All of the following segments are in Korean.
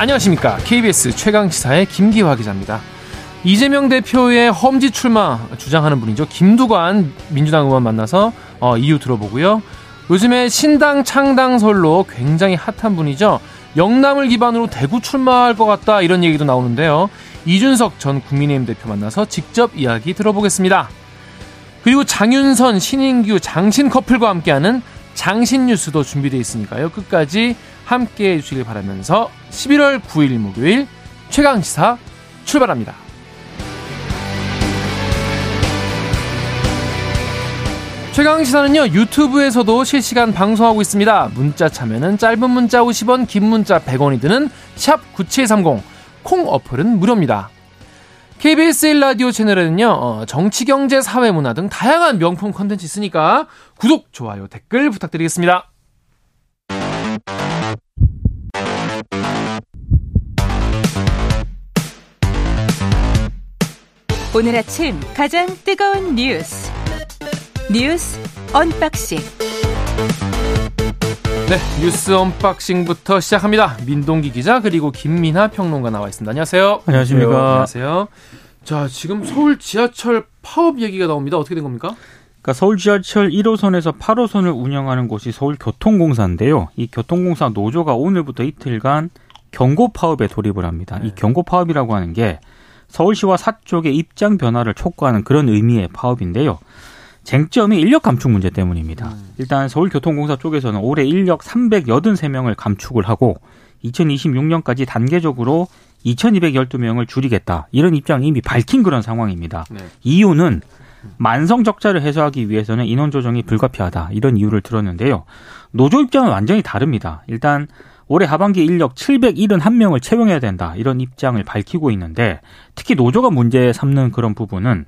안녕하십니까. KBS 최강시사의 김기화 기자입니다. 이재명 대표의 험지 출마 주장하는 분이죠. 김두관 민주당 의원 만나서 어, 이유 들어보고요. 요즘에 신당 창당설로 굉장히 핫한 분이죠. 영남을 기반으로 대구 출마할 것 같다 이런 얘기도 나오는데요. 이준석 전 국민의힘 대표 만나서 직접 이야기 들어보겠습니다. 그리고 장윤선, 신인규, 장신 커플과 함께하는 장신 뉴스도 준비되어 있으니까요. 끝까지 함께 해주시길 바라면서 11월 9일 목요일 최강시사 출발합니다. 최강 시사는요 유튜브에서도 실시간 방송하고 있습니다. 문자 참여는 짧은 문자 50원, 긴 문자 100원이 드는 샵 9730, 콩 어플은 무료입니다. KBS 1라디오 채널에는요, 어, 정치, 경제, 사회, 문화 등 다양한 명품 컨텐츠 있으니까 구독, 좋아요, 댓글 부탁드리겠습니다. 오늘 아침 가장 뜨거운 뉴스 뉴스 언박싱 네 뉴스 unboxing부터 시작합니다 민동기 기자 그리고 김민하 평론가 나와 있습니다 안녕하세요 안녕하십니까 안녕하세요 자 지금 서울 지하철 파업 얘기가 나옵니다 어떻게 된 겁니까? 그러니까 서울 지하철 1호선에서 8호선을 운영하는 곳이 서울교통공사인데요. 이 교통공사 노조가 오늘부터 이틀간 경고 파업에 돌입을 합니다. 네. 이 경고 파업이라고 하는 게 서울시와 사쪽의 입장 변화를 촉구하는 그런 의미의 파업인데요. 쟁점이 인력 감축 문제 때문입니다. 음. 일단 서울교통공사 쪽에서는 올해 인력 383명을 감축을 하고 2026년까지 단계적으로 2212명을 줄이겠다. 이런 입장을 이미 밝힌 그런 상황입니다. 네. 이유는 만성 적자를 해소하기 위해서는 인원 조정이 불가피하다. 이런 이유를 들었는데요. 노조 입장은 완전히 다릅니다. 일단 올해 하반기 인력 771명을 채용해야 된다. 이런 입장을 밝히고 있는데 특히 노조가 문제 삼는 그런 부분은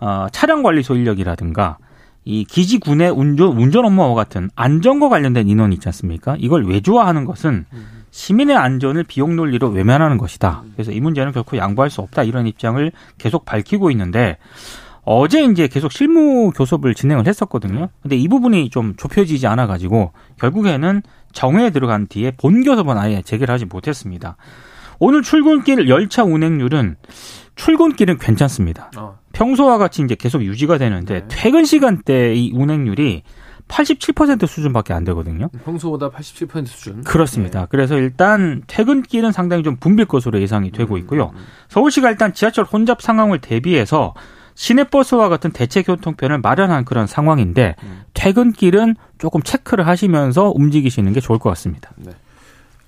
어, 차량 관리소 인력이라든가 이 기지군의 운전, 운전 업무와 같은 안전과 관련된 인원이 있지 않습니까? 이걸 외주화하는 것은 시민의 안전을 비용 논리로 외면하는 것이다. 그래서 이 문제는 결코 양보할 수 없다. 이런 입장을 계속 밝히고 있는데 어제 이제 계속 실무 교섭을 진행을 했었거든요. 근데 이 부분이 좀 좁혀지지 않아 가지고 결국에는 정회에 들어간 뒤에 본 교섭은 아예 재개를 하지 못했습니다. 오늘 출근길 열차 운행률은 출근길은 괜찮습니다. 어. 평소와 같이 이제 계속 유지가 되는데 네. 퇴근 시간대 이 운행률이 87% 수준밖에 안 되거든요. 평소보다 87% 수준. 그렇습니다. 네. 그래서 일단 퇴근길은 상당히 좀 붐빌 것으로 예상이 되고 음, 있고요. 음, 음. 서울시가 일단 지하철 혼잡 상황을 대비해서 시내버스와 같은 대체 교통편을 마련한 그런 상황인데 음. 퇴근길은 조금 체크를 하시면서 움직이시는 게 좋을 것 같습니다. 네.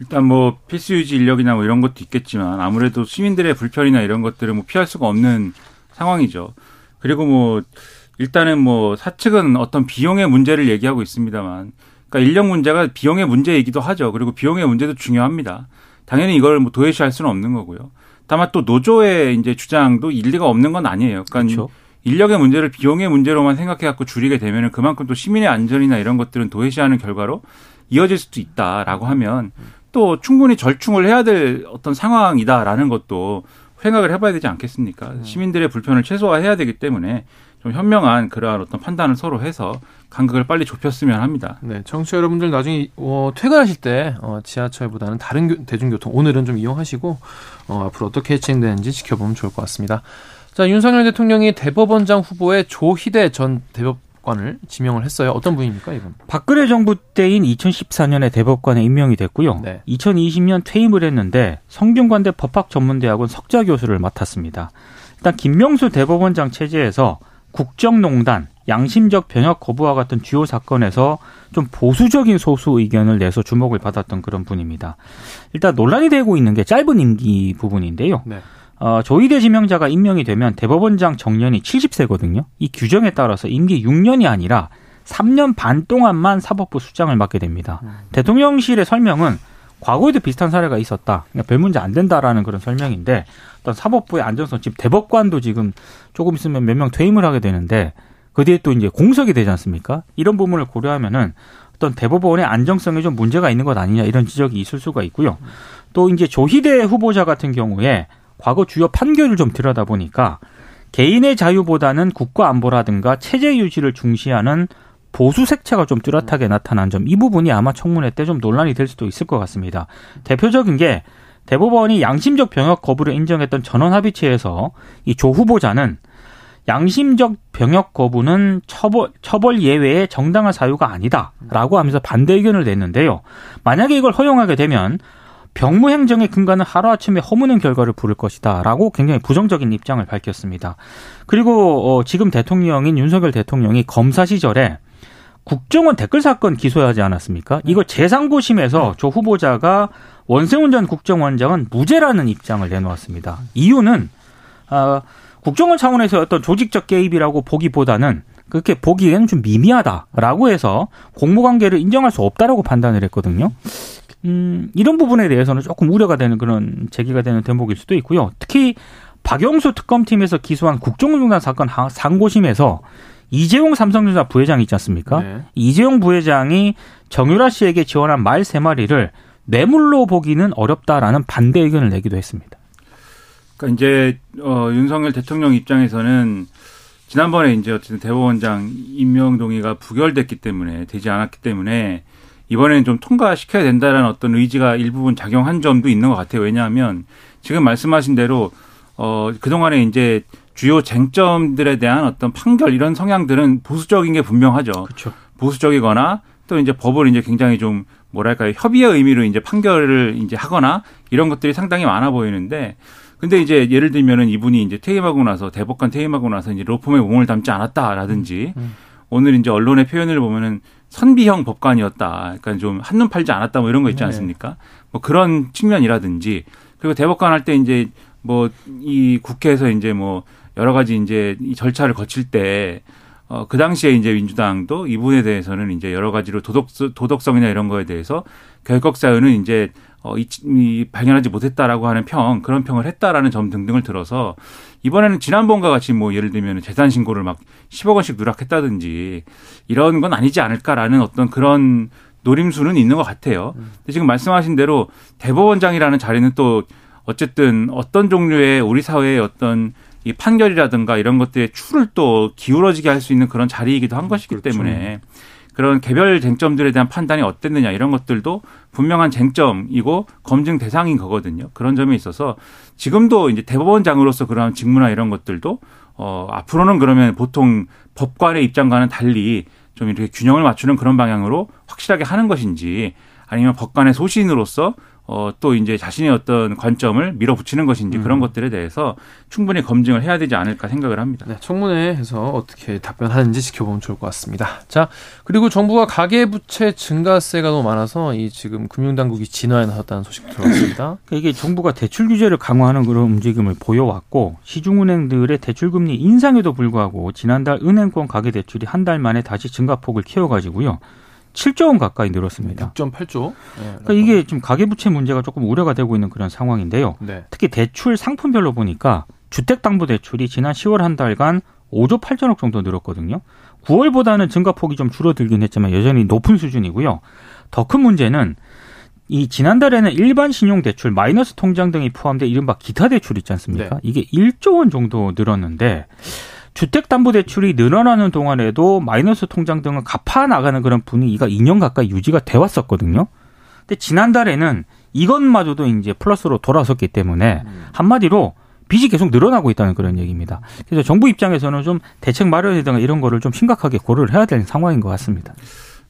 일단 뭐 필수 유지 인력이나 뭐 이런 것도 있겠지만 아무래도 시민들의 불편이나 이런 것들을 뭐 피할 수가 없는 상황이죠. 그리고 뭐 일단은 뭐 사측은 어떤 비용의 문제를 얘기하고 있습니다만 그러니까 인력 문제가 비용의 문제이기도 하죠. 그리고 비용의 문제도 중요합니다. 당연히 이걸 뭐 도외시할 수는 없는 거고요. 다만 또 노조의 이제 주장도 일리가 없는 건 아니에요. 그러니까 그렇죠. 인력의 문제를 비용의 문제로만 생각해 갖고 줄이게 되면은 그만큼 또 시민의 안전이나 이런 것들은 도외시하는 결과로 이어질 수도 있다라고 하면 또 충분히 절충을 해야 될 어떤 상황이다라는 것도 생각을 해봐야 되지 않겠습니까? 음. 시민들의 불편을 최소화해야 되기 때문에 좀 현명한 그러한 어떤 판단을 서로 해서 간격을 빨리 좁혔으면 합니다. 네, 청취자 여러분들 나중에 어, 퇴근하실 때 어, 지하철보다는 다른 교, 대중교통 오늘은 좀 이용하시고 어, 앞으로 어떻게 진행되는지 지켜보면 좋을 것 같습니다. 자, 윤석열 대통령이 대법원장 후보에 조희대 전 대법 관을 지명을 했어요. 어떤 분입니까, 이분? 박근혜 정부 때인 2014년에 대법관에 임명이 됐고요. 네. 2020년 퇴임을 했는데 성균관대 법학전문대학원 석좌 교수를 맡았습니다. 일단 김명수 대법원장 체제에서 국정농단, 양심적 병역 거부와 같은 주요 사건에서 좀 보수적인 소수 의견을 내서 주목을 받았던 그런 분입니다. 일단 논란이 되고 있는 게 짧은 임기 부분인데요. 네. 어, 조희대 지명자가 임명이 되면 대법원장 정년이 70세거든요. 이 규정에 따라서 임기 6년이 아니라 3년 반 동안만 사법부 수장을 맡게 됩니다. 음. 대통령실의 설명은 과거에도 비슷한 사례가 있었다. 그러니까 별 문제 안 된다라는 그런 설명인데 어떤 사법부의 안전성 지금 대법관도 지금 조금 있으면 몇 명 퇴임을 하게 되는데 그 뒤에 또 이제 공석이 되지 않습니까? 이런 부분을 고려하면은 어떤 대법원의 안정성에 좀 문제가 있는 것 아니냐 이런 지적이 있을 수가 있고요. 또 이제 조희대 후보자 같은 경우에 과거 주요 판결을 좀 들여다보니까 개인의 자유보다는 국가 안보라든가 체제 유지를 중시하는 보수 색채가 좀 뚜렷하게 나타난 점 이 부분이 아마 청문회 때 좀 논란이 될 수도 있을 것 같습니다. 대표적인 게 대법원이 양심적 병역 거부를 인정했던 전원 합의체에서 이 조 후보자는 양심적 병역 거부는 처벌, 처벌 예외의 정당한 사유가 아니다라고 하면서 반대 의견을 냈는데요. 만약에 이걸 허용하게 되면 병무 행정의 근간은 하루아침에 허무는 결과를 부를 것이다라고 굉장히 부정적인 입장을 밝혔습니다. 그리고 어, 지금 대통령인 윤석열 대통령이 검사 시절에 국정원 댓글 사건 기소하지 않았습니까? 이거 재상고심에서 조 후보자가 원세훈 전 국정원장은 무죄라는 입장을 내놓았습니다. 이유는 아, 국정원 차원에서 어떤 조직적 개입이라고 보기보다는 그렇게 보기에는 좀 미미하다라고 해서 공모 관계를 인정할 수 없다라고 판단을 했거든요. 음, 이런 부분에 대해서는 조금 우려가 되는 그런 제기가 되는 대목일 수도 있고요. 특히 박영수 특검팀에서 기소한 국정농단 사건 상고심에서 이재용 삼성전자 부회장 있지 않습니까? 네. 이재용 부회장이 정유라 씨에게 지원한 말 세 마리를 뇌물로 보기는 어렵다라는 반대 의견을 내기도 했습니다. 그러니까 이제 어, 윤석열 대통령 입장에서는 지난번에 이제 어쨌든 대법원장 임명 동의가 부결됐기 때문에 되지 않았기 때문에 이번에는 좀 통과시켜야 된다라는 어떤 의지가 일부분 작용한 점도 있는 것 같아요. 왜냐하면 지금 말씀하신 대로 어 그동안에 이제 주요 쟁점들에 대한 어떤 판결 이런 성향들은 보수적인 게 분명하죠. 그렇죠. 보수적이거나 또 이제 법을 이제 굉장히 좀 뭐랄까요 협의의 의미로 이제 판결을 이제 하거나 이런 것들이 상당히 많아 보이는데 근데 이제 예를 들면은 이분이 이제 퇴임하고 나서 대법관 퇴임하고 나서 이제 로펌에 몸을 담지 않았다라든지 음. 음. 오늘 이제 언론의 표현을 보면은 선비형 법관이었다. 그러니까 좀 한눈 팔지 않았다 뭐 이런 거 있지 네. 않습니까? 네. 뭐 그런 측면이라든지 그리고 대법관 할 때 이제 뭐 이 국회에서 이제 뭐 여러 가지 이제 이 절차를 거칠 때 어, 그 당시에 이제 민주당도 이 부분에 대해서는 이제 여러 가지로 도덕, 도덕성이나 이런 거에 대해서 결격 사유는 이제 어, 이, 이 발견하지 못했다라고 하는 평, 그런 평을 했다라는 점 등등을 들어서 이번에는 지난번과 같이 뭐 예를 들면 재산 신고를 막 10억 원씩 누락했다든지 이런 건 아니지 않을까라는 어떤 그런 노림수는 있는 것 같아요. 근데 지금 말씀하신 대로 대법원장이라는 자리는 또 어쨌든 어떤 종류의 우리 사회의 어떤 이 판결이라든가 이런 것들의 추를 또 기울어지게 할 수 있는 그런 자리이기도 한 것이기 그렇죠. 때문에 그런 개별 쟁점들에 대한 판단이 어땠느냐 이런 것들도 분명한 쟁점이고 검증 대상인 거거든요. 그런 점에 있어서 지금도 이제 대법원장으로서 그러한 직무나 이런 것들도 어 앞으로는 그러면 보통 법관의 입장과는 달리 좀 이렇게 균형을 맞추는 그런 방향으로 확실하게 하는 것인지 아니면 법관의 소신으로서 어, 또 이제 자신의 어떤 관점을 밀어붙이는 것인지 음. 그런 것들에 대해서 충분히 검증을 해야 되지 않을까 생각을 합니다. 네, 청문회에서 어떻게 답변하는지 지켜보면 좋을 것 같습니다. 자, 그리고 정부가 가계부채 증가세가 너무 많아서 이 지금 금융당국이 진화에 나섰다는 소식 들어왔습니다. 그러니까 이게 정부가 대출 규제를 강화하는 그런 움직임을 보여왔고 시중은행들의 대출금리 인상에도 불구하고 지난달 은행권 가계대출이 한 달 만에 다시 증가폭을 키워가지고요. 7조 원 가까이 늘었습니다. 6.8조. 네, 그러니까 이게 좀 가계부채 문제가 조금 우려가 되고 있는 그런 상황인데요. 네. 특히 대출 상품별로 보니까 주택담보대출이 지난 10월 한 달간 5조 8천억 정도 늘었거든요. 9월보다는 증가폭이 좀 줄어들긴 했지만 여전히 높은 수준이고요. 더 큰 문제는 이 지난달에는 일반 신용대출, 마이너스 통장 등이 포함된 이른바 기타 대출 있지 않습니까? 네. 이게 1조 원 정도 늘었는데 주택담보대출이 늘어나는 동안에도 마이너스 통장 등을 갚아 나가는 그런 분위기가 2년 가까이 유지가 돼 왔었거든요. 근데 지난달에는 이것마저도 이제 플러스로 돌아섰기 때문에 음. 한마디로 빚이 계속 늘어나고 있다는 그런 얘기입니다. 그래서 정부 입장에서는 좀 대책 마련이든가 이런 거를 좀 심각하게 고려를 해야 되는 상황인 것 같습니다.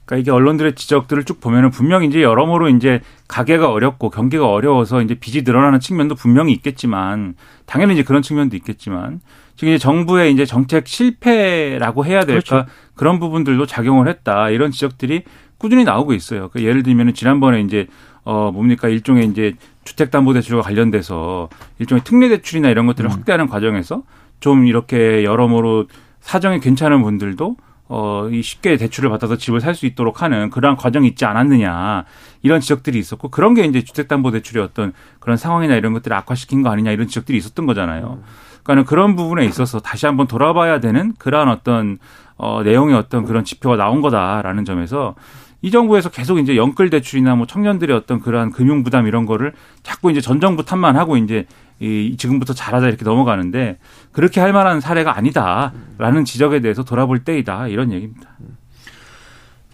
그러니까 이게 언론들의 지적들을 쭉 보면은 분명히 이제 여러모로 이제 가게가 어렵고 경기가 어려워서 이제 빚이 늘어나는 측면도 분명히 있겠지만 당연히 이제 그런 측면도 있겠지만 지금 이제 정부의 이제 정책 실패라고 해야 될까 그렇죠. 그런 부분들도 작용을 했다 이런 지적들이 꾸준히 나오고 있어요. 그 예를 들면 은 지난번에 이제 어 뭡니까 일종의 이제 주택담보대출과 관련돼서 일종의 특례대출이나 이런 것들을 음. 확대하는 과정에서 좀 이렇게 여러모로 사정이 괜찮은 분들도 어, 이 쉽게 대출을 받아서 집을 살 수 있도록 하는 그러한 과정이 있지 않았느냐 이런 지적들이 있었고 그런 게 이제 주택담보대출의 어떤 그런 상황이나 이런 것들을 악화시킨 거 아니냐 이런 지적들이 있었던 거잖아요. 음. 그러니까 그런 부분에 있어서 다시 한번 돌아봐야 되는 그러한 어떤 어, 내용의 어떤 그런 지표가 나온 거다라는 점에서 이 정부에서 계속 이제 연끌 대출이나 뭐 청년들의 어떤 그러한 금융 부담 이런 거를 자꾸 이제 전 정부 탓만 하고 이제 이 지금부터 잘하자 이렇게 넘어가는데 그렇게 할 만한 사례가 아니다라는 지적에 대해서 돌아볼 때이다 이런 얘기입니다.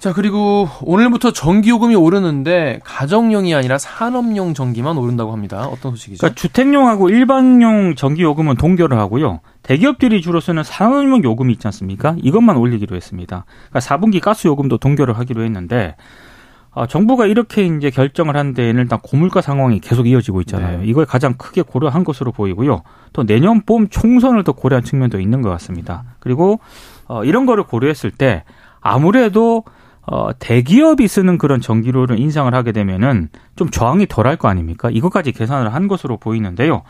자, 그리고 오늘부터 전기요금이 오르는데 가정용이 아니라 산업용 전기만 오른다고 합니다. 어떤 소식이죠? 그러니까 주택용하고 일반용 전기요금은 동결을 하고요. 대기업들이 주로 쓰는 산업용 요금이 있지 않습니까? 이것만 올리기로 했습니다. 그러니까 4분기 가스 요금도 동결을 하기로 했는데 어, 정부가 이렇게 이제 결정을 한 데에는 일단 고물가 상황이 계속 이어지고 있잖아요. 네. 이걸 가장 크게 고려한 것으로 보이고요. 또 내년 봄 총선을 더 고려한 측면도 있는 것 같습니다. 그리고 어, 이런 거를 고려했을 때 아무래도 어, 대기업이 쓰는 그런 전기료를 인상을 하게 되면은 좀 저항이 덜할 거 아닙니까? 이것까지 계산을 한 것으로 보이는데요.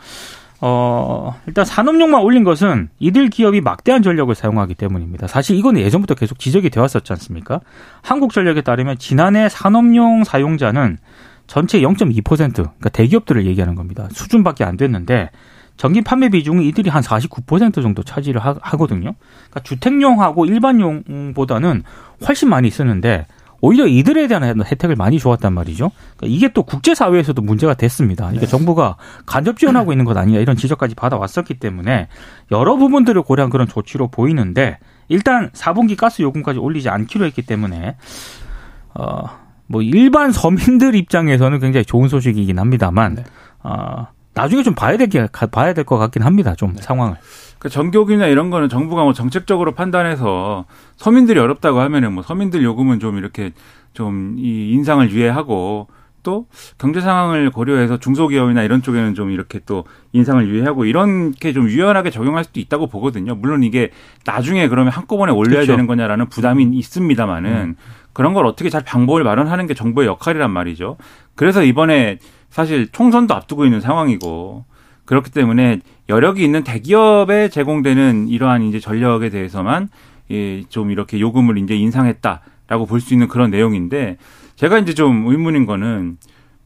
어, 일단 산업용만 올린 것은 이들 기업이 막대한 전력을 사용하기 때문입니다. 사실 이건 예전부터 계속 지적이 되어 왔었지 않습니까? 한국전력에 따르면 지난해 산업용 사용자는 전체 0.2% 그러니까 대기업들을 얘기하는 겁니다. 수준밖에 안 됐는데 전기 판매 비중은 이들이 한 49% 정도 차지를 하, 거든요 그러니까 주택용하고 일반용보다는 훨씬 많이 쓰는데 오히려 이들에 대한 혜택을 많이 주었단 말이죠. 그러니까 이게 또 국제사회에서도 문제가 됐습니다. 그러니까 네. 정부가 간접 지원하고 있는 것 아니냐 이런 지적까지 받아왔었기 때문에 여러 부분들을 고려한 그런 조치로 보이는데 일단 4분기 가스 요금까지 올리지 않기로 했기 때문에 어, 뭐 일반 서민들 입장에서는 굉장히 좋은 소식이긴 합니다만 네. 어, 나중에 좀 봐야 될게 봐야 될 것 같긴 합니다. 좀 네. 상황을. 그 전교육이나 이런 거는 정부가 뭐 정책적으로 판단해서 서민들이 어렵다고 하면은 뭐 서민들 요금은 좀 이렇게 좀 이 인상을 유예하고 또 경제 상황을 고려해서 중소기업이나 이런 쪽에는 좀 이렇게 또 인상을 유예하고 이렇게 좀 유연하게 적용할 수도 있다고 보거든요. 물론 이게 나중에 그러면 한꺼번에 올려야 그렇죠. 되는 거냐라는 부담이 있습니다만은 음. 그런 걸 어떻게 잘 방법을 마련하는 게 정부의 역할이란 말이죠. 그래서 이번에 사실 총선도 앞두고 있는 상황이고 그렇기 때문에 여력이 있는 대기업에 제공되는 이러한 이제 전력에 대해서만 예, 좀 이렇게 요금을 이제 인상했다라고 볼 수 있는 그런 내용인데 제가 이제 좀 의문인 거는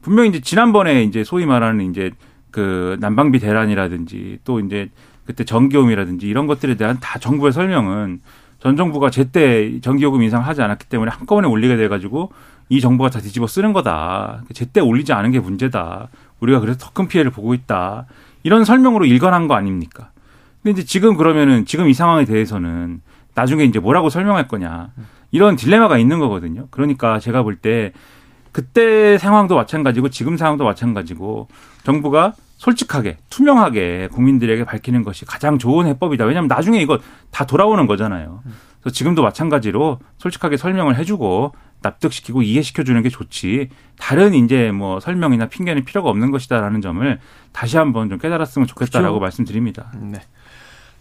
분명히 이제 지난번에 이제 소위 말하는 이제 그 난방비 대란이라든지 또 이제 그때 전기요금이라든지 이런 것들에 대한 다 정부의 설명은 전 정부가 제때 전기요금 인상하지 않았기 때문에 한꺼번에 올리게 돼가지고 이 정부가 다 뒤집어 쓰는 거다. 제때 올리지 않은 게 문제다. 우리가 그래서 더 큰 피해를 보고 있다. 이런 설명으로 일관한 거 아닙니까? 근데 이제 지금 그러면은 지금 이 상황에 대해서는 나중에 이제 뭐라고 설명할 거냐. 이런 딜레마가 있는 거거든요. 그러니까 제가 볼 때 그때 상황도 마찬가지고 지금 상황도 마찬가지고 정부가 솔직하게 투명하게 국민들에게 밝히는 것이 가장 좋은 해법이다. 왜냐하면 나중에 이거 다 돌아오는 거잖아요. 그래서 지금도 마찬가지로 솔직하게 설명을 해주고 납득시키고 이해시켜 주는 게 좋지 다른 이제 뭐 설명이나 핑계는 필요가 없는 것이다라는 점을 다시 한번 좀 깨달았으면 좋겠다라고 그렇죠? 말씀드립니다. 네.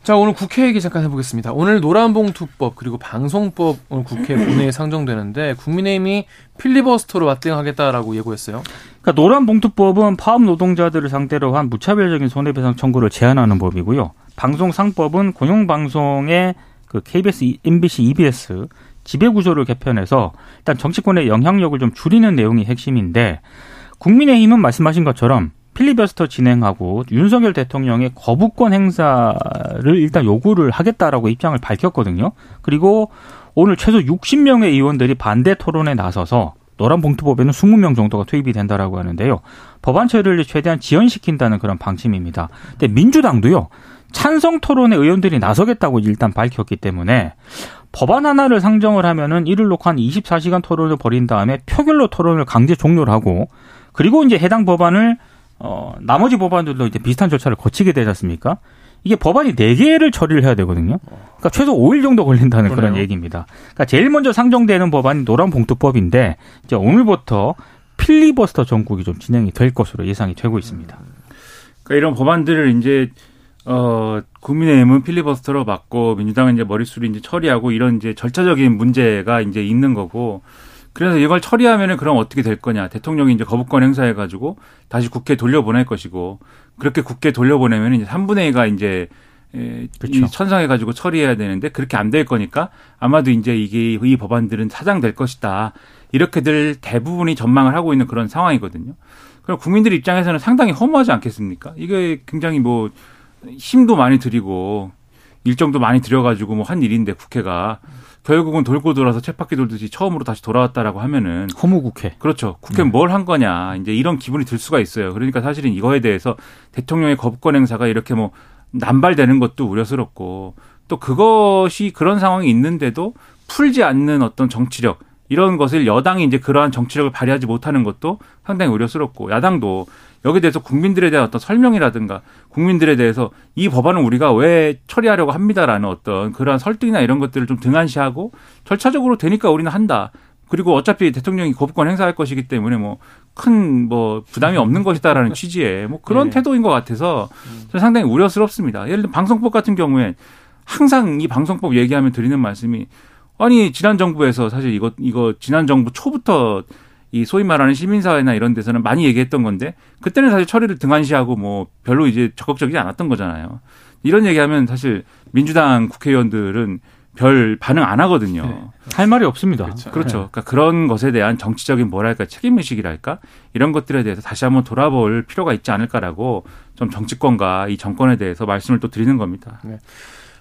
자 오늘 국회 얘기 잠깐 해보겠습니다. 오늘 노란봉투법 그리고 방송법 오늘 국회 본회의에 상정되는데 국민의힘이 필리버스터로 맞대응하겠다라고 예고했어요. 그러니까 노란봉투법은 파업 노동자들을 상대로 한 무차별적인 손해배상 청구를 제한하는 법이고요. 방송상법은 공영방송의 그 KBS, MBC, EBS 지배 구조를 개편해서 일단 정치권의 영향력을 좀 줄이는 내용이 핵심인데 국민의힘은 말씀하신 것처럼 필리버스터 진행하고 윤석열 대통령의 거부권 행사를 일단 요구를 하겠다라고 입장을 밝혔거든요. 그리고 오늘 최소 60명의 의원들이 반대 토론에 나서서 노란 봉투법에는 20명 정도가 투입이 된다라고 하는데요. 법안 처리를 최대한 지연시킨다는 그런 방침입니다. 근데 민주당도요. 찬성 토론에 의원들이 나서겠다고 일단 밝혔기 때문에 법안 하나를 상정을 하면은 이를 놓고 한 24시간 토론을 벌인 다음에 표결로 토론을 강제 종료를 하고 그리고 이제 해당 법안을 어 나머지 법안들도 이제 비슷한 절차를 거치게 되지 않습니까? 이게 법안이 4개를 처리를 해야 되거든요. 그러니까 최소 5일 정도 걸린다는 그러네요. 그런 얘기입니다. 그러니까 제일 먼저 상정되는 법안이 노란봉투법인데 이제 오늘부터 필리버스터 전국이 좀 진행이 될 것으로 예상이 되고 있습니다. 그러니까 이런 법안들을 이제 어, 국민의힘은 필리버스터로 받고 민주당은 이제 머릿수를 이제 처리하고 이런 이제 절차적인 문제가 이제 있는 거고 그래서 이걸 처리하면은 그럼 어떻게 될 거냐. 대통령이 이제 거부권 행사해 가지고 다시 국회 돌려보낼 것이고 그렇게 국회 돌려보내면 이제 3분의 2가 이제 그렇죠. 천상해 가지고 처리해야 되는데 그렇게 안 될 거니까 아마도 이제 이게 이 법안들은 사장될 것이다. 이렇게들 대부분이 전망을 하고 있는 그런 상황이거든요. 그럼 국민들 입장에서는 상당히 허무하지 않겠습니까? 이게 굉장히 뭐 힘도 많이 들이고 일정도 많이 들여가지고 뭐 한 일인데 국회가 결국은 돌고 돌아서 쳇바퀴 돌듯이 처음으로 다시 돌아왔다라고 하면은 허무 국회. 그렇죠. 국회 네. 뭘한 거냐 이제 이런 기분이 들 수가 있어요. 그러니까 사실은 이거에 대해서 대통령의 거부권 행사가 이렇게 뭐 남발되는 것도 우려스럽고 또 그것이 그런 상황이 있는데도 풀지 않는 어떤 정치력 이런 것을 여당이 이제 그러한 정치력을 발휘하지 못하는 것도 상당히 우려스럽고 야당도 여기에 대해서 국민들에 대한 어떤 설명이라든가 국민들에 대해서 이 법안은 우리가 왜 처리하려고 합니다라는 어떤 그러한 설득이나 이런 것들을 좀 등한시하고 절차적으로 되니까 우리는 한다. 그리고 어차피 대통령이 거부권 행사할 것이기 때문에 뭐 큰뭐 뭐 부담이 없는 것이다라는 취지의 뭐 그런 네. 태도인 것 같아서 저는 상당히 우려스럽습니다. 예를 들어 방송법 같은 경우에 항상 이 방송법 얘기하면 드리는 말씀이 아니 지난 정부에서 사실 이거 이거 지난 정부 초부터 이 소위 말하는 시민사회나 이런 데서는 많이 얘기했던 건데 그때는 사실 처리를 등한시하고 뭐 별로 이제 적극적이지 않았던 거잖아요. 이런 얘기하면 사실 민주당 국회의원들은 별 반응 안 하거든요. 네. 할 말이 없습니다. 그렇죠. 그렇죠. 그러니까 그런 것에 대한 정치적인 뭐랄까 책임의식이랄까 이런 것들에 대해서 다시 한번 돌아볼 필요가 있지 않을까라고 좀 정치권과 이 정권에 대해서 말씀을 또 드리는 겁니다. 네.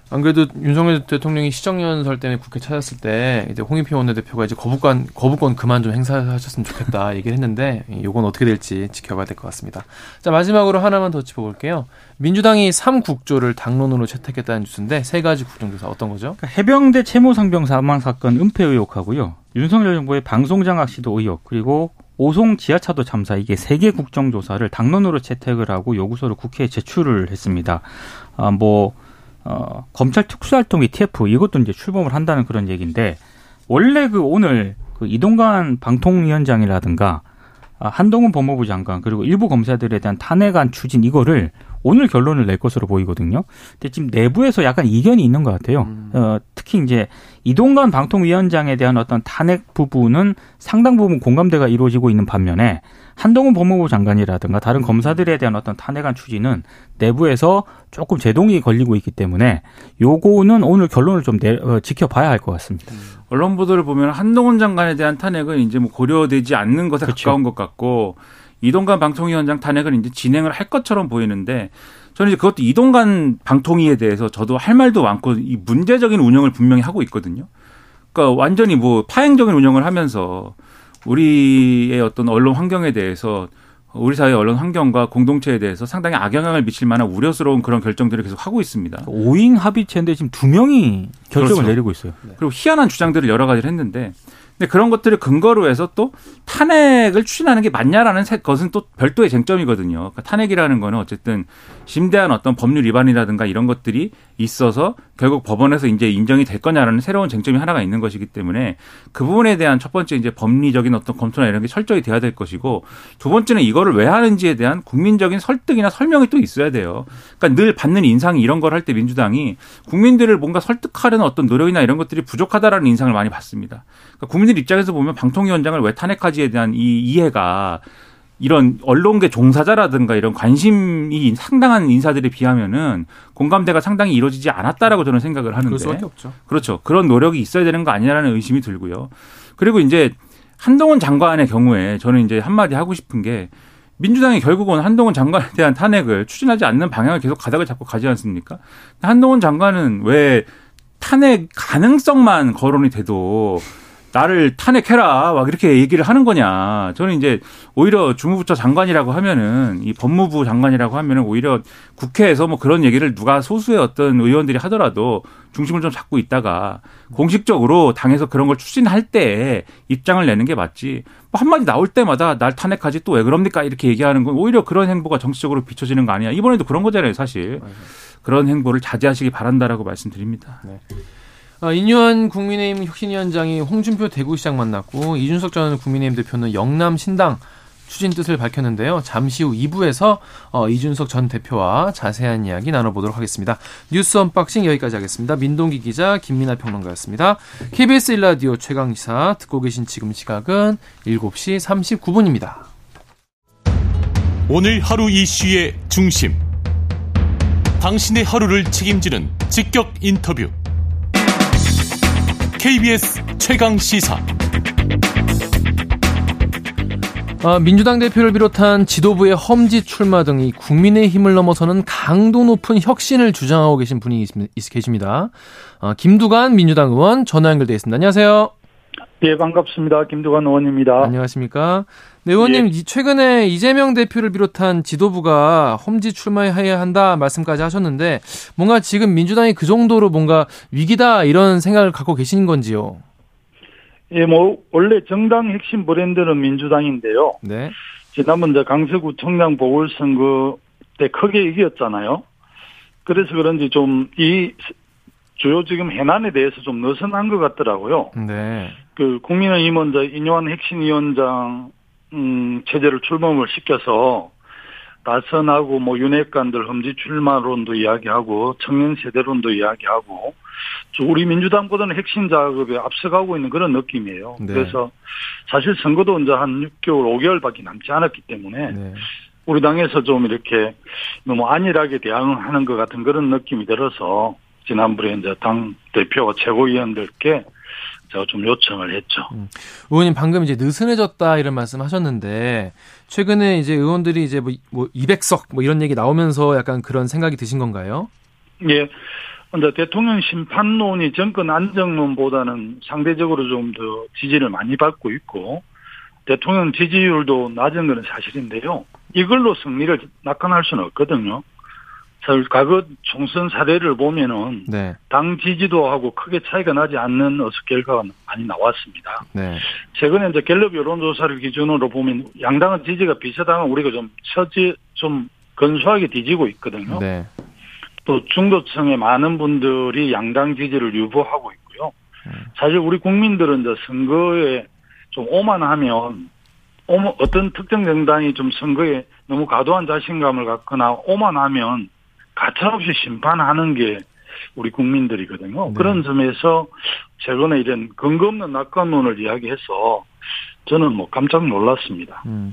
안 그래도 윤석열 대통령이 시정연설 때문에 국회 찾았을 때 이제 홍익표 원내대표가 이제 거부권 거부권 그만 좀 행사하셨으면 좋겠다 얘기를 했는데 이건 어떻게 될지 지켜봐야 될 것 같습니다. 자 마지막으로 하나만 더 짚어볼게요. 민주당이 3국조를 당론으로 채택했다는 뉴스인데 세 가지 국정조사 어떤 거죠? 그러니까 해병대 채모상병 사망 사건 은폐 의혹하고요. 윤석열 정부의 방송장악 시도 의혹 그리고 오송 지하차도 참사 이게 세 개 국정조사를 당론으로 채택을 하고 요구서를 국회에 제출을 했습니다. 아, 뭐 어, 검찰 특수활동 ETF 이것도 이제 출범을 한다는 그런 얘기인데 원래 그 오늘 그 이동관 방통위원장이라든가 아, 한동훈 법무부 장관 그리고 일부 검사들에 대한 탄핵안 추진 이거를 오늘 결론을 낼 것으로 보이거든요. 근데 지금 내부에서 약간 이견이 있는 것 같아요. 음. 어, 특히 이제 이동관 방통위원장에 대한 어떤 탄핵 부분은 상당 부분 공감대가 이루어지고 있는 반면에 한동훈 법무부 장관이라든가 다른 검사들에 대한 어떤 탄핵안 추진은 내부에서 조금 제동이 걸리고 있기 때문에 요거는 오늘 결론을 좀 내, 어, 지켜봐야 할 것 같습니다. 음. 언론 보도를 보면 한동훈 장관에 대한 탄핵은 이제 뭐 고려되지 않는 것에 그렇죠. 가까운 것 같고 이동관 방통위원장 탄핵을 이제 진행을 할 것처럼 보이는데 저는 이제 그것도 이동관 방통위에 대해서 저도 할 말도 많고 이 문제적인 운영을 분명히 하고 있거든요. 그러니까 완전히 뭐 파행적인 운영을 하면서 우리의 어떤 언론 환경에 대해서 우리 사회 언론 환경과 공동체에 대해서 상당히 악영향을 미칠 만한 우려스러운 그런 결정들을 계속 하고 있습니다. 5인 합의체인데 지금 두 명이 결정을 그렇죠. 내리고 있어요. 그리고 희한한 주장들을 여러 가지를 했는데 근데 그런 것들을 근거로 해서 또 탄핵을 추진하는 게 맞냐라는 것은 또 별도의 쟁점이거든요. 그러니까 탄핵이라는 거는 어쨌든 심대한 어떤 법률 위반이라든가 이런 것들이 있어서 결국 법원에서 이제 인정이 될 거냐라는 새로운 쟁점이 하나가 있는 것이기 때문에 그 부분에 대한 첫 번째 이제 법리적인 어떤 검토나 이런 게 철저히 돼야 될 것이고 두 번째는 이거를 왜 하는지에 대한 국민적인 설득이나 설명이 또 있어야 돼요. 그러니까 늘 받는 인상이 이런 걸 할 때 민주당이 국민들을 뭔가 설득하려는 어떤 노력이나 이런 것들이 부족하다라는 인상을 많이 받습니다. 그러니까 국민들 입장에서 보면 방통위원장을 왜 탄핵하지에 대한 이 이해가 이런 언론계 종사자라든가 이런 관심이 상당한 인사들에 비하면은 공감대가 상당히 이루어지지 않았다라고 저는 생각을 하는데. 그럴 없죠. 그렇죠. 그런 노력이 있어야 되는 거 아니냐라는 의심이 들고요. 그리고 이제 한동훈 장관의 경우에 저는 이제 한마디 하고 싶은 게 민주당이 결국은 한동훈 장관에 대한 탄핵을 추진하지 않는 방향을 계속 가닥을 잡고 가지 않습니까? 한동훈 장관은 왜 탄핵 가능성만 거론이 돼도 나를 탄핵해라 막 이렇게 얘기를 하는 거냐. 저는 이제 오히려 주무부처 장관이라고 하면은 이 법무부 장관이라고 하면은 오히려 국회에서 뭐 그런 얘기를 누가 소수의 어떤 의원들이 하더라도 중심을 좀 잡고 있다가 공식적으로 당에서 그런 걸 추진할 때 입장을 내는 게 맞지. 뭐 한마디 나올 때마다 날 탄핵하지 또 왜 그럽니까 이렇게 얘기하는 건 오히려 그런 행보가 정치적으로 비춰지는 거 아니야. 이번에도 그런 거잖아요, 사실. 그런 행보를 자제하시기 바란다라고 말씀드립니다. 네. 어, 인유한 국민의힘 혁신위원장이 홍준표 대구시장 만났고 이준석 전 국민의힘 대표는 영남 신당 추진 뜻을 밝혔는데요. 잠시 후 2부에서 어, 이준석 전 대표와 자세한 이야기 나눠보도록 하겠습니다. 뉴스 unboxing 여기까지 하겠습니다. 민동기 기자 김민하 평론가였습니다. KBS 1라디오 최강시사 듣고 계신 지금 시각은 7시 39분입니다. 오늘 하루 이슈의 중심 당신의 하루를 책임지는 직격 인터뷰 KBS 최강 시사. 아, 민주당 대표를 비롯한 지도부의 험지 출마 등이 국민의 힘을 넘어서는 강도 높은 혁신을 주장하고 계신 분이 있, 계십니다. 아, 김두관 민주당 의원 전화 연결돼 있습니다. 안녕하세요. 예, 반갑습니다. 김두관 의원입니다. 안녕하십니까. 네, 의원님, 예. 최근에 이재명 대표를 비롯한 지도부가 험지 출마해야 한다 말씀까지 하셨는데, 뭔가 지금 민주당이 그 정도로 뭔가 위기다 이런 생각을 갖고 계신 건지요? 예, 뭐 원래 정당 핵심 브랜드는 민주당인데요. 네. 지난번 저 강서구청장 보궐선거 때 크게 이겼잖아요. 그래서 그런지 좀 이 주요 지금 해난에 대해서 좀 느슨한 것 같더라고요. 네. 그 국민의힘은 저 인요한 핵심위원장 음 체제를 출범을 시켜서 다선하고 뭐 윤핵관들 험지 출마론도 이야기하고 청년 세대론도 이야기하고 우리 민주당보다는 핵심 작업에 앞서가고 있는 그런 느낌이에요. 네. 그래서 사실 선거도 이제 한 6개월, 5개월밖에 남지 않았기 때문에 네. 우리 당에서 좀 이렇게 너무 안일하게 대응하는 것 같은 그런 느낌이 들어서 지난번에 이제 당 대표와 최고위원들께 제가 좀 요청을 했죠. 음. 의원님 방금 이제 느슨해졌다 이런 말씀 하셨는데 최근에 이제 의원들이 이제 뭐, 뭐 200석 뭐 이런 얘기 나오면서 약간 그런 생각이 드신 건가요? 예. 근데 대통령 심판론이 정권 안정론보다는 상대적으로 좀 더 지지를 많이 받고 있고 대통령 지지율도 낮은 것은 사실인데요. 이걸로 승리를 낙관할 수는 없거든요. 과거 총선 사례를 보면은 네. 당 지지도하고 크게 차이가 나지 않는 어서 결과가 많이 나왔습니다. 네. 최근에 이제 갤럽 여론조사를 기준으로 보면 양당은 지지가 비슷하면 우리가 좀 처지 좀 근소하게 뒤지고 있거든요. 네. 또 중도층의 많은 분들이 양당 지지를 유보하고 있고요. 음. 사실 우리 국민들은 이제 선거에 좀 오만하면 어떤 특정 정당이 좀 선거에 너무 과도한 자신감을 갖거나 오만하면 가차없이 심판하는 게 우리 국민들이거든요. 네. 그런 점에서 최근에 이런 근거 없는 낙관론을 이야기해서 저는 뭐 깜짝 놀랐습니다. 음.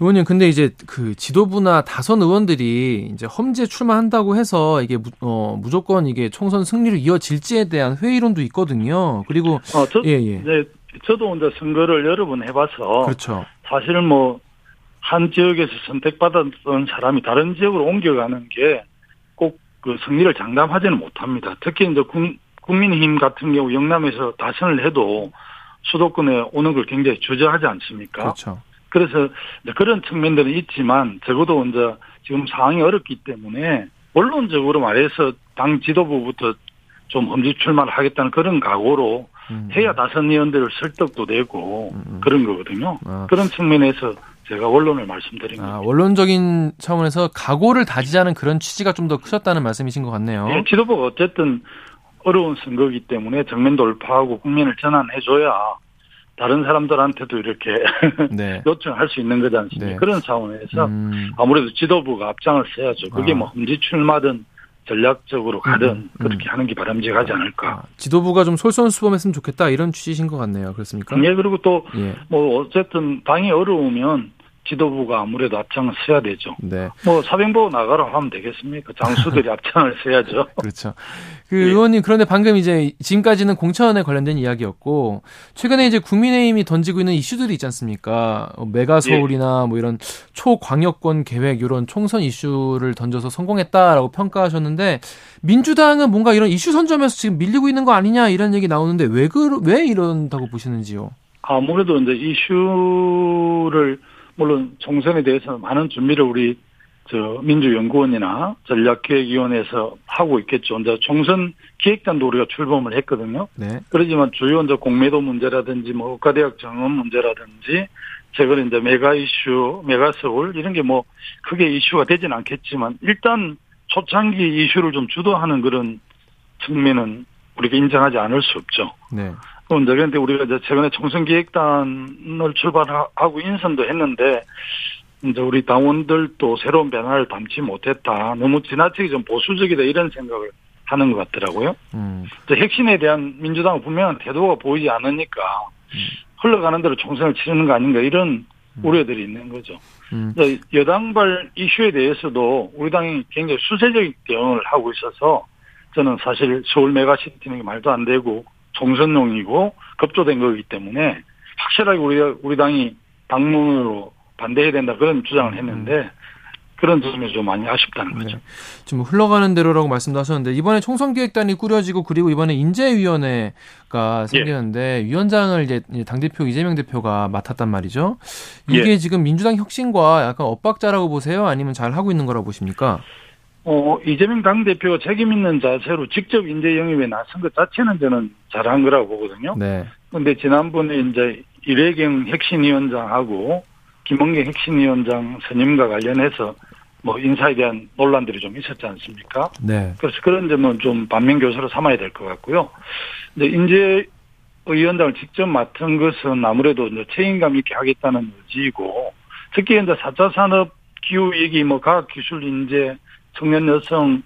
의원님, 근데 이제 그 지도부나 다선 의원들이 이제 험지에 출마한다고 해서 이게 무, 어, 무조건 이게 총선 승리로 이어질지에 대한 회의론도 있거든요. 그리고 어, 저, 예, 예. 이제 저도 이제 선거를 여러 번 해봐서 그렇죠. 사실은 뭐한 지역에서 선택받았던 사람이 다른 지역으로 옮겨가는 게 그 승리를 장담하지는 못합니다. 특히 이제 국, 국민힘 같은 경우 영남에서 다선을 해도 수도권에 오는 걸 굉장히 주저하지 않습니까? 그렇죠. 그래서 그런 측면들은 있지만 적어도 이제 지금 상황이 어렵기 때문에 원론적으로 말해서 당 지도부부터 좀 험지 출마를 하겠다는 그런 각오로 음. 해야 다선 의원들을 설득도 되고 음. 음. 그런 거거든요. 아. 그런 측면에서 제가 원론을 말씀드린 아. 원론적인 차원에서 각오를 다지자는 그런 취지가 좀 더 크셨다는 말씀이신 것 같네요. 네, 지도부가 어쨌든 어려운 선거이기 때문에 정면 돌파하고 국민을 전환해줘야 다른 사람들한테도 이렇게 네. 요청할 수 있는 거지 않습니까? 네. 그런 차원에서 음. 아무래도 지도부가 앞장을 써야죠. 그게 아. 뭐 험지 출마든 전략적으로 가든 음, 음. 그렇게 하는 게 바람직하지 않을까. 아, 지도부가 좀 솔선수범했으면 좋겠다 이런 취지신 것 같네요. 그렇습니까? 예, 그리고 또뭐 예. 뭐 어쨌든 당이 어려우면 지도부가 아무래도 앞장을 서야 되죠. 네. 뭐 사병보 나가라 하면 되겠습니까? 장수들이 앞장을 서야죠. 그렇죠. 그 예. 의원님 그런데 방금 이제 지금까지는 공천에 관련된 이야기였고 최근에 이제 국민의힘이 던지고 있는 이슈들이 있지 않습니까? 어, 메가 서울이나 예. 뭐 이런 초광역권 계획 이런 총선 이슈를 던져서 성공했다라고 평가하셨는데 민주당은 뭔가 이런 이슈 선점에서 지금 밀리고 있는 거 아니냐 이런 얘기 나오는데 왜 그 왜 이런다고 보시는지요? 아무래도 이제 이슈를 물론 총선에 대해서 많은 준비를 우리 저 민주연구원이나 전략기획위원회에서 하고 있겠죠. 이제 총선 기획단도 우리가 출범을 했거든요. 네. 그러지만 주요 이제 공매도 문제라든지 뭐 의과대학 정원 문제라든지 최근에 이제 메가 이슈, 메가 서울 이런 게 뭐 크게 이슈가 되지는 않겠지만 일단 초창기 이슈를 좀 주도하는 그런 측면은 우리가 인정하지 않을 수 없죠. 네. 이제 그런데 우리가 이제 최근에 총선 기획단을 출발하고 인선도 했는데 이제 우리 당원들도 새로운 변화를 담지 못했다. 너무 지나치게 좀 보수적이다 이런 생각을 하는 것 같더라고요. 음. 핵심에 대한 민주당은 분명한 태도가 보이지 않으니까 음. 흘러가는 대로 총선을 치르는 거 아닌가 이런 음. 우려들이 있는 거죠. 음. 여당발 이슈에 대해서도 우리 당이 굉장히 수세적인 대응을 하고 있어서 저는 사실 서울 메가시티는 말도 안 되고 총선용이고 급조된 거기 때문에 확실하게 우리 우리 당이 방문으로 반대해야 된다 그런 주장을 했는데 음. 그런 점이 좀 많이 아쉽다는 거죠. 네. 지금 흘러가는 대로라고 말씀도 하셨는데 이번에 총선기획단이 꾸려지고 그리고 이번에 인재위원회가 생겼는데 위원장을 이제 당 대표 이재명 대표가 맡았단 말이죠. 이게 예. 지금 민주당 혁신과 약간 엇박자라고 보세요? 아니면 잘 하고 있는 거라고 보십니까? 어, 이재명 당대표가 책임 있는 자세로 직접 인재 영입에 나선 것 자체는 저는 잘한 거라고 보거든요. 네. 근데 지난번에 이제 이래경 혁신위원장하고 김원경 혁신위원장 선임과 관련해서 뭐 인사에 대한 논란들이 좀 있었지 않습니까? 네. 그래서 그런 점은 좀 반면교사로 삼아야 될 것 같고요. 이제 인재 위원장을 직접 맡은 것은 아무래도 이제 책임감 있게 하겠다는 의지이고 특히 이제 4차 산업 기후 위기 뭐 과학 기술 인재 청년 여성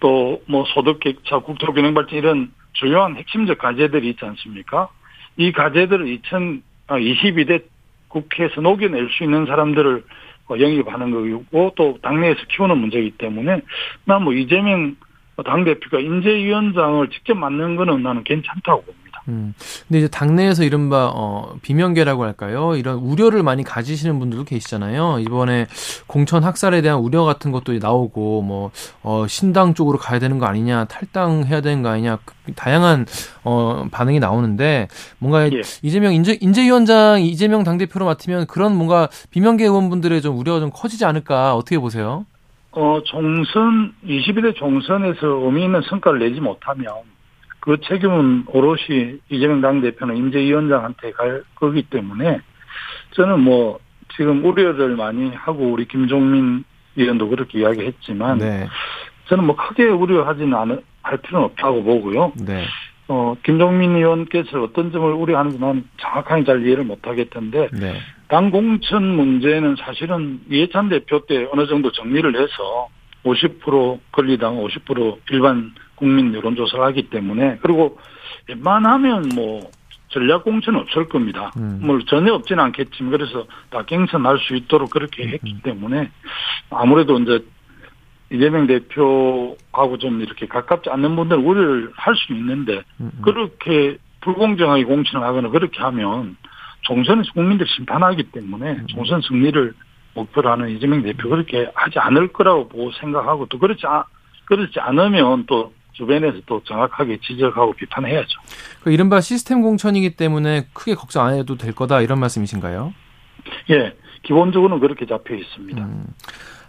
또 뭐 소득 격차 국토 균형 발전 이런 중요한 핵심적 과제들이 있지 않습니까? 이 과제들을 2022대 국회에서 녹여낼 수 있는 사람들을 어, 영입하는 거고 또 당내에서 키우는 문제이기 때문에 나 뭐 이재명 당대표가 인재위원장을 직접 맡는 거는 나는 괜찮다고 봅니다. 음. 근데 이제 당내에서 이른바 어 비명계라고 할까요? 이런 우려를 많이 가지시는 분들도 계시잖아요. 이번에 공천 학살에 대한 우려 같은 것도 나오고 뭐 어, 신당 쪽으로 가야 되는 거 아니냐, 탈당해야 되는 거 아니냐, 그 다양한 어 반응이 나오는데 뭔가 예. 이재명 인재 인재위원장 이재명 당 대표로 맡으면 그런 뭔가 비명계 의원분들의 좀 우려가 좀 커지지 않을까 어떻게 보세요? 어, 총선, 21대 총선에서 의미 있는 성과를 내지 못하면 그 책임은 오롯이 이재명 당대표는 인재위원장한테 갈 거기 때문에 저는 뭐 지금 우려를 많이 하고 우리 김종민 의원도 그렇게 이야기했지만 네, 저는 뭐 크게 우려하지는 않을 할 필요는 없다고 보고요. 네, 어, 김종민 의원께서 어떤 점을 우려하는지 난 정확하게 잘 이해를 못하겠던데 네, 당 공천 문제는 사실은 이해찬 대표 때 어느 정도 정리를 해서 50% 권리당 50% 일반 국민 여론조사를 하기 때문에 그리고 웬만하면 뭐 전략 공천은 없을 겁니다. 음. 뭐 전혀 없지는 않겠지만 그래서 다 갱선할 수 있도록 그렇게 했기 때문에 아무래도 이제 이재명 대표하고 좀 이렇게 가깝지 않는 분들은 우려를 할 수 있는데 음, 음. 그렇게 불공정하게 공천을 하거나 그렇게 하면 총선에서 국민들 심판하기 때문에 총선 승리를 목표로 하는 이재명 대표 그렇게 하지 않을 거라고 보고 생각하고 또 그렇지 않, 그렇지 않으면 또 주변에서 또 정확하게 지적하고 비판해야죠. 그 이른바 시스템 공천이기 때문에 크게 걱정 안 해도 될 거다 이런 말씀이신가요? 예, 기본적으로는 그렇게 잡혀 있습니다. 음,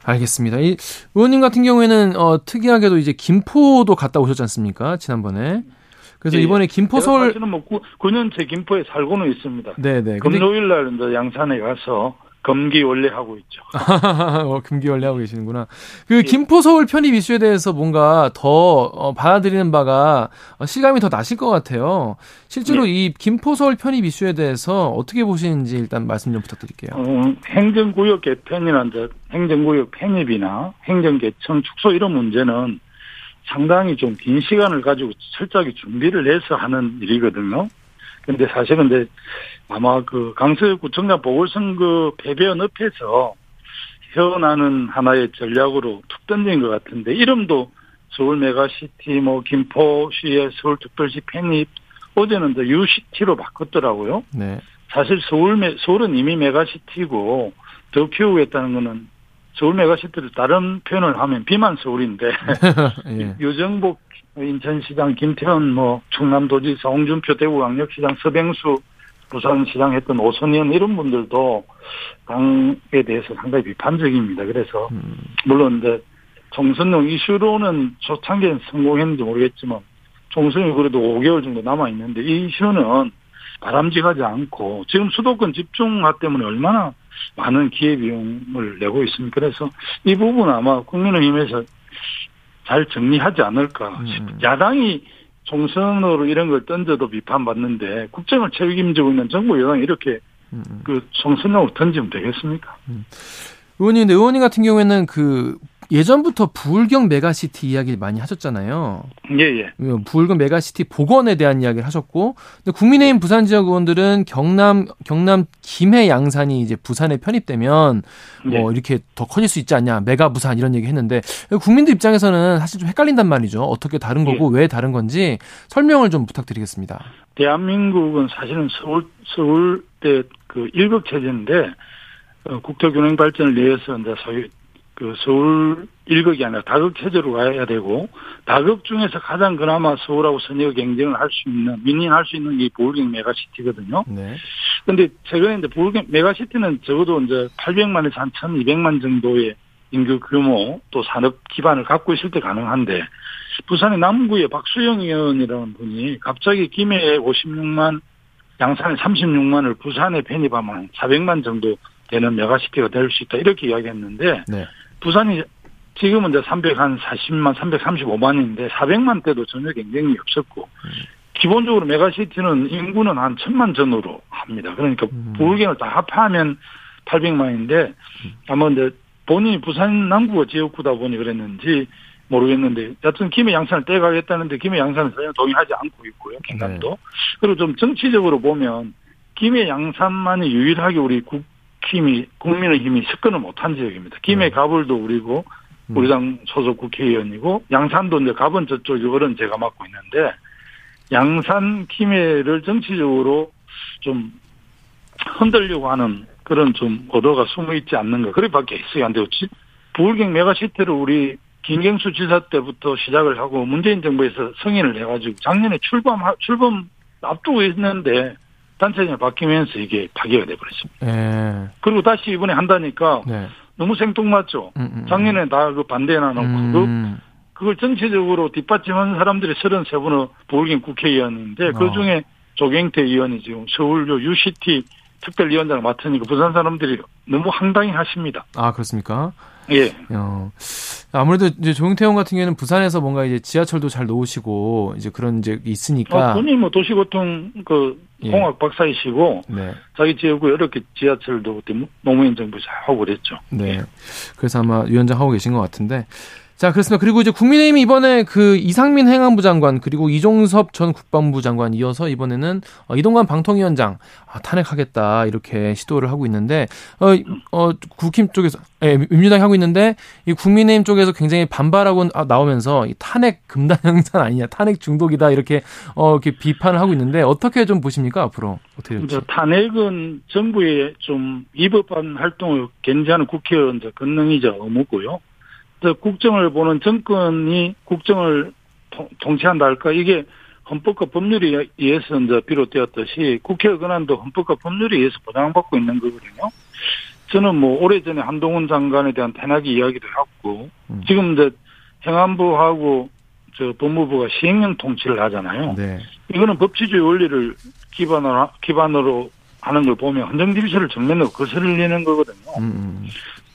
알겠습니다. 이 의원님 같은 경우에는 어, 특이하게도 이제 김포도 갔다 오셨지 않습니까? 지난번에. 그래서 예, 이번에 김포 제가 서울 사실은 뭐 9, 년째 김포에 살고는 있습니다. 네네. 근데 금요일 날 양산에 가서 검기 원래 하고 있죠. 어, 금기원래 하고 계시는구나. 그 김포 서울 편입 이슈에 대해서 뭔가 더 어, 받아들이는 바가 어, 실감이 더 나실 것 같아요. 실제로 이 김포 서울 편입 이슈에 대해서 어떻게 보시는지 일단 말씀 좀 부탁드릴게요. 어, 행정구역 개편이나 행정구역 편입이나 행정개청 축소 이런 문제는 상당히 좀 긴 시간을 가지고 철저하게 준비를 해서 하는 일이거든요. 근데 사실은 이제 아마 그 강서구청장 보궐선거 패배원 읍에서 헤어나는 하나의 전략으로 툭 던진 것 같은데 이름도 서울 메가시티 뭐 김포시의 서울특별시 편입 어제는 이제 new city로 바꿨더라고요. 네. 사실 서울 메, 서울은 이미 megacity고 더 키우겠다는 거는 서울 megacity를 다른 표현을 하면 비만 서울인데 예. 유정복 인천시장 김태흠 뭐 충남도지사 홍준표 대구광역시장 서병수 부산시장 했던 오선현 이런 분들도 당에 대해서 상당히 비판적입니다. 그래서 음, 물론 이제 총선용 이슈로는 초창기엔 성공했는지 모르겠지만 총선이 그래도 5개월 정도 남아 있는데 이 이슈는 바람직하지 않고 지금 수도권 집중화 때문에 얼마나 많은 기회비용을 내고 있습니까? 그래서 이 부분 아마 국민의힘에서 잘 정리하지 않을까. 음. 야당이 총선으로 이런 걸 던져도 비판받는데 국정을 책임지고 있는 정부 여당이 이렇게 음, 음. 그 총선용으로 던지면 되겠습니까? 의원님, 근데 의원님 같은 경우에는 그 예전부터 부울경 메가시티 이야기를 많이 하셨잖아요. 예, 예. 부울경 메가시티 복원에 대한 이야기를 하셨고, 근데 국민의힘 부산 지역 의원들은 경남 경남 김해 양산이 이제 부산에 편입되면 뭐 예. 이렇게 더 커질 수 있지 않냐, 메가 부산 이런 얘기 했는데 국민들 입장에서는 사실 좀 헷갈린단 말이죠. 어떻게 다른 거고 왜 다른 건지 설명을 좀 부탁드리겠습니다. 대한민국은 사실은 서울 서울대 그 일극 체제인데 어, 국토 균형 발전을 위해서 이제 소위 그 서울 일극이 아니라 다극 체제로 가야 되고 다극 중에서 가장 그나마 서울하고 선의의 경쟁을 할 수 있는 민인할 수 있는 게 부울경 메가시티거든요. 네. 근데 최근에 이제 부울경 메가시티는 적어도 이제 800만에서 한 1,200만 정도의 인구 규모 또 산업 기반을 갖고 있을 때 가능한데 부산의 남구의 박수영 의원이라는 분이 갑자기 김해에 56만 양산에 36만을 부산에 편입하면 400만 정도 되는 megacity가 될 수 있다 이렇게 이야기했는데 네. 부산이 지금은 이제 340만, 335만인데 400만 때도 전혀 경쟁이 없었고 기본적으로 megacity는 인구는 한 천만 전후로 합니다. 그러니까 음. 부울경을 다 합하면 800만인데 아마 이제 본인이 부산 남구가 지역구다 보니 그랬는지 모르겠는데 여튼 김해 양산을 떼가겠다는데 김해 양산은 전혀 동의하지 않고 있고요. 경남도. 그리고 좀 정치적으로 보면 김해 양산만이 유일하게 우리 국 힘이 국민의힘이 접근을 못한 지역입니다. 김해 네. 가불도 우리고 우리 당 소속 국회의원이고 양산도 이제 가본 저쪽 이거는 제가 맡고 있는데 양산 김해를 정치적으로 좀 흔들려고 하는 그런 좀 의도가 숨어 있지 않는가 그래밖에 있어요 안 되었지 부울경 메가시티를 우리 김경수 지사 때부터 시작을 하고 문재인 정부에서 승인을 해가지고 작년에 출범 출범 앞두고 있는데 단체장이 바뀌면서 이게 파기가 돼버렸습니다. 예. 그리고 다시 이번에 한다니까 네. 너무 생뚱맞죠. 음, 음, 작년에 다 그 반대나 놓고 그 음. 그걸 정치적으로 뒷받침하는 사람들이 33분의 부울경 국회의원인데 그 어. 중에 조경태 의원이 지금 서울요 UCT 특별위원장을 맡으니까 부산 사람들이 너무 황당히 하십니다. 아 그렇습니까? 예. 어, 아무래도 이제 조용태 형 같은 경우에는 부산에서 뭔가 이제 지하철도 잘 놓으시고 이제 그런 이제 있으니까. 어, 본인이 뭐 도시교통 그 예. 공학 박사이시고 네. 자기 지역구에 이렇게 지하철도 그때 노무현 정부에서 하고 그랬죠. 네. 그래서 아마 위원장 하고 계신 것 같은데. 자, 그렇습니다. 그리고 이제 국민의힘이 이번에 그 이상민 행안부 장관 그리고 이종섭 전 국방부 장관 이어서 이번에는 어, 이동관 방통위원장 아, 탄핵하겠다 이렇게 시도를 하고 있는데 어, 어 국힘 쪽에서 예, 민주당이 하고 있는데 이 국민의힘 쪽에서 굉장히 반발하고 아, 나오면서 이 탄핵 금단 형산 아니냐 탄핵 중독이다 이렇게 어 이렇게 비판을 하고 있는데 어떻게 좀 보십니까 앞으로 어떻게 될지 이제 탄핵은 정부의 좀 위법한 활동을 견제하는 국회의원 권능이자 의무고요. 또 국정을 보는 정권이 국정을 통- 통치한다 할까 이게 헌법과 법률에 의해서 이제 비롯되었듯이 국회의 권한도 헌법과 법률에 의해서 보장받고 있는 거거든요. 저는 뭐 오래전에 한동훈 장관에 대한 탄핵 이야기도 했고 음. 지금 이제 행안부하고 저 법무부가 시행령 통치를 하잖아요. 네. 이거는 법치주의 원리를 기반으로, 기반으로 하는 걸 보면 헌정 질서를 정면으로 거슬리는 거거든요. 음, 음.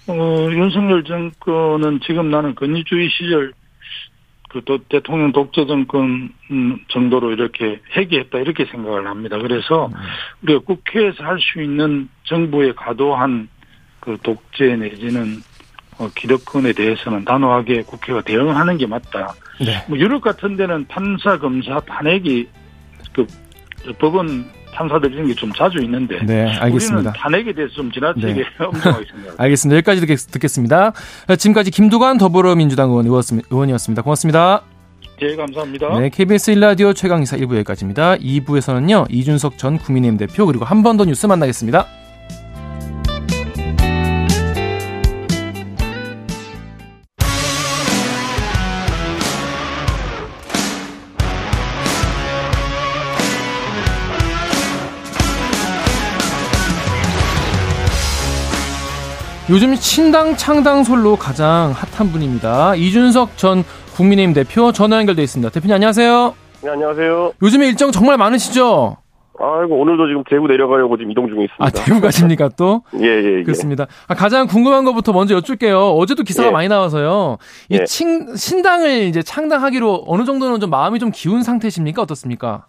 어, 윤석열 정권은 지금 나는 권위주의 시절 그 또 대통령 독재 정권 음, 정도로 이렇게 회귀했다 이렇게 생각을 합니다. 그래서 우리가 국회에서 할 수 있는 정부의 과도한 그 독재 내지는 어, 기득권에 대해서는 단호하게 국회가 대응하는 게 맞다. 네. 뭐 유럽 같은 데는 판사, 검사, 탄핵이 그 법원 판사들 이런 게 좀 자주 있는데 네, 알겠습니다. 우리는 탄핵에 대해서 좀 지나치게 네. 엄정하게 생각합니다. 알겠습니다. 여기까지 듣겠, 듣겠 습니다. 지금까지 김두관 더불어민주당 의원, 의원이었습니다. 고맙습니다. 예, 감사합니다. 네, KBS 1라디오 최강기사 1부 여기까지입니다. 2부에서는요, 이준석 전 국민의힘 대표 그리고 한 번 더 뉴스 만나겠습니다. 요즘 신당 창당 솔로 가장 핫한 분입니다. 이준석 전 국민의힘 대표 전화 연결돼 있습니다. 대표님 안녕하세요. 네, 안녕하세요. 요즘에 일정 정말 많으시죠? 아이고, 오늘도 지금 대구 내려가려고 지금 이동 중에 있습니다. 아, 대구 가십니까 또? 예, 예, 예. 그렇습니다. 아, 가장 궁금한 것부터 먼저 여쭐게요. 어제도 기사가 예. 많이 나와서요. 이 예. 친, 신당을 이제 창당하기로 어느 정도는 좀 마음이 좀 기운 상태십니까? 어떻습니까?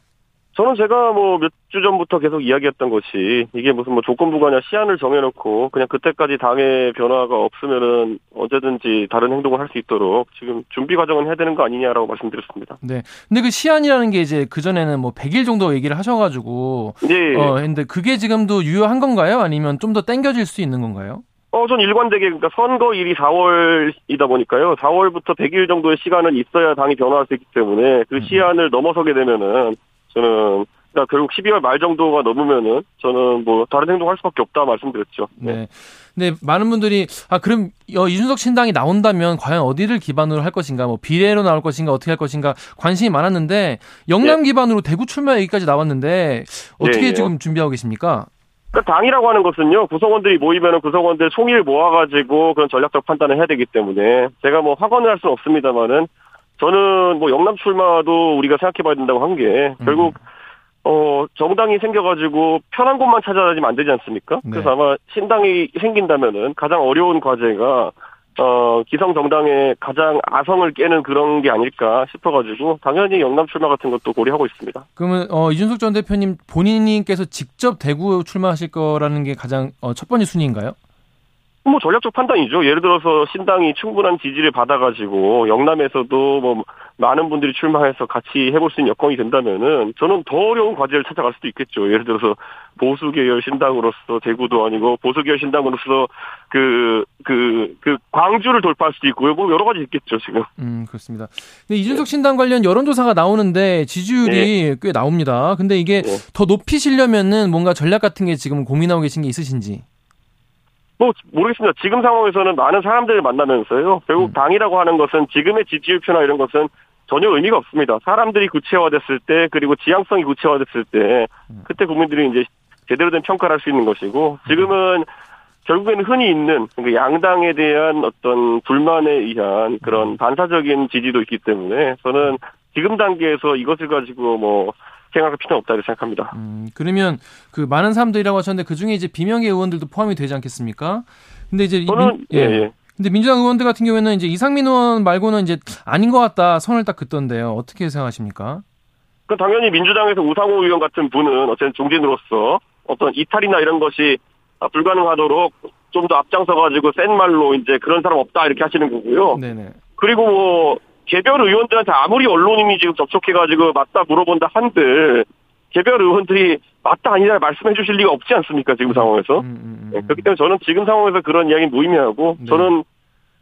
저는 제가 뭐 몇 주 전부터 계속 이야기했던 것이 이게 무슨 뭐 조건부가 아니라 시한을 정해놓고 그냥 그때까지 당의 변화가 없으면은 언제든지 다른 행동을 할 수 있도록 지금 준비 과정은 해야 되는 거 아니냐라고 말씀드렸습니다. 네. 근데 그 시한이라는 게 이제 그전에는 뭐 100일 정도 얘기를 하셔가지고. 예. 어, 근데 그게 지금도 유효한 건가요? 아니면 좀 더 땡겨질 수 있는 건가요? 어, 전 일관되게, 그러니까 선거일이 4월이다 보니까요. 4월부터 100일 정도의 시간은 있어야 당이 변화할 수 있기 때문에 그 시한을 넘어서게 되면은 저는 그러니까 결국 12월 말 정도가 넘으면은 저는 뭐 다른 행동할 수밖에 없다 말씀드렸죠. 네. 근데 많은 분들이 아 그럼 어, 이준석 신당이 나온다면 과연 어디를 기반으로 할 것인가, 뭐 비례로 나올 것인가, 어떻게 할 것인가 관심이 많았는데 영남 기반으로 대구 출마 얘기까지 나왔는데 어떻게 예, 예. 지금 준비하고 계십니까? 그러니까 당이라고 하는 것은요 구성원들이 모이면은 구성원들 총의를 모아가지고 그런 전략적 판단을 해야 되기 때문에 제가 뭐 확언을 할 수는 없습니다만은 저는 뭐 영남 출마도 우리가 생각해봐야 된다고 한 게 결국 어 정당이 생겨가지고 편한 곳만 찾아다니면 안 되지 않습니까? 네. 그래서 아마 신당이 생긴다면은 가장 어려운 과제가 어 기성 정당의 가장 아성을 깨는 그런 게 아닐까 싶어가지고 당연히 영남 출마 같은 것도 고려하고 있습니다. 그러면 어, 이준석 전 대표님 본인께서 직접 대구 출마하실 거라는 게 가장 어, 첫 번째 순위인가요? 뭐 전략적 판단이죠. 예를 들어서 신당이 충분한 지지를 받아가지고 영남에서도 뭐 많은 분들이 출마해서 같이 해볼 수 있는 여건이 된다면은 저는 더 어려운 과제를 찾아갈 수도 있겠죠. 예를 들어서 보수 계열 신당으로서 대구도 아니고 보수 계열 신당으로서 그그그 광주를 돌파할 수도 있고요. 뭐 여러 가지 있겠죠 지금. 음, 그렇습니다. 근데 이준석 신당 관련 여론조사가 나오는데 지지율이 꽤 나옵니다. 근데 이게 네. 더 높이시려면은 뭔가 전략 같은 게 지금 고민하고 계신 게 있으신지. 뭐 모르겠습니다. 지금 상황에서는 많은 사람들을 만나면서요. 결국 음. 당이라고 하는 것은 지금의 지지율표나 이런 것은 전혀 의미가 없습니다. 사람들이 구체화됐을 때 그리고 지향성이 구체화됐을 때 그때 국민들이 이제 제대로 된 평가를 할 수 있는 것이고 지금은 결국에는 흔히 있는 그 양당에 대한 어떤 불만에 의한 그런 반사적인 지지도 있기 때문에 저는 지금 단계에서 이것을 가지고 뭐 생각할 필요는 없다 이렇게 생각합니다. 음, 그러면 그 많은 사람들이라고 하셨는데 그 중에 이제 비명계 의원들도 포함이 되지 않겠습니까? 근데 이제 이 저는 민- 예, 예. 근데 민주당 의원들 같은 경우에는 이제 이상민 의원 말고는 이제 아닌 것 같다 선을 딱 긋던데요. 어떻게 생각하십니까? 그 당연히 민주당에서 우상호 의원 같은 분은 어쨌든 종진으로서 어떤 이탈이나 이런 것이 아, 불가능하도록 좀 더 앞장서 가지고 센 말로 이제 그런 사람 없다 이렇게 하시는 거고요. 네네. 그리고 뭐 개별 의원들한테 아무리 언론인이 지금 접촉해가지고 맞다 물어본다 한들 개별 의원들이 맞다 아니다 말씀해 주실 리가 없지 않습니까 지금 상황에서. 음, 음, 음. 네, 그렇기 때문에 저는 지금 상황에서 그런 이야기는 무의미하고 네. 저는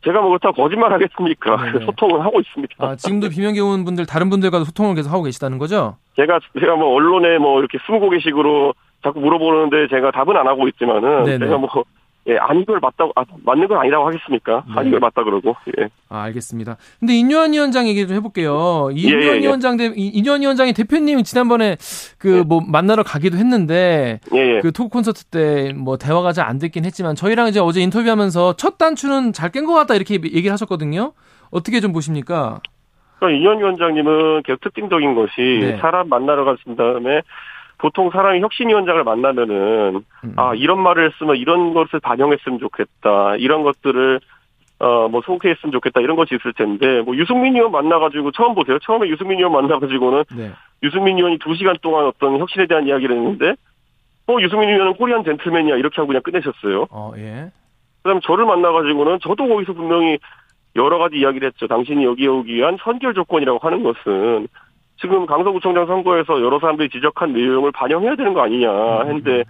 제가 뭐 그렇다고 거짓말 하겠습니까? 네네. 소통을 하고 있습니다. 아, 지금도 비명계 의원분들 다른 분들과도 소통을 계속 하고 계시다는 거죠? 제가 제가 뭐 언론에 뭐 이렇게 스무고개식으로 자꾸 물어보는데 제가 답은 안 하고 있지만은 네네. 제가 뭐 예, 아닌 걸 맞다고 아, 맞는 건 아니라고 하겠습니까? 네. 아닌 걸 맞다 그러고 예. 아, 알겠습니다. 근데 인유한 위원장 얘기 좀 해볼게요. 인유한 예, 예. 위원장 대, 이- 인유한 위원장이 대표님 지난번에 그 뭐 만나러 가기도 했는데 예, 예. 그 토크 콘서트 때 뭐 대화가 잘 안 됐긴 했지만 저희랑 이제 어제 인터뷰하면서 첫 단추는 잘 깬 것 같다 이렇게 얘기를 하셨거든요. 어떻게 좀 보십니까? 그러니까 이현 위원장님은 계속 특징적인 것이 네. 사람 만나러 가신 다음에 보통 사람이 혁신위원장을 만나면은 음. 아 이런 말을 했으면 이런 것을 반영했으면 좋겠다 이런 것들을 어뭐 소개했으면 좋겠다 이런 것이 있을 텐데 뭐 유승민 의원 만나가지고 처음 보세요 처음에 유승민 의원 만나가지고는 네. 유승민 의원이 두 시간 동안 어떤 혁신에 대한 이야기를 했는데 어 유승민 의원은 코리안 젠틀맨이야 이렇게 하고 그냥 끝내셨어요. 어, 예. 그다음 저를 만나가지고는 저도 거기서 분명히 여러 가지 이야기를 했죠. 당신이 여기에 오기 위한 선결 조건이라고 하는 것은 지금 강서구청장 선거에서 여러 사람들이 지적한 내용을 반영해야 되는 거 아니냐 했는데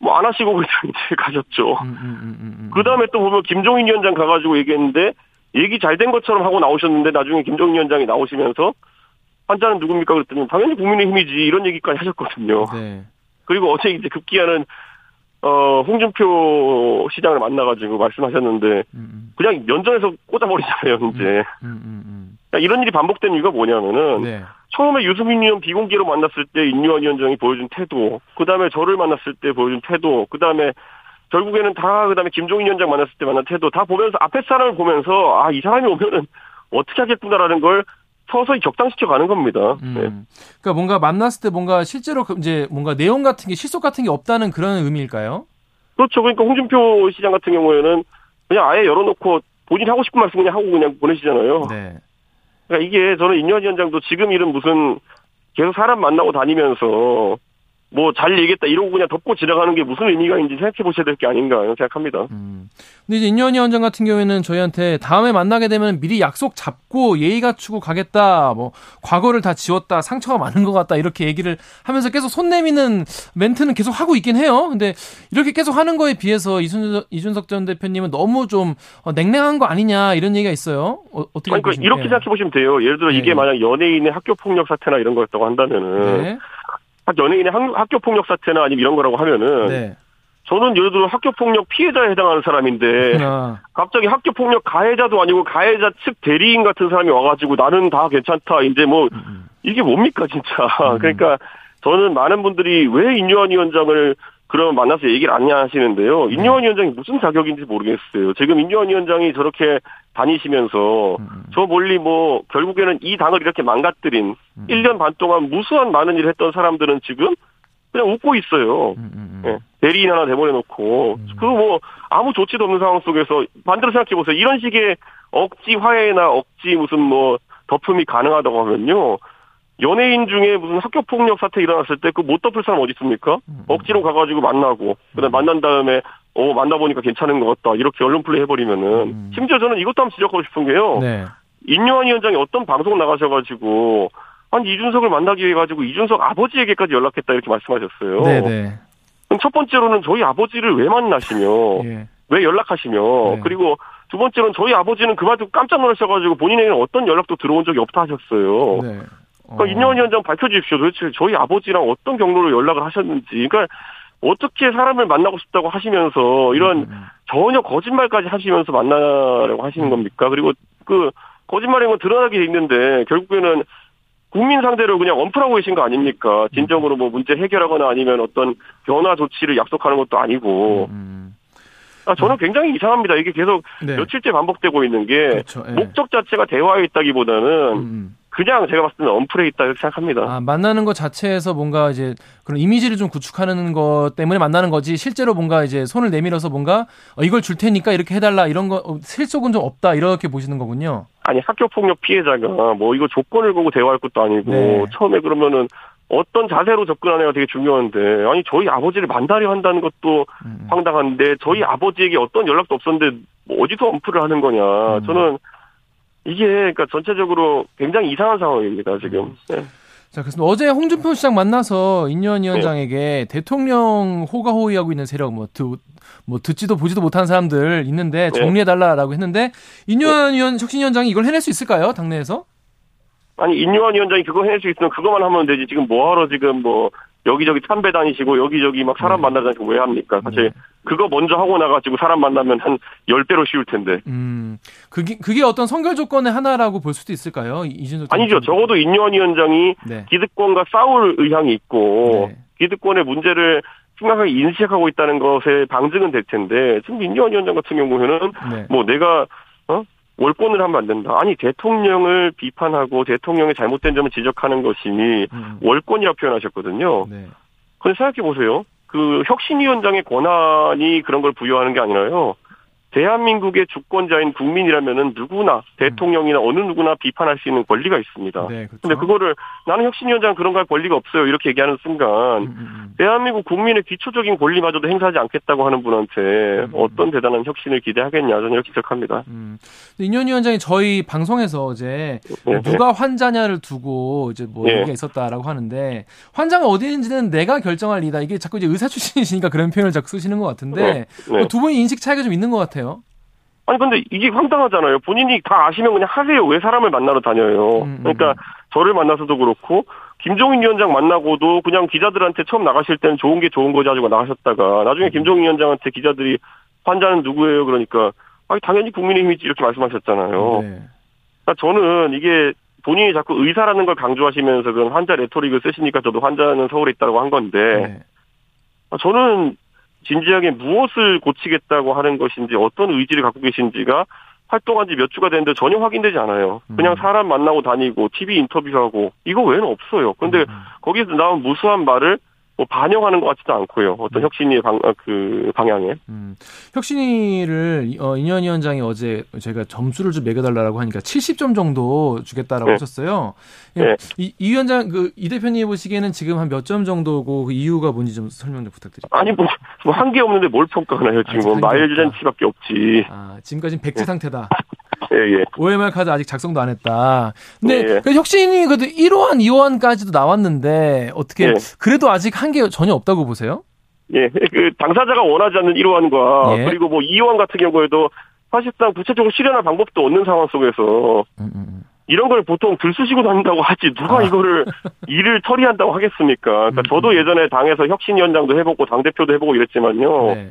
뭐 안 하시고 그냥 이제 가셨죠. 음, 음, 음, 음, 음. 그 다음에 또 보면 김종인 위원장 가가지고 얘기했는데 얘기 잘 된 것처럼 하고 나오셨는데 나중에 김종인 위원장이 나오시면서 환자는 누굽니까 그랬더니 당연히 국민의힘이지 이런 얘기까지 하셨거든요. 네. 그리고 어제 이제 급기야는 어 홍준표 시장을 만나가지고 말씀하셨는데 음, 음, 그냥 면전에서 꽂아버리잖아요 이제 음, 음, 음. 이런 일이 반복된 이유가 뭐냐면은 네. 처음에 유승민 의원 비공개로 만났을 때 인유한 위원장이 보여준 태도 그 다음에 저를 만났을 때 보여준 태도 그 다음에 결국에는 다 그 다음에 김종인 위원장 만났을 때 만난 태도 다 보면서 앞에 사람을 보면서 아 이 사람이 오면은 어떻게 하겠구나라는 걸 서서히 격상시켜 가는 겁니다. 음. 네. 그러니까 뭔가 만났을 때 뭔가 실제로 그 이제 뭔가 내용 같은 게 실속 같은 게 없다는 그런 의미일까요? 그렇죠. 그러니까 홍준표 시장 같은 경우에는 그냥 아예 열어놓고 본인 이 하고 싶은 말씀 그냥 하고 그냥 보내시잖아요. 네. 그러니까 이게 저는 인유한 위원장도 지금 일은 무슨 계속 사람 만나고 다니면서 뭐 잘 얘기했다 이러고 그냥 덮고 지나가는 게 무슨 의미가 있는지 생각해 보셔야 될 게 아닌가 생각합니다. 음. 근데 이제 인연이 원장 같은 경우에는 저희한테 다음에 만나게 되면 미리 약속 잡고 예의 갖추고 가겠다. 뭐 과거를 다 지웠다. 상처가 많은 것 같다. 이렇게 얘기를 하면서 계속 손 내미는 멘트는 계속 하고 있긴 해요. 근데 이렇게 계속 하는 거에 비해서 이순, 이준석 전 대표님은 너무 좀 어, 냉랭한 거 아니냐 이런 얘기가 있어요. 어, 떻게 그러니까 이렇게 생각해 보시면 돼요. 예를 들어 네. 이게 만약 연예인의 학교 폭력 사태나 이런 거였다고 한다면은 네. 연예인의 학- 학교 폭력 사태나 아니면 이런 거라고 하면은 네. 저는 예를 들어 학교 폭력 피해자에 해당하는 사람인데 아, 갑자기 학교 폭력 가해자도 아니고 가해자 측 대리인 같은 사람이 와가지고 나는 다 괜찮다. 이제 뭐 음, 이게 뭡니까 진짜. 그러니까 저는 많은 분들이 왜 인유한 위원장을 그러면 만나서 얘기를 안 하시는데요 네. 인유한 위원장이 무슨 자격인지 모르겠어요 지금 인유한 위원장이 저렇게 다니시면서 음, 저 멀리 뭐 결국에는 이 당을 이렇게 망가뜨린 음. 1년 반 동안 무수한 많은 일을 했던 사람들은 지금 그냥 웃고 있어요. 음, 음, 음. 예, 대리인 하나 내보내놓고 그 뭐 아무 조치도 없는 상황 속에서 반대로 생각해 보세요. 이런 식의 억지 화해나 억지 무슨 뭐 덮음이 가능하다고 하면요. 연예인 중에 무슨 학교 폭력 사태 일어났을 때 그 못 덮을 사람 어디 있습니까? 음, 억지로 가가지고 만나고 그다음 만난 다음에 어 만나 보니까 괜찮은 것 같다 이렇게 언론 플레이 해버리면은 음. 심지어 저는 이것도 한번 지적하고 싶은 게요. 네. 인요한 위원장이 어떤 방송 나가셔가지고 아니 이준석을 만나기 위해 가지고 이준석 아버지에게까지 연락했다 이렇게 말씀하셨어요. 네, 네. 그럼 첫 번째로는 저희 아버지를 왜 만나시며 예. 왜 연락하시며 네. 그리고 두 번째로는 저희 아버지는 그말 듣고 깜짝 놀라셔가지고 본인에게는 어떤 연락도 들어온 적이 없다 하셨어요. 네. 그러니까 어. 인요한 위원장 밝혀 주십시오. 도대체 저희 아버지랑 어떤 경로로 연락을 하셨는지. 그러니까 어떻게 사람을 만나고 싶다고 하시면서 이런 음, 전혀 거짓말까지 하시면서 만나려고 하시는 겁니까? 그리고 그 거짓말인 건 드러나게 돼 있는데 결국에는 국민 상대로 그냥 엄플하고 계신 거 아닙니까? 진정으로 뭐 문제 해결하거나 아니면 어떤 변화 조치를 약속하는 것도 아니고. 음, 아, 저는 굉장히 이상합니다. 이게 계속 네. 며칠째 반복되고 있는 게 그렇죠. 예. 목적 자체가 대화에 있다기보다는 음. 그냥 제가 봤을 때는 엄플에 있다 이렇게 생각합니다. 아, 만나는 것 자체에서 뭔가 이제 그런 이미지를 좀 구축하는 것 때문에 만나는 거지 실제로 뭔가 이제 손을 내밀어서 뭔가 어, 이걸 줄 테니까 이렇게 해달라 이런 거 어, 실속은 좀 없다 이렇게 보시는 거군요. 아니 학교 폭력 피해자가 뭐 이거 조건을 보고 대화할 것도 아니고 네. 처음에 그러면은 어떤 자세로 접근하느냐가 되게 중요한데 아니 저희 아버지를 만나려 한다는 것도 음. 황당한데 저희 아버지에게 어떤 연락도 없었는데 뭐 어디서 엄프를 하는 거냐 음. 저는 이게 그러니까 전체적으로 굉장히 이상한 상황입니다 지금 네. 자, 그래서 어제 홍준표 시장 만나서 인유한 위원장에게 대통령 호가호위하고 있는 세력 뭐, 드, 뭐 듣지도 보지도 못한 사람들 있는데 네. 정리해 달라라고 했는데 인유한 위원 혁신 위원장이 이걸 해낼 수 있을까요? 당내에서? 아니 인유한 위원장이 그거 해낼 수 있으면 그것만 하면 되지 지금 뭐하러 지금 뭐 여기저기 참배 다니시고 여기저기 막 사람 네. 만나다니고 왜 합니까 사실 네. 그거 먼저 하고 나가지고 사람 만나면 한 10배로 쉬울 텐데 음, 그게 그게 어떤 선결 조건의 하나라고 볼 수도 있을까요? 이- 이준석 아니죠. 적어도 인유한 위원장이 네. 기득권과 싸울 의향이 있고 네. 기득권의 문제를 심각하게 인식하고 있다는 것에 방증은 될 텐데 지금 인유한 위원장 같은 경우에는 네. 뭐 내가 어 월권을 하면 안 된다. 아니 대통령을 비판하고 대통령의 잘못된 점을 지적하는 것이 음, 월권이라고 표현하셨거든요. 네. 그런데 생각해 보세요. 그 혁신위원장의 권한이 그런 걸 부여하는 게 아니라요. 대한민국의 주권자인 국민이라면은 누구나 대통령이나 어느 누구나 비판할 수 있는 권리가 있습니다. 네, 그렇죠. 근데 그거를 나는 혁신위원장 그런 거 할 권리가 없어요. 이렇게 얘기하는 순간 음, 음, 음. 대한민국 국민의 기초적인 권리마저도 행사하지 않겠다고 하는 분한테 어떤 대단한 혁신을 기대하겠냐 저는 이렇게 생각합니다. 음. 인현 위원장이 저희 방송에서 어제 네, 누가 환자냐를 두고 이제 뭐 네. 얘기가 있었다라고 하는데 환자가 어디 있는지는 내가 결정할 리다. 이게 자꾸 이제 의사 출신이시니까 그런 표현을 자꾸 쓰시는 것 같은데 네. 뭐두 분이 인식 차이가 좀 있는 것 같아요. 아니 근데 이게 황당하잖아요. 본인이 다 아시면 그냥 하세요. 왜 사람을 만나러 다녀요? 음, 음, 그러니까 저를 만나서도 그렇고 김종인 위원장 만나고도 그냥 기자들한테 처음 나가실 때는 좋은 게 좋은 거지 가지고 나가셨다가 나중에 김종인 위원장한테 기자들이 환자는 누구예요? 그러니까 아니 당연히 국민의힘이지 이렇게 말씀하셨잖아요. 네. 그러니까 저는 이게 본인이 자꾸 의사라는 걸 강조하시면서 그런 환자 레토릭을 쓰시니까 저도 환자는 서울에 있다고 한 건데 네. 아, 저는 진지하게 무엇을 고치겠다고 하는 것인지 어떤 의지를 갖고 계신지가 활동한 지 몇 주가 됐는데 전혀 확인되지 않아요. 그냥 음. 사람 만나고 다니고 TV 인터뷰하고 이거 외에는 없어요. 근데 음. 거기서 나온 무수한 말을 뭐 반영하는 것 같지도 않고요. 어떤 음. 혁신의 방, 어, 그 방향에. 음. 혁신이를 어, 인현 위원장이 어제 제가 점수를 좀 매겨달라고 하니까 70점 정도 주겠다라고 네. 하셨어요. 예, 네. 이, 이 위원장 그 이 대표님 보시기에는 지금 한 몇 점 정도고 그 이유가 뭔지 좀 설명 좀 부탁드립니다. 아니 뭐한게 없는데 뭘 평가하나요 지금 아직 뭐. 마일전치밖에 없지. 아, 지금까지는 백지 상태다. 예 예. OMR 카드 아직 작성도 안 했다. 근데 네. 그 혁신이 그래도 1호안, 2호안까지도 나왔는데 어떻게 네. 그래도 아직 한 게 전혀 없다고 보세요? 예, 그 당사자가 원하지 않는 1호안과 예. 그리고 뭐 2호안 같은 경우에도 사실상 구체적으로 실현할 방법도 없는 상황 속에서 음, 음, 음. 이런 걸 보통 들쑤시고 다닌다고 하지 누가 아. 이거를 일을 처리한다고 하겠습니까? 그러니까 음, 저도 음. 예전에 당에서 혁신위원장도 해보고 당 대표도 해보고 이랬지만요. 네.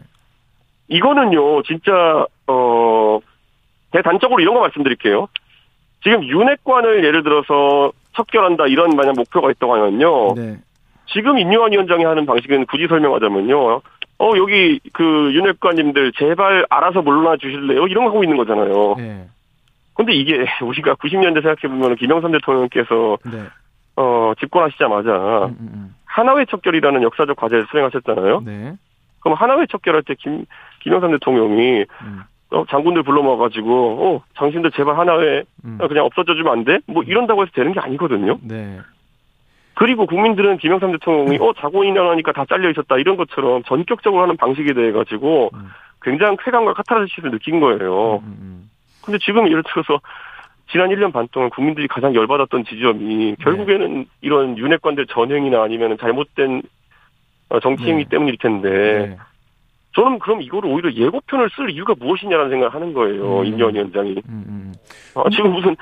이거는요 진짜 어 대단적으로 이런 거 말씀드릴게요. 지금 윤핵관을 예를 들어서 척결한다 이런 만약 목표가 있다고 하면요. 네. 지금 임요한 위원장이 하는 방식은 굳이 설명하자면요. 어, 여기 그 윤핵관님들 제발 알아서 물러나 주실래요? 이런 거 하고 있는 거잖아요. 네. 근데 이게 우리가 90년대 생각해 보면 김영삼 대통령께서 네. 어, 집권하시자마자 음, 음, 음. 하나회 척결이라는 역사적 과제를 수행하셨잖아요. 네. 그럼 하나회 척결할 때 김, 김영삼 대통령이 음, 어, 장군들 불러 모아가지고 어, 당신들 제발 하나회 음. 그냥 없어져 주면 안 돼? 뭐 이런다고 해서 되는 게 아니거든요. 네. 그리고 국민들은 김영삼 대통령이 어 자고인연하니까 다 잘려 있었다 이런 것처럼 전격적으로 하는 방식에 대해 가지고 음. 굉장한 쾌감과 카타르시스를 느낀 거예요. 음, 음, 근데 지금 예를 들어서 지난 1년 반 동안 국민들이 가장 열받았던 지점이 결국에는 이런 윤핵관들 전횡이나 아니면 잘못된 어, 정치 행위 네. 때문일 텐데 네. 저는 그럼 이거를 오히려 예고편을 쓸 이유가 무엇이냐라는 생각을 하는 거예요. 음. 임현 위원장이. 음, 음. 아, 지금 무슨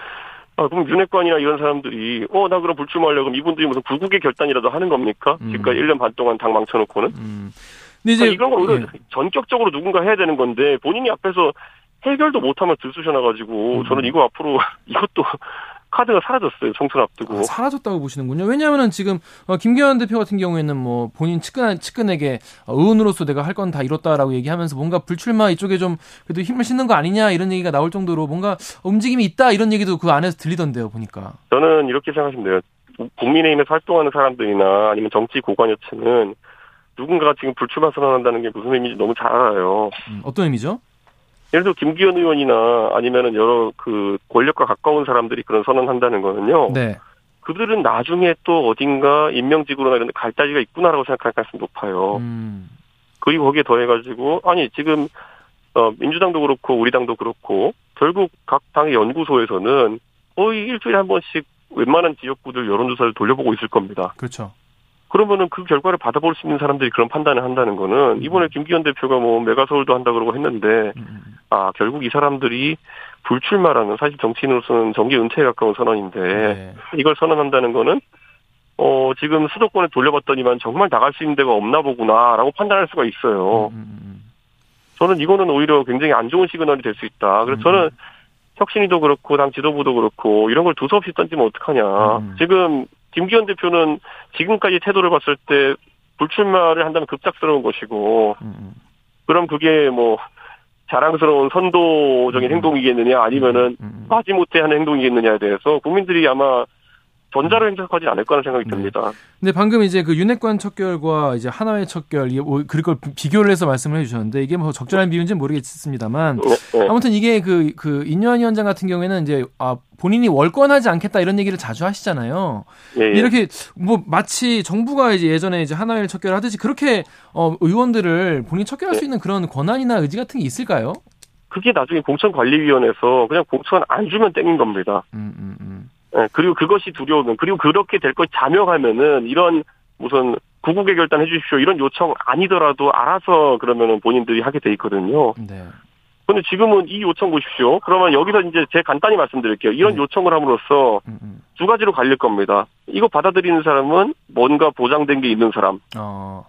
아, 그럼 윤핵관이나 이런 사람들이 어 나 그럼 불출마하려고 그럼 이분들이 무슨 구국의 결단이라도 하는 겁니까? 음. 지금까지 1년 반 동안 당 망쳐놓고는 음. 근데 이제 아, 이런 걸 오히려 예. 전격적으로 누군가 해야 되는 건데 본인이 앞에서 해결도 못하면 들쑤셔놔가지고 음. 저는 이거 앞으로 이것도 카드가 사라졌어요 총선 앞두고 아, 사라졌다고 보시는군요. 왜냐하면은 지금 어, 김기현 대표 같은 경우에는 뭐 본인 측근 측근에게 어, 의원으로서 내가 할 건 다 이뤘다라고 얘기하면서 뭔가 불출마 이쪽에 좀 그래도 힘을 싣는 거 아니냐 이런 얘기가 나올 정도로 뭔가 움직임이 있다 이런 얘기도 그 안에서 들리던데요 보니까. 저는 이렇게 생각하시면 돼요 국민의힘에서 활동하는 사람들이나 아니면 정치 고관여층은 누군가가 지금 불출마 선언한다는 게 무슨 의미인지 너무 잘 알아요. 음, 어떤 의미죠? 예를 들어 김기현 의원이나 아니면은 여러 그 권력과 가까운 사람들이 그런 선언한다는 거는요. 네. 그들은 나중에 또 어딘가 임명직으로나 이런 데갈 자리가 있구나라고 생각할 가능성이 높아요. 음. 그리고 거기에 더해가지고 아니 지금 어, 민주당도 그렇고 우리 당도 그렇고 결국 각 당의 연구소에서는 거의 일주일에 한 번씩 웬만한 지역구들 여론조사를 돌려보고 있을 겁니다. 그렇죠. 그러면은 그 결과를 받아볼 수 있는 사람들이 그런 판단을 한다는 거는 이번에 김기현 대표가 뭐 메가서울도 한다 그러고 했는데 음, 음. 아 결국 이 사람들이 불출마라는 사실 정치인으로서는 정계 은퇴에 가까운 선언인데 네. 이걸 선언한다는 거는 어 지금 수도권에 돌려봤더니만 정말 나갈 수 있는 데가 없나 보구나라고 판단할 수가 있어요. 음, 음, 음. 저는 이거는 오히려 굉장히 안 좋은 시그널이 될 수 있다. 그래서 음. 저는 혁신이도 그렇고 당 지도부도 그렇고 이런 걸 두서없이 던지면 어떡하냐. 음. 지금 김기현 대표는 지금까지 태도를 봤을 때 불출마를 한다면 급작스러운 것이고 음, 음. 그럼 그게 뭐 자랑스러운 선도적인 음. 행동이겠느냐 아니면은 음, 음. 빠지못해 하는 행동이겠느냐에 대해서 국민들이 아마 전자를 행사하지 않을 거라는 생각이 네. 듭니다. 근데 방금 이제 그 윤핵관 척결과 이제 하나의 척결 뭐 그걸 비교를 해서 말씀을 해주셨는데 이게 뭐 적절한 비유인지는 모르겠습니다만 네, 네. 아무튼 이게 그, 그, 인요한 위원장 같은 경우에는 이제, 아, 본인이 월권하지 않겠다 이런 얘기를 자주 하시잖아요. 예, 예. 이렇게, 뭐, 마치 정부가 이제 예전에 이제 하나회를 척결하듯이 그렇게, 어, 의원들을 본인이 척결할 수 있는 그런 권한이나 의지 같은 게 있을까요? 그게 나중에 공천관리위원회에서 그냥 공천 안 주면 땡긴 겁니다. 음, 음, 음. 예, 그리고 그것이 두려우면 그리고 그렇게 될 걸 자명하면은 이런 무슨 구국의 결단 해주십시오 이런 요청 아니더라도 알아서 그러면은 본인들이 하게 돼 있거든요. 네. 근데 지금은 이 요청 보십시오. 그러면 여기서 이제 제 간단히 말씀드릴게요. 이런 네. 요청을 함으로써 음, 음. 두 가지로 갈릴 겁니다. 이거 받아들이는 사람은 뭔가 보장된 게 있는 사람, 어,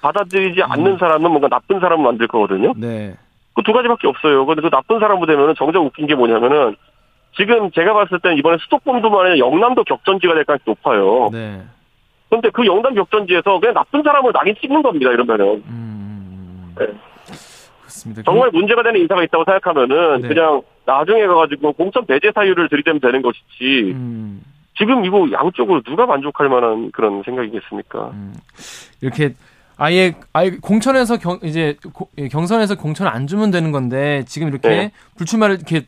받아들이지 음. 않는 사람은 뭔가 나쁜 사람을 만들 거거든요. 네. 그 두 가지밖에 없어요. 근데 그 나쁜 사람으로 되면은 정작 웃긴 게 뭐냐면은 지금 제가 봤을 때는 이번에 수도권도만 아니라 영남도 격전지가 될 가능성이 높아요. 네. 근데 그 영남 격전지에서 그냥 나쁜 사람을 낙인 찍는 겁니다. 이러면은 음, 음, 음. 네. 그렇습니다. 정말 문제가 되는 인사가 있다고 생각하면은 네. 그냥 나중에 가가지고 공천 배제 사유를 들이대면 되는 것이지 음, 지금 이거 양쪽으로 누가 만족할 만한 그런 생각이겠습니까? 음, 이렇게 아예 아예 공천에서 경 이제 고- 예, 경선에서 공천 안 주면 되는 건데 지금 이렇게 네. 불출마를 이렇게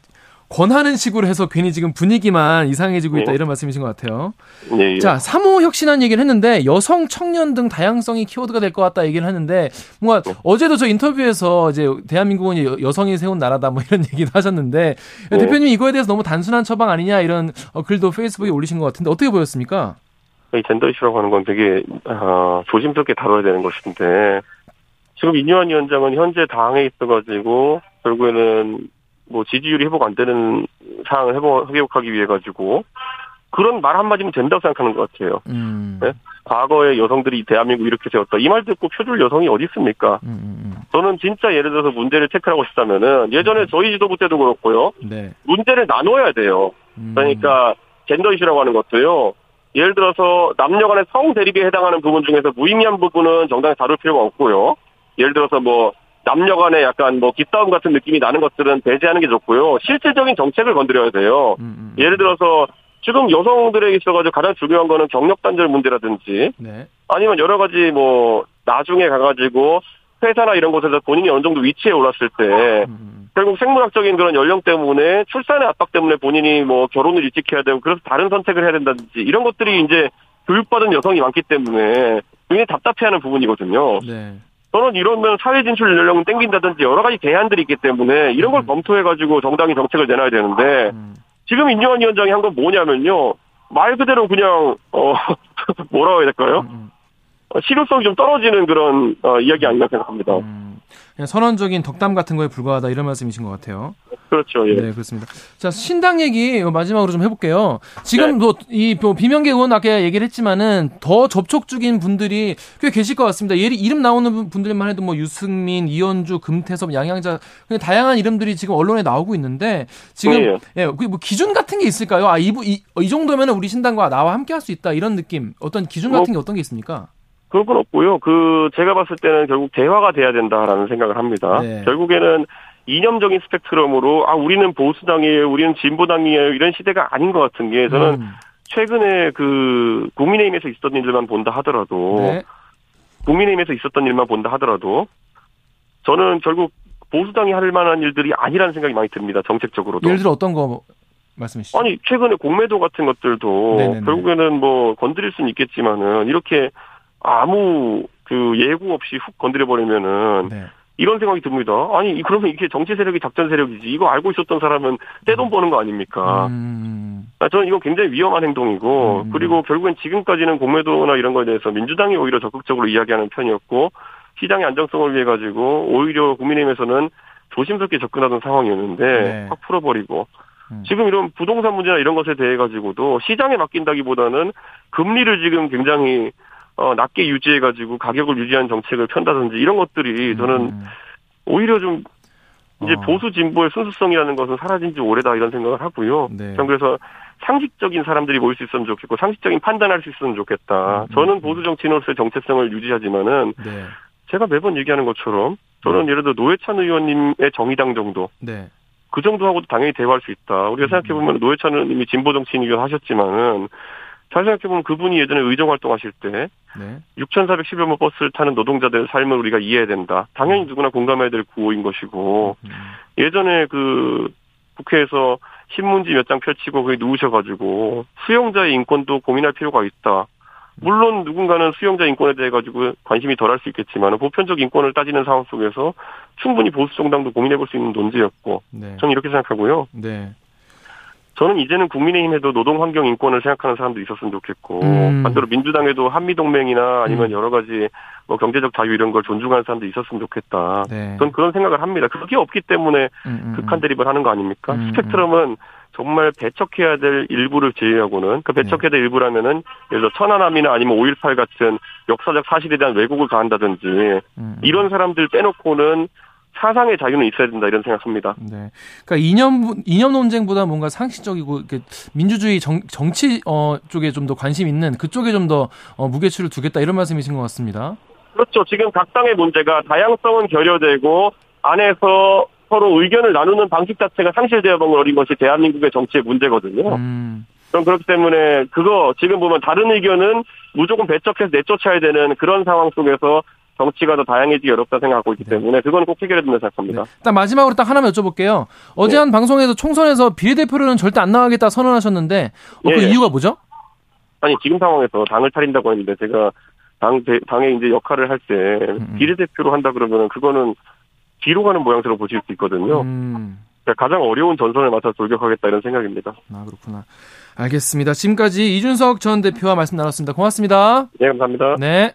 권하는 식으로 해서 괜히 지금 분위기만 이상해지고 있다 네. 이런 말씀이신 것 같아요. 예, 예. 자, 3호 혁신안 얘기를 했는데 여성, 청년 등 다양성이 키워드가 될 것 같다 얘기를 하는데 뭔가 네. 어제도 저 인터뷰에서 이제 대한민국은 여- 여성이 세운 나라다 뭐 이런 얘기도 하셨는데 네. 대표님 이거에 대해서 너무 단순한 처방 아니냐 이런 어, 글도 페이스북에 올리신 것 같은데 어떻게 보였습니까? 이 젠더 이슈라고 하는 건 되게 아, 조심스럽게 다뤄야 되는 것인데 지금 인유한 위원장은 현재 당에 있어가지고 결국에는 뭐 지지율이 회복 안 되는 상황을 회복, 회복하기 위해 가지고 그런 말 한마디면 된다고 생각하는 것 같아요. 음. 네? 과거에 여성들이 대한민국 이렇게 세웠다. 이 말 듣고 표줄 여성이 어디 있습니까? 음, 음, 저는 진짜 예를 들어서 문제를 체크하고 싶다면은 예전에 저희 지도부 때도 그렇고요. 음. 네. 문제를 나눠야 돼요. 음. 그러니까 젠더 이슈라고 하는 것도요. 예를 들어서 남녀 간의 성 대립에 해당하는 부분 중에서 무의미한 부분은 정당히 다룰 필요가 없고요. 예를 들어서 뭐 남녀 간의 약간 뭐 기싸움 같은 느낌이 나는 것들은 배제하는 게 좋고요. 실질적인 정책을 건드려야 돼요. 음, 음, 음. 예를 들어서 지금 여성들에게 있어가지고 가장 중요한 거는 경력 단절 문제라든지 네. 아니면 여러 가지 뭐 나중에 가가지고 회사나 이런 곳에서 본인이 어느 정도 위치에 올랐을 때 음, 결국 생물학적인 그런 연령 때문에 출산의 압박 때문에 본인이 뭐 결혼을 일찍 해야 되고 그래서 다른 선택을 해야 된다든지 이런 것들이 이제 교육받은 여성이 많기 때문에 굉장히 답답해하는 부분이거든요. 네. 저는 이러면 사회 진출 연령은 땡긴다든지 여러 가지 대안들이 있기 때문에 이런 걸 음. 검토해가지고 정당이 정책을 내놔야 되는데 음. 지금 인유한 위원장이 한 건 뭐냐면요 말 그대로 그냥 어 뭐라고 해야 될까요? 음, 어, 실효성이 좀 떨어지는 그런 어, 이야기 아닌가 생각합니다. 선언적인 덕담 같은 거에 불과하다 이런 말씀이신 것 같아요. 그렇죠. 예. 네, 그렇습니다. 자, 신당 얘기 마지막으로 좀 해볼게요. 지금 네. 뭐이 뭐 비명계 의원 아까 얘기를 했지만은 더 접촉 중인 분들이 꽤 계실 것 같습니다. 예를 이름 나오는 분들만 해도 뭐 유승민, 이현주, 금태섭, 양양자 다양한 이름들이 지금 언론에 나오고 있는데 지금 예. 예, 그뭐 기준 같은 게 있을까요? 아, 이, 부- 이, 이 정도면은 우리 신당과 나와 함께 할 수 있다 이런 느낌. 어떤 기준 같은 게 어떤 게 있습니까? 그런 건 없고요. 그 제가 봤을 때는 결국 대화가 돼야 된다라는 생각을 합니다. 네. 결국에는 이념적인 스펙트럼으로 아 우리는 보수당이에요, 우리는 진보당이에요 이런 시대가 아닌 것 같은 게 저는 음. 최근에 그 국민의힘에서 있었던 일만 본다 하더라도 네. 국민의힘에서 있었던 일만 본다 하더라도 저는 결국 보수당이 할 만한 일들이 아니라는 생각이 많이 듭니다. 정책적으로도. 예를 들어 어떤 거 말씀이시죠? 아니 최근에 공매도 같은 것들도 네네네. 결국에는 뭐 건드릴 수는 있겠지만은 이렇게 아무 그 예고 없이 훅 건드려 버리면은 네. 이런 생각이 듭니다. 아니 그러면 이게 정치 세력이 작전 세력이지 이거 알고 있었던 사람은 떼돈 버는 거 아닙니까? 음. 아, 저는 이건 굉장히 위험한 행동이고 음. 그리고 결국엔 지금까지는 공매도나 이런 거에 대해서 민주당이 오히려 적극적으로 이야기하는 편이었고 시장의 안정성을 위해 가지고 오히려 국민의힘에서는 조심스럽게 접근하던 상황이었는데 네. 확 풀어버리고 음. 지금 이런 부동산 문제나 이런 것에 대해 가지고도 시장에 맡긴다기보다는 금리를 지금 굉장히 어, 낮게 유지해 가지고 가격을 유지하는 정책을 편다든지 이런 것들이 저는 음. 오히려 좀 이제 어. 보수 진보의 순수성이라는 것은 사라진 지 오래다 이런 생각을 하고요. 네. 전 그래서 상식적인 사람들이 모일 수 있으면 좋겠고 상식적인 판단할 수 있으면 좋겠다. 음, 음, 저는 음. 보수 정치인으로서의 정체성을 유지하지만은 네. 제가 매번 얘기하는 것처럼 저는 예를 들어 노회찬 의원님의 정의당 정도 네. 그 정도하고도 당연히 대화할 수 있다. 우리가 음. 생각해 보면 노회찬 의원님이 진보 정치인이기도 하셨지만은 잘 생각해 보면 그분이 예전에 의정 활동하실 때 네. 6,410여 번 버스를 타는 노동자들의 삶을 우리가 이해해야 된다. 당연히 음. 누구나 공감해야 될 구호인 것이고 음. 예전에 그 국회에서 신문지 몇 장 펼치고 거기 누우셔가지고 수용자의 인권도 고민할 필요가 있다. 물론 누군가는 수용자 인권에 대해 가지고 관심이 덜할 수 있겠지만 보편적 인권을 따지는 상황 속에서 충분히 보수 정당도 고민해 볼 수 있는 논지였고 네. 저는 이렇게 생각하고요. 네. 저는 이제는 국민의힘에도 노동 환경 인권을 생각하는 사람도 있었으면 좋겠고 음. 반대로 민주당에도 한미 동맹이나 아니면 음. 여러 가지 뭐 경제적 자유 이런 걸 존중하는 사람도 있었으면 좋겠다. 네. 전 그런 생각을 합니다. 그게 없기 때문에 음, 음, 극한 대립을 하는 거 아닙니까? 음, 스펙트럼은 정말 배척해야 될 일부를 제외하고는 그 배척해야 될 일부라면은 예를 들어 천안함이나 아니면 5.18 같은 역사적 사실에 대한 왜곡을 가한다든지 음, 음. 이런 사람들 빼놓고는 사상의 자유는 있어야 된다 이런 생각합니다. 네. 그러니까 이념 이념 논쟁보다 뭔가 상식적이고 이렇게 민주주의 정, 정치 어 쪽에 좀 더 관심 있는 그쪽에 좀더 어, 무게추를 두겠다 이런 말씀이신 것 같습니다. 그렇죠. 지금 각 당의 문제가 다양성은 결여되고 안에서 서로 의견을 나누는 방식 자체가 상실되어 버린 것이 대한민국의 정치의 문제거든요. 음. 그럼 그렇기 때문에 그거 지금 보면 다른 의견은 무조건 배척해서 내쫓아야 되는 그런 상황 속에서 정치가 더 다양해지기 어렵다 생각하고 있기 때문에 그건 꼭 해결해야 된다 생각합니다. 딱 마지막으로 딱 하나만 여쭤볼게요. 어제 네. 한 방송에서 총선에서 비례대표로는 절대 안 나가겠다 선언하셨는데 어, 그 예. 이유가 뭐죠? 아니 지금 상황에서 당을 차린다고 했는데 제가 당 대- 당의 이제 역할을 할때 음. 비례대표로 한다 그러면은 그거는 뒤로 가는 모양새로 보실 수 있거든요. 음, 그러니까 가장 어려운 전선을 맡아 돌격하겠다 이런 생각입니다. 아 그렇구나. 알겠습니다. 지금까지 이준석 전 대표와 말씀 나눴습니다. 고맙습니다. 네 감사합니다. 네.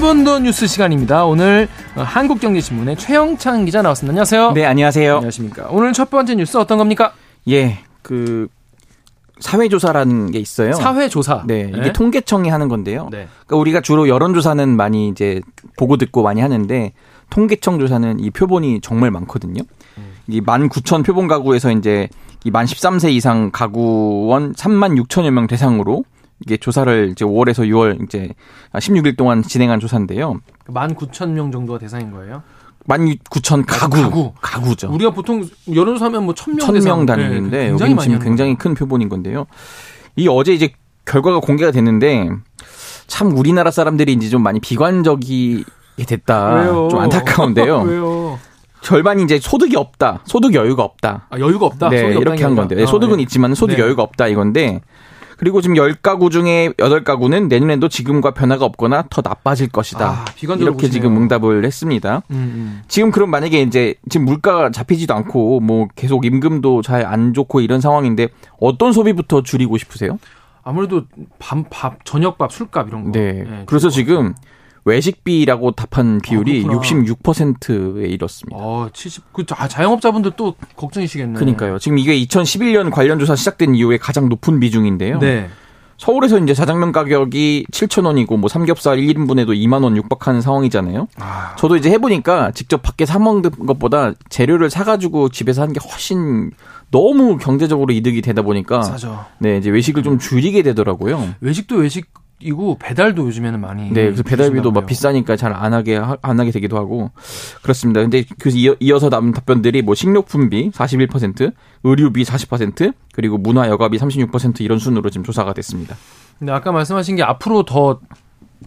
한 번 더 뉴스 시간입니다. 오늘 어, 한국경제신문의 최영창 기자 나왔습니다. 안녕하세요. 네, 안녕하세요. 안녕하십니까. 오늘 첫 번째 뉴스 어떤 겁니까? 예, 그 사회조사라는 게 있어요. 사회조사. 네, 이게 통계청이 하는 건데요. 네. 그러니까 우리가 주로 여론조사는 많이 이제 보고 듣고 많이 하는데 통계청 조사는 이 표본이 정말 많거든요. 이19,000 표본 가구에서 이제 이만 13세 이상 가구원 3만 6천여 명 대상으로 이게 조사를 이제 5월에서 6월 이제 16일 동안 진행한 조사인데요. 19,000명 정도가 대상인 거예요. 19,000 가구, 가구. 가구죠. 우리가 보통 여론조사 하면 뭐 1,000명 천 대상. 명 단위인데 네, 굉장히 여기는 많이 지금 굉장히. 큰 표본인 건데요. 이 어제 이제 결과가 공개가 됐는데 참 우리나라 사람들이 이제 좀 많이 비관적이 됐다. 왜요? 좀 안타까운데요. 왜요? 절반이 이제 소득이 없다. 소득 여유가 없다. 아, 여유가 없다. 네, 소득이 이렇게 한게 건데. 네, 소득은 아, 있지만 소득 네. 여유가 없다 이건데. 그리고 지금 10가구 중에 8가구는 내년에도 지금과 변화가 없거나 더 나빠질 것이다. 아, 이렇게 보시네요. 지금 응답을 했습니다. 음, 음. 지금 그럼 만약에 이제 지금 물가가 잡히지도 않고 뭐 계속 임금도 잘 안 좋고 이런 상황인데 어떤 소비부터 줄이고 싶으세요? 아무래도 밥, 밥, 저녁밥, 술값 이런 거. 네. 네, 그래서 지금 외식비라고 답한 비율이 그렇구나. 66%에 이렇습니다. 어, 70, 그, 자, 자영업자분들 또 걱정이시겠네. 그러니까요. 지금 이게 2011년 관련 조사 시작된 이후에 가장 높은 비중인데요. 네. 서울에서 이제 자장면 가격이 7,000원이고 뭐 삼겹살 1인분에도 2만 원 육박하는 상황이잖아요. 아, 저도 이제 해 보니까 직접 밖에 사 먹는 것보다 재료를 사 가지고 집에서 하는 게 훨씬 너무 경제적으로 이득이 되다 보니까 싸죠. 네 이제 외식을 좀 줄이게 되더라고요. 외식도 외식 이고 배달도 요즘에는 많이. 네, 그래서 배달비도 막. 비싸니까 잘 안 하게 하- 안 하게 되기도 하고 그렇습니다. 근데 그래서 이어, 이어 서 남은 답변들이 뭐 식료품비 41%, 의류비 40%, 그리고 문화 여가비 36% 이런 순으로 지금 조사가 됐습니다. 근데 아까 말씀하신 게 앞으로 더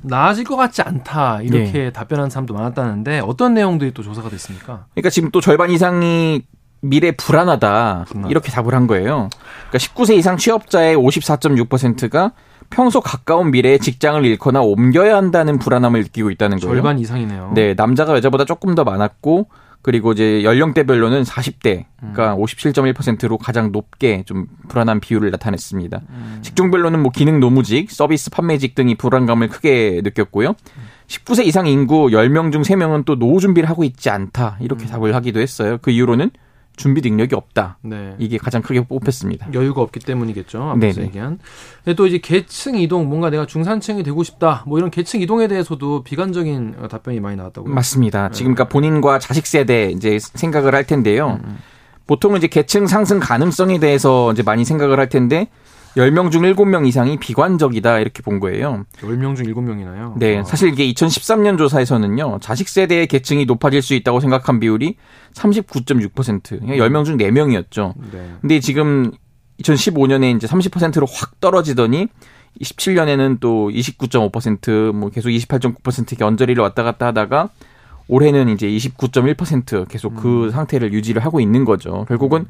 나아질 것 같지 않다 이렇게 네. 답변한 사람도 많았다는데 어떤 내용들이 또 조사가 됐습니까? 그러니까 지금 또 절반 이상이 미래 불안하다 불안하다. 이렇게 답을 한 거예요. 그러니까 19세 이상 취업자의 54.6%가 평소 가까운 미래에 직장을 잃거나 옮겨야 한다는 불안함을 느끼고 있다는 거예요. 절반 이상이네요. 네, 남자가 여자보다 조금 더 많았고 그리고 이제 연령대별로는 40대, 음. 그러니까 57.1%로 가장 높게 좀 불안한 비율을 나타냈습니다. 음. 직종별로는 뭐 기능 노무직, 서비스 판매직 등이 불안감을 크게 느꼈고요. 19세 이상 인구 10명 중 3명은 또 노후 준비를 하고 있지 않다. 음. 이렇게 답을 하기도 했어요. 그 이유로는 준비 능력이 없다. 네. 이게 가장 크게 뽑혔습니다. 여유가 없기 때문이겠죠. 앞서 네네. 얘기한. 근데 또 이제 계층 이동, 뭔가 내가 중산층이 되고 싶다. 뭐 이런 계층 이동에 대해서도 비관적인 어, 답변이 많이 나왔다고요. 맞습니다. 지금 그러니까 본인과 자식 세대 이제 생각을 할 텐데요. 음, 보통은 이제 계층 상승 가능성에 대해서 이제 많이 생각을 할 텐데 10명 중 7명 이상이 비관적이다 이렇게 본 거예요. 10명 중 7명이나요? 네, 사실 이게 2013년 조사에서는요. 자식 세대의 계층이 높아질 수 있다고 생각한 비율이 39.6%. 그러니까 10명 중 4명이었죠. 네. 근데 지금 2015년에 이제 30%로 확 떨어지더니 17년에는 또 29.5%뭐 계속 28.9% 이렇게 언저리를 왔다 갔다 하다가 올해는 이제 29.1% 계속 그 상태를 유지를 하고 있는 거죠. 결국은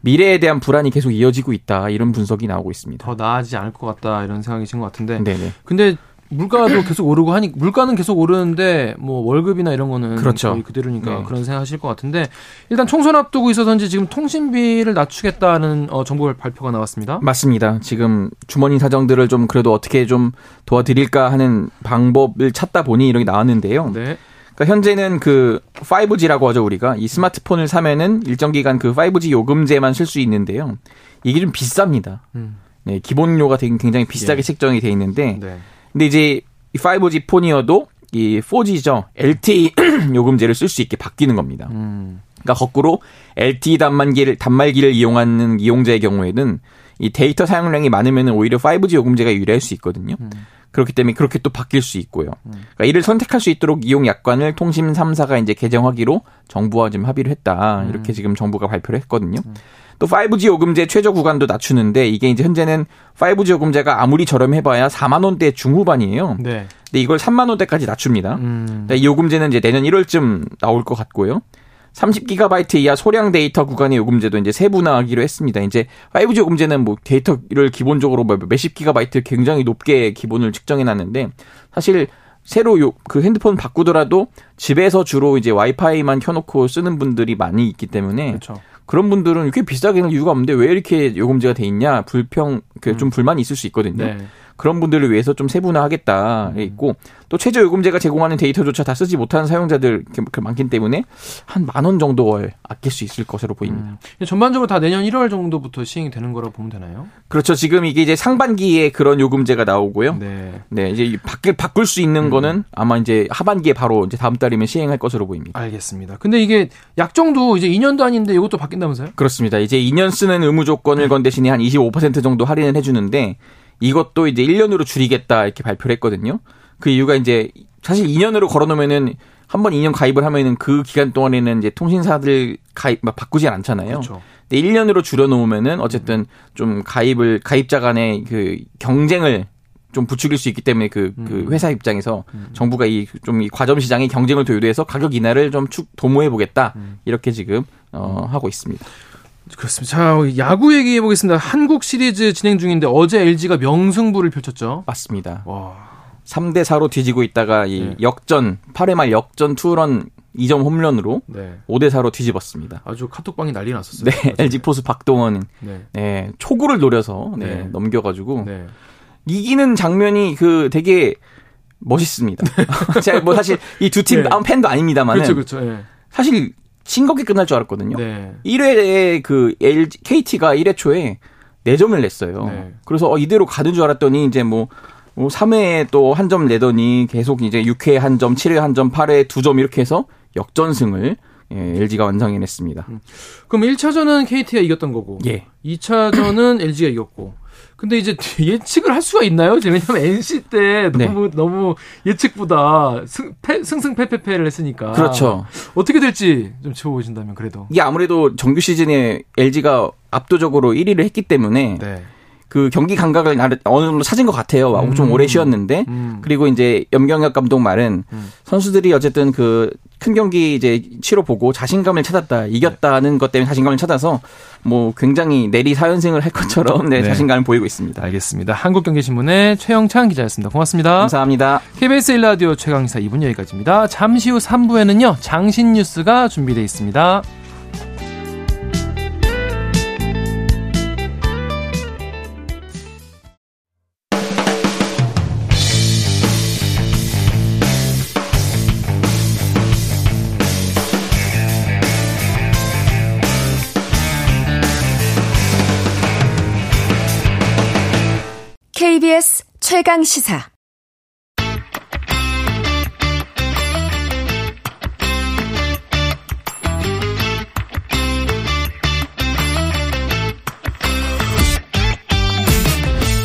미래에 대한 불안이 계속 이어지고 있다 이런 분석이 나오고 있습니다. 더 나아지지 않을 것 같다 이런 생각이신 것 같은데. 네네. 근데 물가도 계속 오르고 하니 물가는 계속 오르는데 뭐 월급이나 이런 거는 그렇죠. 그대로니까 네. 그런 생각하실 것 같은데 일단 총선 앞두고 있어서인지 지금 통신비를 낮추겠다는 어, 정부 발표가 나왔습니다. 맞습니다. 지금 주머니 사정들을 좀 그래도 어떻게 좀 도와드릴까 하는 방법을 찾다 보니 이렇게 나왔는데요. 네. 그러니까 현재는 그 5G라고 하죠 우리가 이 스마트폰을 사면은 일정 기간 그 5G 요금제만 쓸 수 있는데요. 이게 좀 비쌉니다. 음. 네, 기본료가 되게 굉장히 비싸게 예. 책정이 돼 있는데 네. 근데 이제 이 5G 폰이어도 이 4G죠. LTE 요금제를 쓸 수 있게 바뀌는 겁니다. 음. 그러니까 거꾸로 LTE 단말기를 단말기를 이용하는 이용자의 경우에는 이 데이터 사용량이 많으면 오히려 5G 요금제가 유리할 수 있거든요. 그렇기 때문에 그렇게 또 바뀔 수 있고요. 그러니까 이를 선택할 수 있도록 이용 약관을 통신 3사가 이제 개정하기로 정부와 지금 합의를 했다. 이렇게 지금 정부가 발표를 했거든요. 또 5G 요금제 최저 구간도 낮추는데 이게 이제 현재는 5G 요금제가 아무리 저렴해봐야 4만 원대 중후반이에요. 네. 근데 이걸 3만 원대까지 낮춥니다. 음. 그러니까 이 요금제는 이제 내년 1월쯤 나올 것 같고요. 30기가바이트 이하 소량 데이터 구간의 요금제도 이제 세분화하기로 했습니다. 이제 5G 요금제는 뭐 데이터를 기본적으로 뭐 몇십 기가바이트 굉장히 높게 기본을 측정해 놨는데 사실 새로 요, 그 핸드폰 바꾸더라도 집에서 주로 이제 와이파이만 켜놓고 쓰는 분들이 많이 있기 때문에 그렇죠. 그런 분들은 이렇게 비싸게 는 이유가 없는데 왜 이렇게 요금제가 돼 있냐 불평 그좀 불만이 있을 수 있거든요. 네. 그런 분들을 위해서 좀 세분화하겠다 있고 또 최저 요금제가 제공하는 데이터조차 다 쓰지 못하는 사용자들 이렇게 많기 때문에 한 만 원 정도를 아낄 수 있을 것으로 보입니다. 음. 전반적으로 다 내년 1월 정도부터 시행이 되는 거라고 보면 되나요? 그렇죠. 지금 이게 이제 상반기에 그런 요금제가 나오고요. 네. 네, 이제 바꿀 바꿀 수 있는 거는 아마 이제 하반기에 바로 이제 다음 달이면 시행할 것으로 보입니다. 알겠습니다. 근데 이게 약정도 이제 2년도 아닌데 이것도 바뀐다면서요? 그렇습니다. 이제 2년 쓰는 의무 조건을 건 대신에 한 25% 정도 할인을 해주는데 이것도 이제 1년으로 줄이겠다 이렇게 발표를 했거든요. 그 이유가 이제 사실 2년으로 걸어놓으면은 한 번 2년 가입을 하면은 그 기간 동안에는 이제 통신사들 가입 막 바꾸진 않잖아요. 그렇죠. 근데 1년으로 줄여놓으면은 어쨌든 좀 가입을 가입자 간의 그 경쟁을 좀 부추길 수 있기 때문에 그, 그 음. 회사 입장에서 정부가 이좀이 과점 시장의 경쟁을 더 유도해서 가격 인하를 좀 축 도모해 보겠다 음. 이렇게 지금 어 하고 있습니다. 그렇습니다. 자, 야구 얘기해 보겠습니다. 한국 시리즈 진행 중인데 어제 LG가 명승부를 펼쳤죠. 맞습니다. 와. 3대 4로 뒤지고 있다가 이 네. 역전 8회 말 역전 투런 2점 홈런으로 네. 5대 4로 뒤집었습니다. 아주 카톡방이 난리 났었어요. 네, LG 포수 박동원은 네. 네, 초구를 노려서 네, 네. 넘겨 가지고 네. 이기는 장면이 그 되게 멋있습니다. 제가 뭐 사실 이 두팀 네. 팬도 아닙니다만은 그렇죠, 그렇죠. 네. 사실 싱겁게 끝날 줄 알았거든요. 네. 1회에 그 LG, KT가 1회 초에 4점을 냈어요. 네. 그래서 어, 이대로 가는 줄 알았더니 이제 뭐, 뭐 3회에 또 한 점 내더니 계속 이제 6회에 한 점, 7회에 한 점, 8회에 두 점 이렇게 해서 역전승을 예, LG가 완성해냈습니다. 그럼 1차전은 KT가 이겼던 거고. 예. 2차전은 LG가 이겼고. 근데 이제 예측을 할 수가 있나요? 왜냐면 NC 때 네. 너무 너무 예측보다 승, 패, 승승패패패를 했으니까. 그렇죠. 어떻게 될지 좀 짚어보신다면 그래도. 이게 아무래도 정규 시즌에 LG가 압도적으로 1위를 했기 때문에 네. 그 경기 감각을 어느 정도 찾은 것 같아요. 음. 좀 오래 쉬었는데 음. 그리고 이제 염경엽 감독 말은 음. 선수들이 어쨌든 그 큰 경기 이제 치러 보고 자신감을 찾았다, 이겼다는 것 때문에 자신감을 찾아서 뭐 굉장히 내리 사연승을 할 것처럼 네, 네. 자신감을 보이고 있습니다. 알겠습니다. 한국경제신문의 최영찬 기자였습니다. 고맙습니다. 감사합니다. KBS 1라디오 최강시사 2분 여기까지입니다. 잠시 후 3부에는요, 장신 뉴스가 준비되어 있습니다. 최강 시사.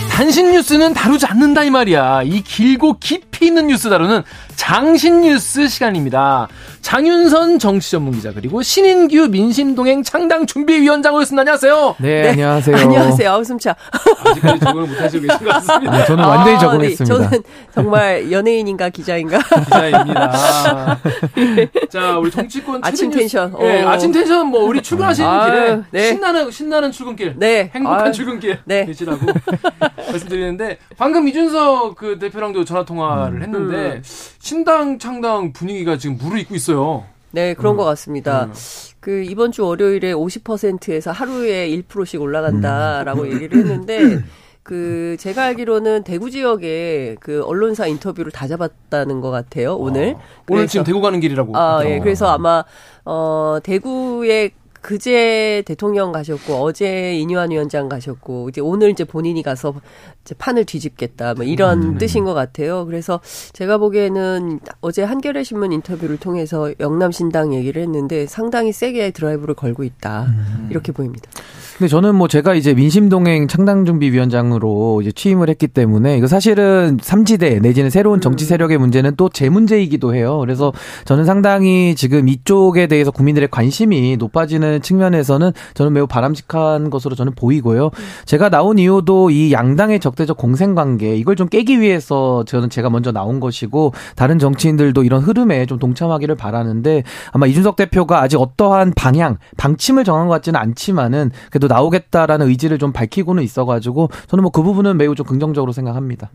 단신 뉴스는 다루지 않는다 이 말이야. 이 길고 깊이 있는 뉴스 다루는 장신 뉴스 시간입니다. 장윤선 정치 전문 기자 그리고 신인규 민심동행 창당 준비위원장 오셨습니다. 안녕하세요. 네, 안녕하세요. 안녕하세요. 아우 숨차. 아직까지 적응을 못하시고 계신 것 같습니다. 네, 저는 완전히 아, 적응했습니다. 네, 저는 정말 연예인인가 기자인가. 기자입니다. 자, 우리 정치권 아침 텐션. 예, 어. 아침 텐션 뭐 우리 출근하시는 아유, 길에 네. 신나는 신나는 출근길. 네. 행복한 아유, 출근길 네. 되시라고 말씀드리는데 방금 이준석 그 대표랑도 전화 통화를 했는데 신당 창당 분위기가 지금 무르익고 있어요. 네, 그런 음. 것 같습니다. 음. 그 이번 주 월요일에 50%에서 하루에 1%씩 올라간다라고 얘기를 했는데 그 제가 알기로는 대구 지역에 그 언론사 인터뷰를 다 잡았다는 것 같아요 오늘. 오늘 그래서- 지금 대구 가는 길이라고. 아, 예. 그래서 아마 어 대구에 그제 대통령 가셨고 어제 이뉴한 위원장 가셨고 이제 오늘 이제 본인이 가서 판을 뒤집겠다 뭐 이런 음. 뜻인 것 같아요. 그래서 제가 보기에는 어제 한겨레 신문 인터뷰를 통해서 영남 신당 얘기를 했는데 상당히 세게 드라이브를 걸고 있다 음. 이렇게 보입니다. 근데 저는 뭐 제가 이제 민심동행 창당준비위원장으로 이제 취임을 했기 때문에 이거 사실은 삼지대 내지는 새로운 정치 세력의 문제는 또 제 문제이기도 해요. 그래서 저는 상당히 지금 이쪽에 대해서 국민들의 관심이 높아지는 측면에서는 저는 매우 바람직한 것으로 저는 보이고요. 제가 나온 이유도 이 양당의 적 대적 공생 관계 이걸 좀 깨기 위해서 저는 제가 먼저 나온 것이고 다른 정치인들도 이런 흐름에 좀 동참하기를 바라는데 아마 이준석 대표가 아직 어떠한 방향, 방침을 정한 것 같지는 않지만은 그래도 나오겠다라는 의지를 좀 밝히고는 있어가지고 저는 뭐 그 부분은 매우 좀 긍정적으로 생각합니다.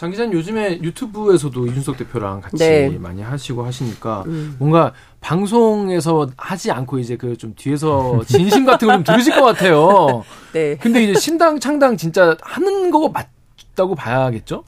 장 기자는 요즘에 유튜브에서도 이준석 대표랑 같이 네. 많이 하시고 하시니까 음. 뭔가 방송에서 하지 않고 이제 그 좀 뒤에서 진심 같은 걸 좀 들으실 것 같아요. 네. 근데 이제 신당 창당 진짜 하는 거 맞다고 봐야겠죠?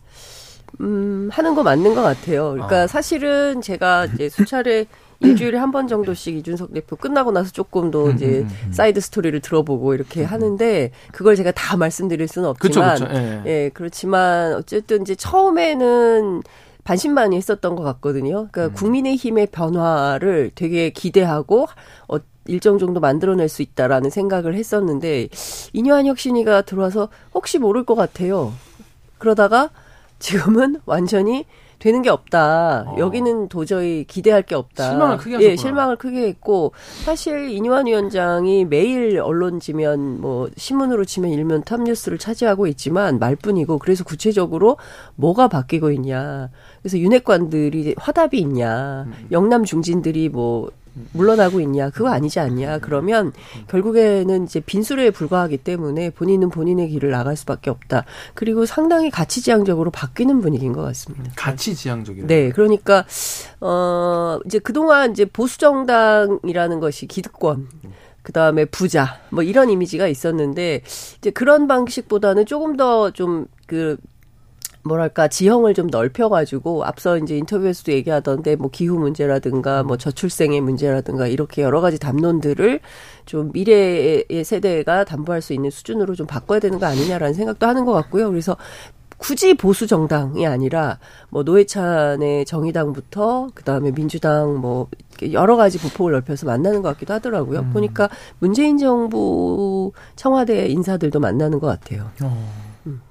음, 하는 거 맞는 것 같아요. 그러니까 아. 사실은 제가 이제 수차례 일주일에 한 번 정도씩 이준석 대표 끝나고 나서 조금 더 음, 이제 side story를 들어보고 이렇게 하는데 그걸 제가 다 말씀드릴 수는 그쵸, 없지만 그쵸. 예. 예, 그렇지만 어쨌든 이제 처음에는 반신반의 했었던 것 같거든요. 그러니까 음. 국민의힘의 변화를 되게 기대하고 어, 일정 정도 만들어낼 수 있다라는 생각을 했었는데 인요한 혁신위가 들어와서 혹시 모를 것 같아요. 그러다가 지금은 완전히 되는 게 없다. 어. 여기는 도저히 기대할 게 없다. 실망을 크게 예, 하셨구나. 실망을 크게 했고 사실 이뇨한 위원장이 매일 언론 지면 뭐 신문으로 치면 일면 탑뉴스를 차지하고 있지만 말뿐이고 그래서 구체적으로 뭐가 바뀌고 있냐. 그래서 윤핵관들이 화답이 있냐. 음. 영남 중진들이 뭐 물러나고 있냐 그거 아니지 않냐 그러면 결국에는 이제 빈수레에 불과하기 때문에 본인은 본인의 길을 나갈 수밖에 없다 그리고 상당히 가치지향적으로 바뀌는 분위기인 것 같습니다. 가치 지향적이라. 네, 그러니까 어 이제 그동안 이제 보수 정당이라는 것이 기득권 그 다음에 부자 뭐 이런 이미지가 있었는데 이제 그런 방식보다는 조금 더 좀 그 뭐랄까 지형을 좀 넓혀가지고 앞서 이제 인터뷰에서도 얘기하던데 뭐 기후 문제라든가 뭐 저출생의 문제라든가 이렇게 여러 가지 담론들을 좀 미래의 세대가 담보할 수 있는 수준으로 좀 바꿔야 되는 거 아니냐라는 생각도 하는 것 같고요. 그래서 굳이 보수 정당이 아니라 뭐 노회찬의 정의당부터 그다음에 민주당 뭐 여러 가지 부폭을 넓혀서 만나는 것 같기도 하더라고요. 보니까 문재인 정부 청와대 인사들도 만나는 것 같아요.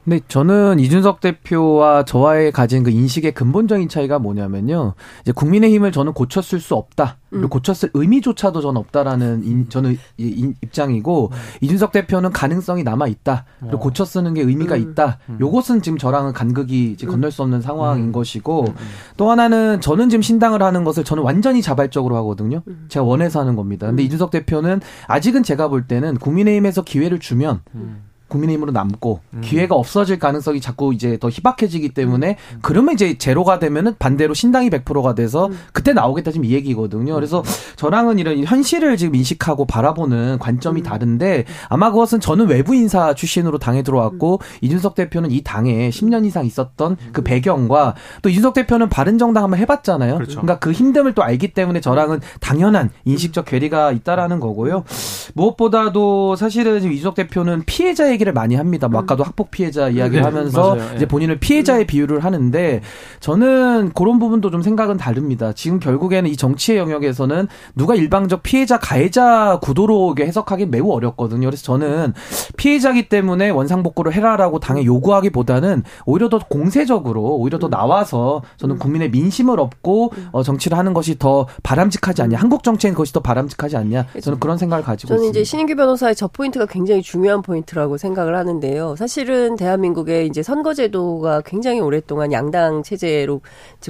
근데 저는 이준석 대표와 저와의 가진 그 인식의 근본적인 차이가 뭐냐면요. 이제 국민의힘을 저는 고쳤을 수 없다. 그리고 음. 고쳤을 의미조차도 저는 없다라는 인, 저는 이- 인- 입장이고 이준석 대표는 가능성이 남아 있다. 그리고 고쳐 쓰는 게 의미가 음. 있다. 요것은 지금 저랑은 간극이 이제 건널 수 없는 상황인 음. 것이고 또 하나는 저는 지금 신당을 하는 것을 저는 완전히 자발적으로 하거든요. 음. 제가 원해서 하는 겁니다. 근데 이준석 대표는 아직은 제가 볼 때는 국민의힘에서 기회를 주면 국민의힘으로 남고 기회가 없어질 가능성이 자꾸 이제 더 희박해지기 때문에 그러면 이제 제로가 되면은 반대로 신당이 100%가 돼서 그때 나오겠다 지금 이 얘기거든요. 그래서 저랑은 이런 현실을 지금 인식하고 바라보는 관점이 다른데 아마 그것은 저는 외부 인사 출신으로 당에 들어왔고 이준석 대표는 이 당에 10년 이상 있었던 그 배경과 또 이준석 대표는 바른정당 한번 해봤잖아요. 그렇죠. 그러니까 그 힘듦을 또 알기 때문에 저랑은 당연한 인식적 괴리가 있다라는 거고요. 무엇보다도 사실은 지금 이준석 대표는 피해자 얘기를 많이 합니다. 뭐 아까도 학폭 피해자 이야기를 네, 하면서 맞아요. 예. 이제 본인을 피해자의 비유를 하는데 저는 그런 부분도 좀 생각은 다릅니다. 지금 결국에는 이 정치의 영역에서는 누가 일방적 피해자 가해자 구도로 해석하기 매우 어렵거든요. 그래서 저는 피해자기 때문에 원상복구를 해라라고 당에 요구하기보다는 오히려 더 공세적으로 오히려 더 나와서 저는 국민의 민심을 얻고 어, 정치를 하는 것이 더 바람직하지 않냐. 한국 정치엔 그것이 더 바람직하지 않냐. 저는 그런 생각을 가지고 저는 있습니다. 이제 신인규 변호사의 저 포인트가 굉장히 중요한 포인트라고 생각 을 하는데요. 사실은 대한민국의 이제 선거제도가 굉장히 오랫동안 양당 체제로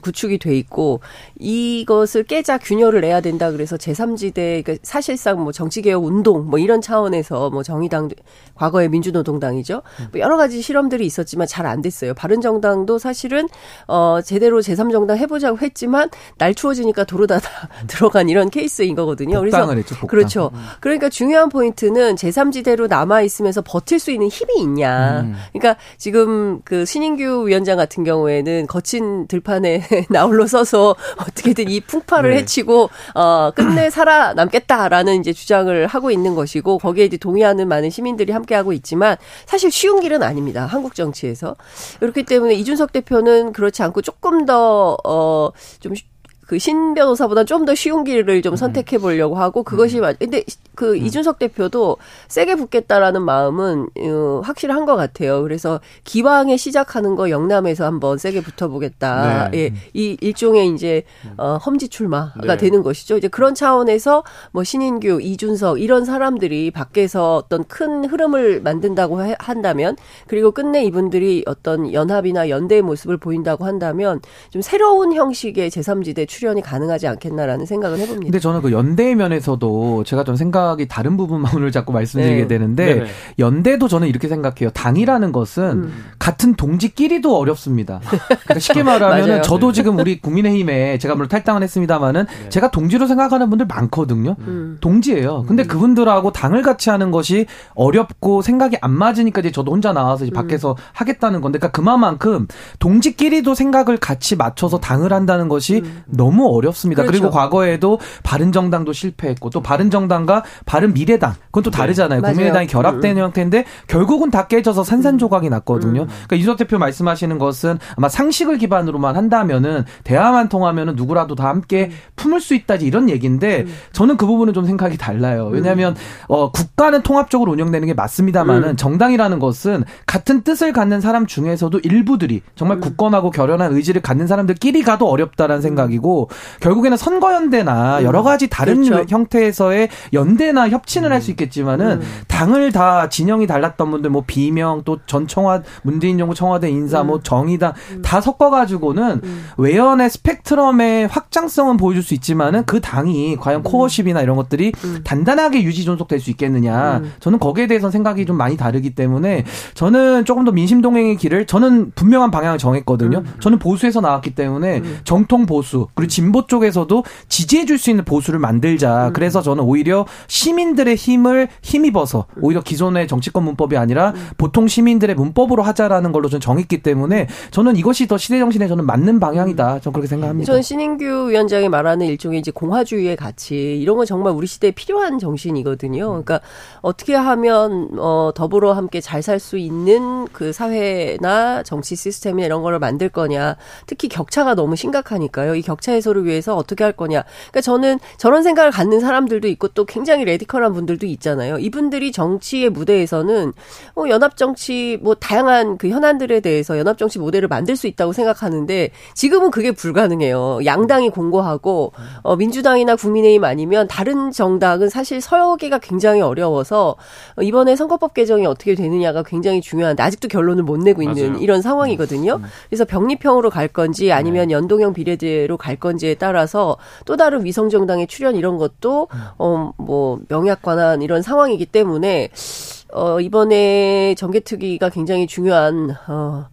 구축이 돼 있고 이것을 깨자 균열을 내야 된다 그래서 제3지대 그러니까 사실상 뭐 정치개혁 운동 뭐 이런 차원에서 뭐 정의당 과거의 민주노동당이죠. 뭐 여러 가지 실험들이 있었지만 잘 안 됐어요. 바른정당도 사실은 어 제대로 제3정당 해보자고 했지만 날 추워지니까 도로다다 들어간 이런 케이스인 거거든요. 그래서 했죠. 그렇죠. 그러니까 중요한 포인트는 제3지대로 남아 있으면서 버틸 수수 있는 힘이 있냐. 음. 그러니까 지금 그 신인규 위원장 같은 경우에는 거친 들판에 나홀로 서서 어떻게든 이 풍파를 네. 해치고 어 끝내 살아남겠다라는 이제 주장을 하고 있는 것이고 거기에 이제 동의하는 많은 시민들이 함께 하고 있지만 사실 쉬운 길은 아닙니다. 한국 정치에서. 그렇기 때문에 이준석 대표는 그렇지 않고 조금 더어좀 그 신 변호사보다 좀 더 쉬운 길을 좀 선택해 보려고 하고 그것이 맞. 근데 그 이준석 대표도 세게 붙겠다라는 마음은 어, 확실한 것 같아요. 그래서 기왕에 시작하는 거 영남에서 한번 세게 붙어보겠다. 네. 예, 이 일종의 이제 어, 험지 출마가 네. 되는 것이죠. 이제 그런 차원에서 뭐 신인규, 이준석 이런 사람들이 밖에서 어떤 큰 흐름을 만든다고 해- 한다면 그리고 끝내 이분들이 어떤 연합이나 연대의 모습을 보인다고 한다면 좀 새로운 형식의 제3지대 출연이 가능하지 않겠나라는 생각을 해봅니다. 근데 저는 그 연대 면에서도 제가 좀 생각이 다른 부분만 오늘 자꾸 말씀드리게 네. 되는데 네네. 연대도 저는 이렇게 생각해요. 당이라는 것은 음. 같은 동지끼리도 어렵습니다. 그러니까 쉽게 말하면. 저도 지금 우리 국민의힘에 제가 물론 탈당은 했습니다만은 제가 동지로 생각하는 분들 많거든요. 음. 동지예요. 근데 그분들하고 당을 같이 하는 것이 어렵고 생각이 안 맞으니까 이제 저도 혼자 나와서 이제 밖에서 하겠다는 건데, 그러니까 그만큼 동지끼리도 생각을 같이 맞춰서 당을 한다는 것이 너무 어렵습니다. 그리고 그렇죠. 과거에도 바른정당도 실패했고 또 바른정당과 바른미래당 그건 또 다르잖아요. 맞아요. 국민의당이 결합되는 형태인데 결국은 다 깨져서 산산조각이 음. 났거든요. 그러니까 이준석 대표 말씀하시는 것은 아마 상식을 기반으로만 한다면은 대화만 통하면은 누구라도 다 함께 음. 품을 수 있다지 이런 얘기인데 저는 그 부분은 좀 생각이 달라요. 음. 왜냐하면 어 국가는 통합적으로 운영되는 게 맞습니다만은 음. 정당이라는 것은 같은 뜻을 갖는 사람 중에서도 일부들이 정말 음. 굳건하고 결연한 의지를 갖는 사람들끼리 가도 어렵다라는 생각이고 결국에는 선거연대나 여러 가지 다른 그렇죠. 형태에서의 연대나 협친을 할수 있겠지만은 음. 당을 다 진영이 달랐던 분들 뭐 비명 또 전 청와 문재인 정부 청와대 인사 음. 뭐 정의당 다 섞어 가지고는 외연의 스펙트럼의 확장성은 보여줄 수 있지만은 그 당이 과연 코어십이나 이런 것들이 음. 단단하게 유지 존속될 수 있겠느냐 저는 거기에 대해서는 생각이 좀 많이 다르기 때문에 저는 조금 더 민심 동행의 길을 저는 분명한 방향을 정했거든요. 음. 저는 보수에서 나왔기 때문에 정통 보수 그리고 진보 쪽에서도 지지해 줄 수 있는 보수를 만들자. 음. 그래서 저는 오히려 시민들의 힘을 힘입어서 오히려 기존의 정치권 문법이 아니라 음. 보통 시민들의 문법으로 하자라는 걸로 저는 정했기 때문에 저는 이것이 더 시대 정신에 저는 맞는 방향이다. 저는 그렇게 생각합니다. 전 신인규 위원장이 말하는 일종의 이제 공화주의의 가치 이런 건 정말 우리 시대에 필요한 정신이거든요. 그러니까 어떻게 하면 어 더불어 함께 잘 살 수 있는 그 사회나 정치 시스템이나 이런 거를 만들 거냐. 특히 격차가 너무 심각하니까요. 이 격차 해소를 위해서 어떻게 할 거냐. 그러니까 저는 저런 생각을 갖는 사람들도 있고 또 굉장히 레디컬한 분들도 있잖아요. 이분들이 정치의 무대에서는 뭐 연합 정치 뭐 다양한 그 현안들에 대해서 연합 정치 모델을 만들 수 있다고 생각하는데 지금은 그게 불가능해요. 양당이 공고하고 어 민주당이나 국민의힘 아니면 다른 정당은 사실 서기가 굉장히 어려워서 어, 이번에 선거법 개정이 어떻게 되느냐가 굉장히 중요한데 아직도 결론을 못 내고 있는 맞아요. 이런 상황이거든요. 그래서 병립형으로 갈 건지 아니면 연동형 비례제로 갈 건지에 따라서 또 다른 위성 정당의 출현 이런 것도 어 뭐 명약 관한 이런 상황이기 때문에 어 이번에 정개특위가 굉장히 중요한 어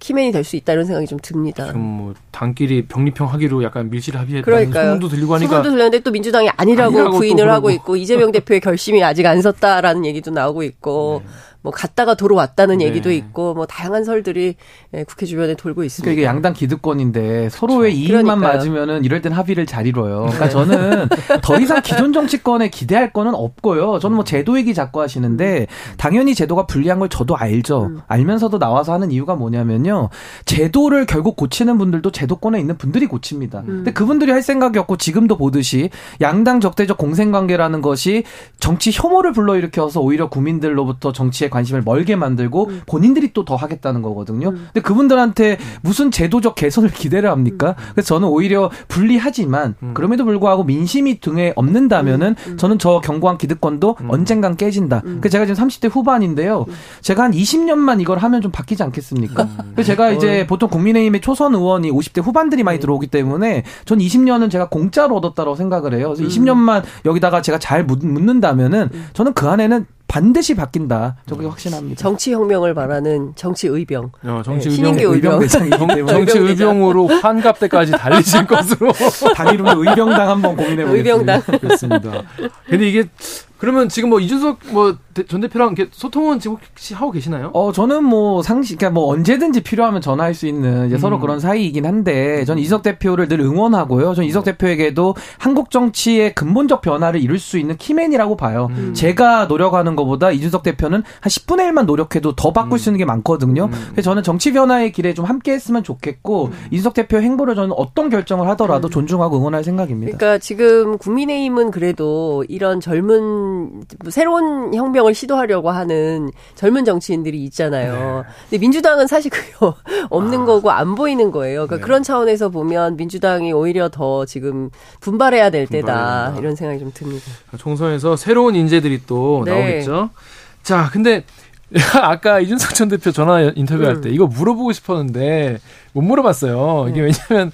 키맨이 될 수 있다 이런 생각이 좀 듭니다. 지금 뭐 당끼리 병립형 하기로 약간 밀실 합의했다는. 소문도 들리고 하니까 소문도 들렸는데 또 민주당이 아니라고, 아니라고 또 부인을 하고. 있고 이재명 대표의 결심이 아직 안 섰다라는 얘기도 나오고 있고 뭐 갔다가 도로 왔다는 네. 얘기도 있고 뭐 다양한 설들이 예, 국회 주변에 돌고 있습니다. 그러니까 이게 양당 기득권인데 서로의 이익만 그러니까요. 맞으면은 이럴 땐 합의를 잘 이뤄요. 그러니까 저는 더 이상 기존 정치권에 기대할 거는 없고요. 저는 뭐 제도 얘기 자꾸 하시는데 당연히 제도가 불리한 걸 저도 알죠. 음. 알면서도 나와서 하는 이유가 뭐냐면요. 제도를 결국 고치는 분들도 제도권에 있는 분들이 고칩니다. 음. 근데 그분들이 할 생각이 없고 지금도 보듯이 양당 적대적 공생관계라는 것이 정치 혐오를 불러일으켜서 오히려 국민들로부터 정치에 관심을 멀게 만들고 음. 본인들이 또 더 하겠다는 거거든요. 근데 그분들한테 무슨 제도적 개선을 기대를 합니까? 음. 그래서 저는 오히려 불리하지만 그럼에도 불구하고 민심이 등에 없는다면은 음. 저는 저 견고한 기득권도 언젠간 깨진다. 그래서 제가 지금 30대 후반인데요. 음. 제가 한 20년만 이걸 하면 좀 바뀌지 않겠습니까? 그래서 제가 이제 보통 국민의힘의 초선 의원이 50대 후반들이 많이 들어오기 때문에 전 20년은 제가 공짜로 얻었다고 생각을 해요. 그래서 20년만 여기다가 제가 잘 묻- 묻는다면은 저는 그 안에는 반드시 바뀐다. 저 그게 확신합니다. 정치 혁명을 말하는 정치 의병. 어, 정치 네, 의병 의병. 때문에 정치 의병으로 환갑 때까지 달리실 것으로 단일로 의병당 한번 고민해 보겠습니다. 의병당. 그렇습니다. 근데 이게 그러면 지금 뭐 이준석 뭐 전 대표랑 소통은 지금 혹시 하고 계시나요? 어 저는 뭐 상식 그러니까 뭐 언제든지 필요하면 전화할 수 있는 이제 서로 음. 그런 사이이긴 한데 저는 이석 대표를 늘 응원하고요. 저는 이석 대표에게도 한국 정치의 근본적 변화를 이룰 수 있는 키맨이라고 봐요. 음. 제가 노력하는 것보다 이준석 대표는 한 10분의 1만 노력해도 더 음. 바꿀 수 있는 게 많거든요. 그래서 저는 정치 변화의 길에 좀 함께 했으면 좋겠고 음. 이준석 대표 행보를 저는 어떤 결정을 하더라도 존중하고 응원할 생각입니다. 그러니까 지금 국민의힘은 그래도 이런 젊은 뭐 새로운 혁명을 시도하려고 하는 젊은 정치인들이 있잖아요. 근데 민주당은 사실 그게 없는 거고 안 보이는 거예요. 그러니까 그런 차원에서 보면 민주당이 오히려 더 지금 분발해야 될 때다 분발해야 된다. 이런 생각이 좀 듭니다. 총선에서 새로운 인재들이 또 네. 나오겠죠. 자, 근데 아까 이준석 전 대표 전화 인터뷰할 음. 때 이거 물어보고 싶었는데 못 물어봤어요. 이게 왜냐면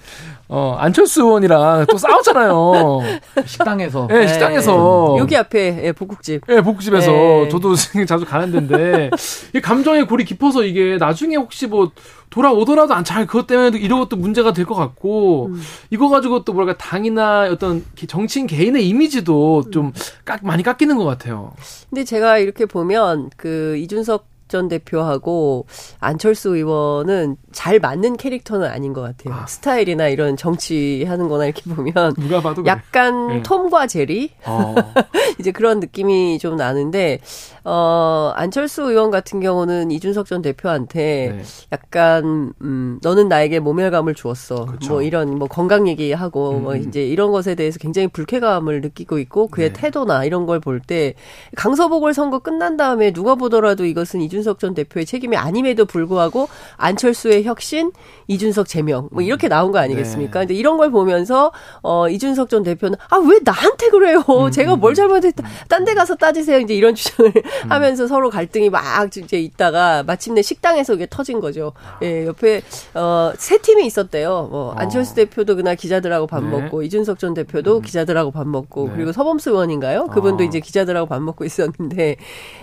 어 안철수 의원이랑 또 싸웠잖아요. 식당에서. 네, 식당에서. 여기 앞에 예, 복국집. 예, 복집에서 네. 저도 자주 가는 데인데 이 감정의 골이 깊어서 이게 나중에 혹시 뭐 돌아오더라도 안 잘 그것 때문에 이런 것도 문제가 될 것 같고 이거 가지고 또 뭐랄까 당이나 어떤 기- 정치인 개인의 이미지도 좀 깎, 많이 깎이는 것 같아요. 근데 제가 이렇게 보면 그 이준석 전 대표하고 안철수 의원은 잘 맞는 캐릭터는 아닌 것 같아요. 스타일이나 이런 정치하는 거나 이렇게 보면 누가 봐도 그래. 약간 네. 톰과 제리 어. 이제 그런 느낌이 좀 나는데 어 안철수 의원 같은 경우는 이준석 전 대표한테 네. 약간 음 너는 나에게 모멸감을 주었어. 그렇죠. 뭐 이런 뭐 건강 얘기하고 뭐 음. 이제 이런 것에 대해서 굉장히 불쾌감을 느끼고 있고 그의 네. 태도나 이런 걸 볼 때 강서보궐 선거 끝난 다음에 누가 보더라도 이것은 이준 석 전 대표의 책임이 아님에도 불구하고 안철수의 혁신, 이준석 제명 뭐 이렇게 나온 거 아니겠습니까? 네. 근데 이런 걸 보면서 어 이준석 전 대표는 아 왜 나한테 그래요? 음, 제가 뭘 잘못했다. 딴 데 가서 따지세요. 이제 이런 주장을 하면서 서로 갈등이 막 이제 있다가 마침내 식당에서 이게 터진 거죠. 예, 옆에 어세 팀이 있었대요. 뭐 안철수 대표도 그날 기자들하고 밥 네. 먹고 이준석 전 대표도 기자들하고 밥 먹고 네. 그리고 서범수 의원인가요? 그분도 아. 이제 기자들하고 밥 먹고 있었는데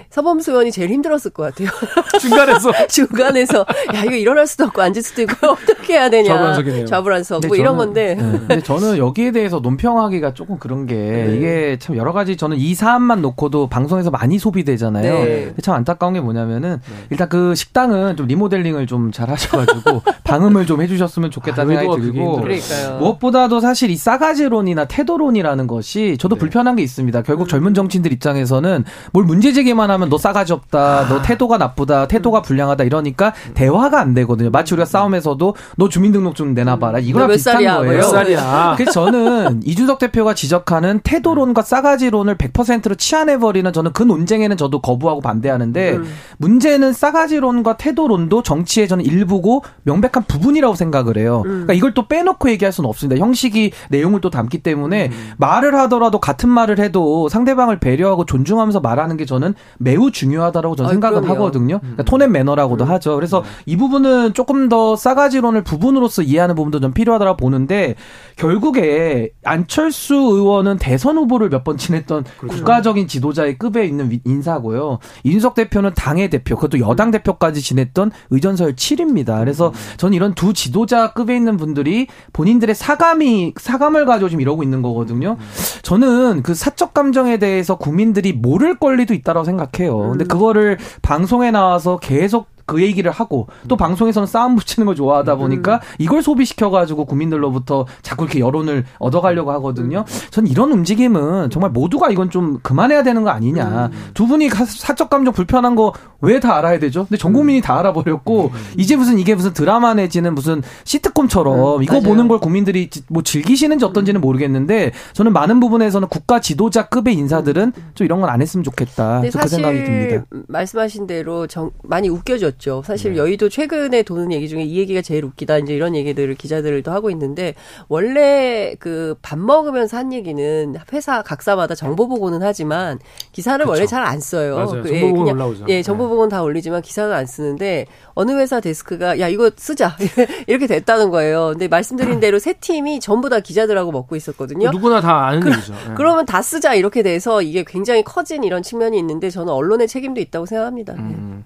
서범수 의원이 제일 힘들었을 것 같아요. 중간에서 중간에서 야 이거 일어날 수도 없고 앉을 수도 있고 어떻게 해야 되냐. 좌불안석이네요. 좌불안석 뭐 이런 건데 네. 근데 저는 여기에 대해서 논평하기가 조금 그런 게 이게 참 여러 가지 저는 이 사안만 놓고도 방송에서 많이 소비되잖아요. 네. 참 안타까운 게 뭐냐면은 일단 그 식당은 좀 리모델링을 좀 잘 하셔가지고 방음을 좀 해주셨으면 좋겠다는 아, 생각이 들고. 그러니까요. 무엇보다도 사실 이 싸가지론이나 태도론이라는 것이 저도 불편한 게 있습니다. 결국 젊은 정치인들 입장에서는 뭘 문제 제기만 하면 너 싸가지 없다, 너 태도가 나쁘다, 태도가 불량하다 이러니까 대화가 안 되거든요. 마치 우리가 싸움에서도 너 주민등록증 내놔봐라. 이거랑 비슷한 살이야? 뭐 거예요. 몇 살이야? 그래서 저는 이준석 대표가 지적하는 태도론과 싸가지론을 100%로 치환해버리는 저는 그 논쟁에는 저도 거부하고 반대하는데 음. 문제는 싸가지론과 태도론도 정치의 저는 일부고 명백한 부분이라고 생각을 해요. 음. 그러니까 이걸 또 빼놓고 얘기할 수는 없습니다. 형식이 내용을 또 담기 때문에 음. 말을 하더라도 같은 말을 해도 상대방을 배려하고 존중하면서 말하는 게 저는 매우 중요하다라고 저는 아, 생각을 그럼요. 하거든요. 그러니까 톤앤 매너라고도 음. 하죠. 그래서 네. 이 부분은 조금 더 싸가지론을 부분으로서 이해하는 부분도 좀 필요하다고 보는데 결국에 안철수 의원은 대선 후보를 몇 번 지냈던 그렇죠. 국가적인 지도자의 급에 있는 위- 인사고요. 이준석 대표는 당의 대표, 그것도 여당 대표까지 지냈던 의전설 7입니다. 그래서 저는 이런 두 지도자 급에 있는 분들이 본인들의 사감이 사감을 가지고 지금 이러고 있는 거거든요. 저는 그 사적 감정에 대해서 국민들이 모를 권리도 있다고 생각해요. 근데 그거를 방 송에 나와서 계속 그 얘기를 하고 또 방송에서는 싸움 붙이는 걸 좋아하다 보니까 이걸 소비시켜가지고 국민들로부터 자꾸 이렇게 여론을 얻어가려고 하거든요. 전 이런 움직임은 정말 모두가 이건 좀 그만해야 되는 거 아니냐. 두 분이 가- 사적 감정 불편한 거 왜 다 알아야 되죠? 근데 전 국민이 다 알아버렸고 이제 무슨 이게 무슨 드라마 내지는 무슨 시트콤처럼 이거 맞아요. 보는 걸 국민들이 지- 뭐 즐기시는지 어떤지는 모르겠는데 저는 많은 부분에서는 국가 지도자급의 인사들은 좀 이런 건 안 했으면 좋겠다. 그 생각이 듭니다. 말씀하신 대로 정, 많이 웃겨졌죠. 사실 네. 여의도 최근에 도는 얘기 중에 이 얘기가 제일 웃기다. 이제 이런 얘기들을 기자들도 하고 있는데 원래 그 밥 먹으면서 한 얘기는 회사 각사마다 정보 보고는 하지만 기사를 원래 잘 안 써요. 맞아요. 그, 정보 보고는 그냥, 올라오죠. 예, 정보 보고는 다 올리지만 기사는 안 쓰는데 어느 회사 데스크가 야 이거 쓰자 이렇게 됐다는 거예요. 근데 말씀드린 대로 세 팀이 전부 다 기자들하고 먹고 있었거든요. 누구나 다 아는 얘기죠. 예. 그러면 다 쓰자 이렇게 돼서 이게 굉장히 커진 이런 측면이 있는데 저는 언론의 책임도 있다고 생각합니다. 예. 음.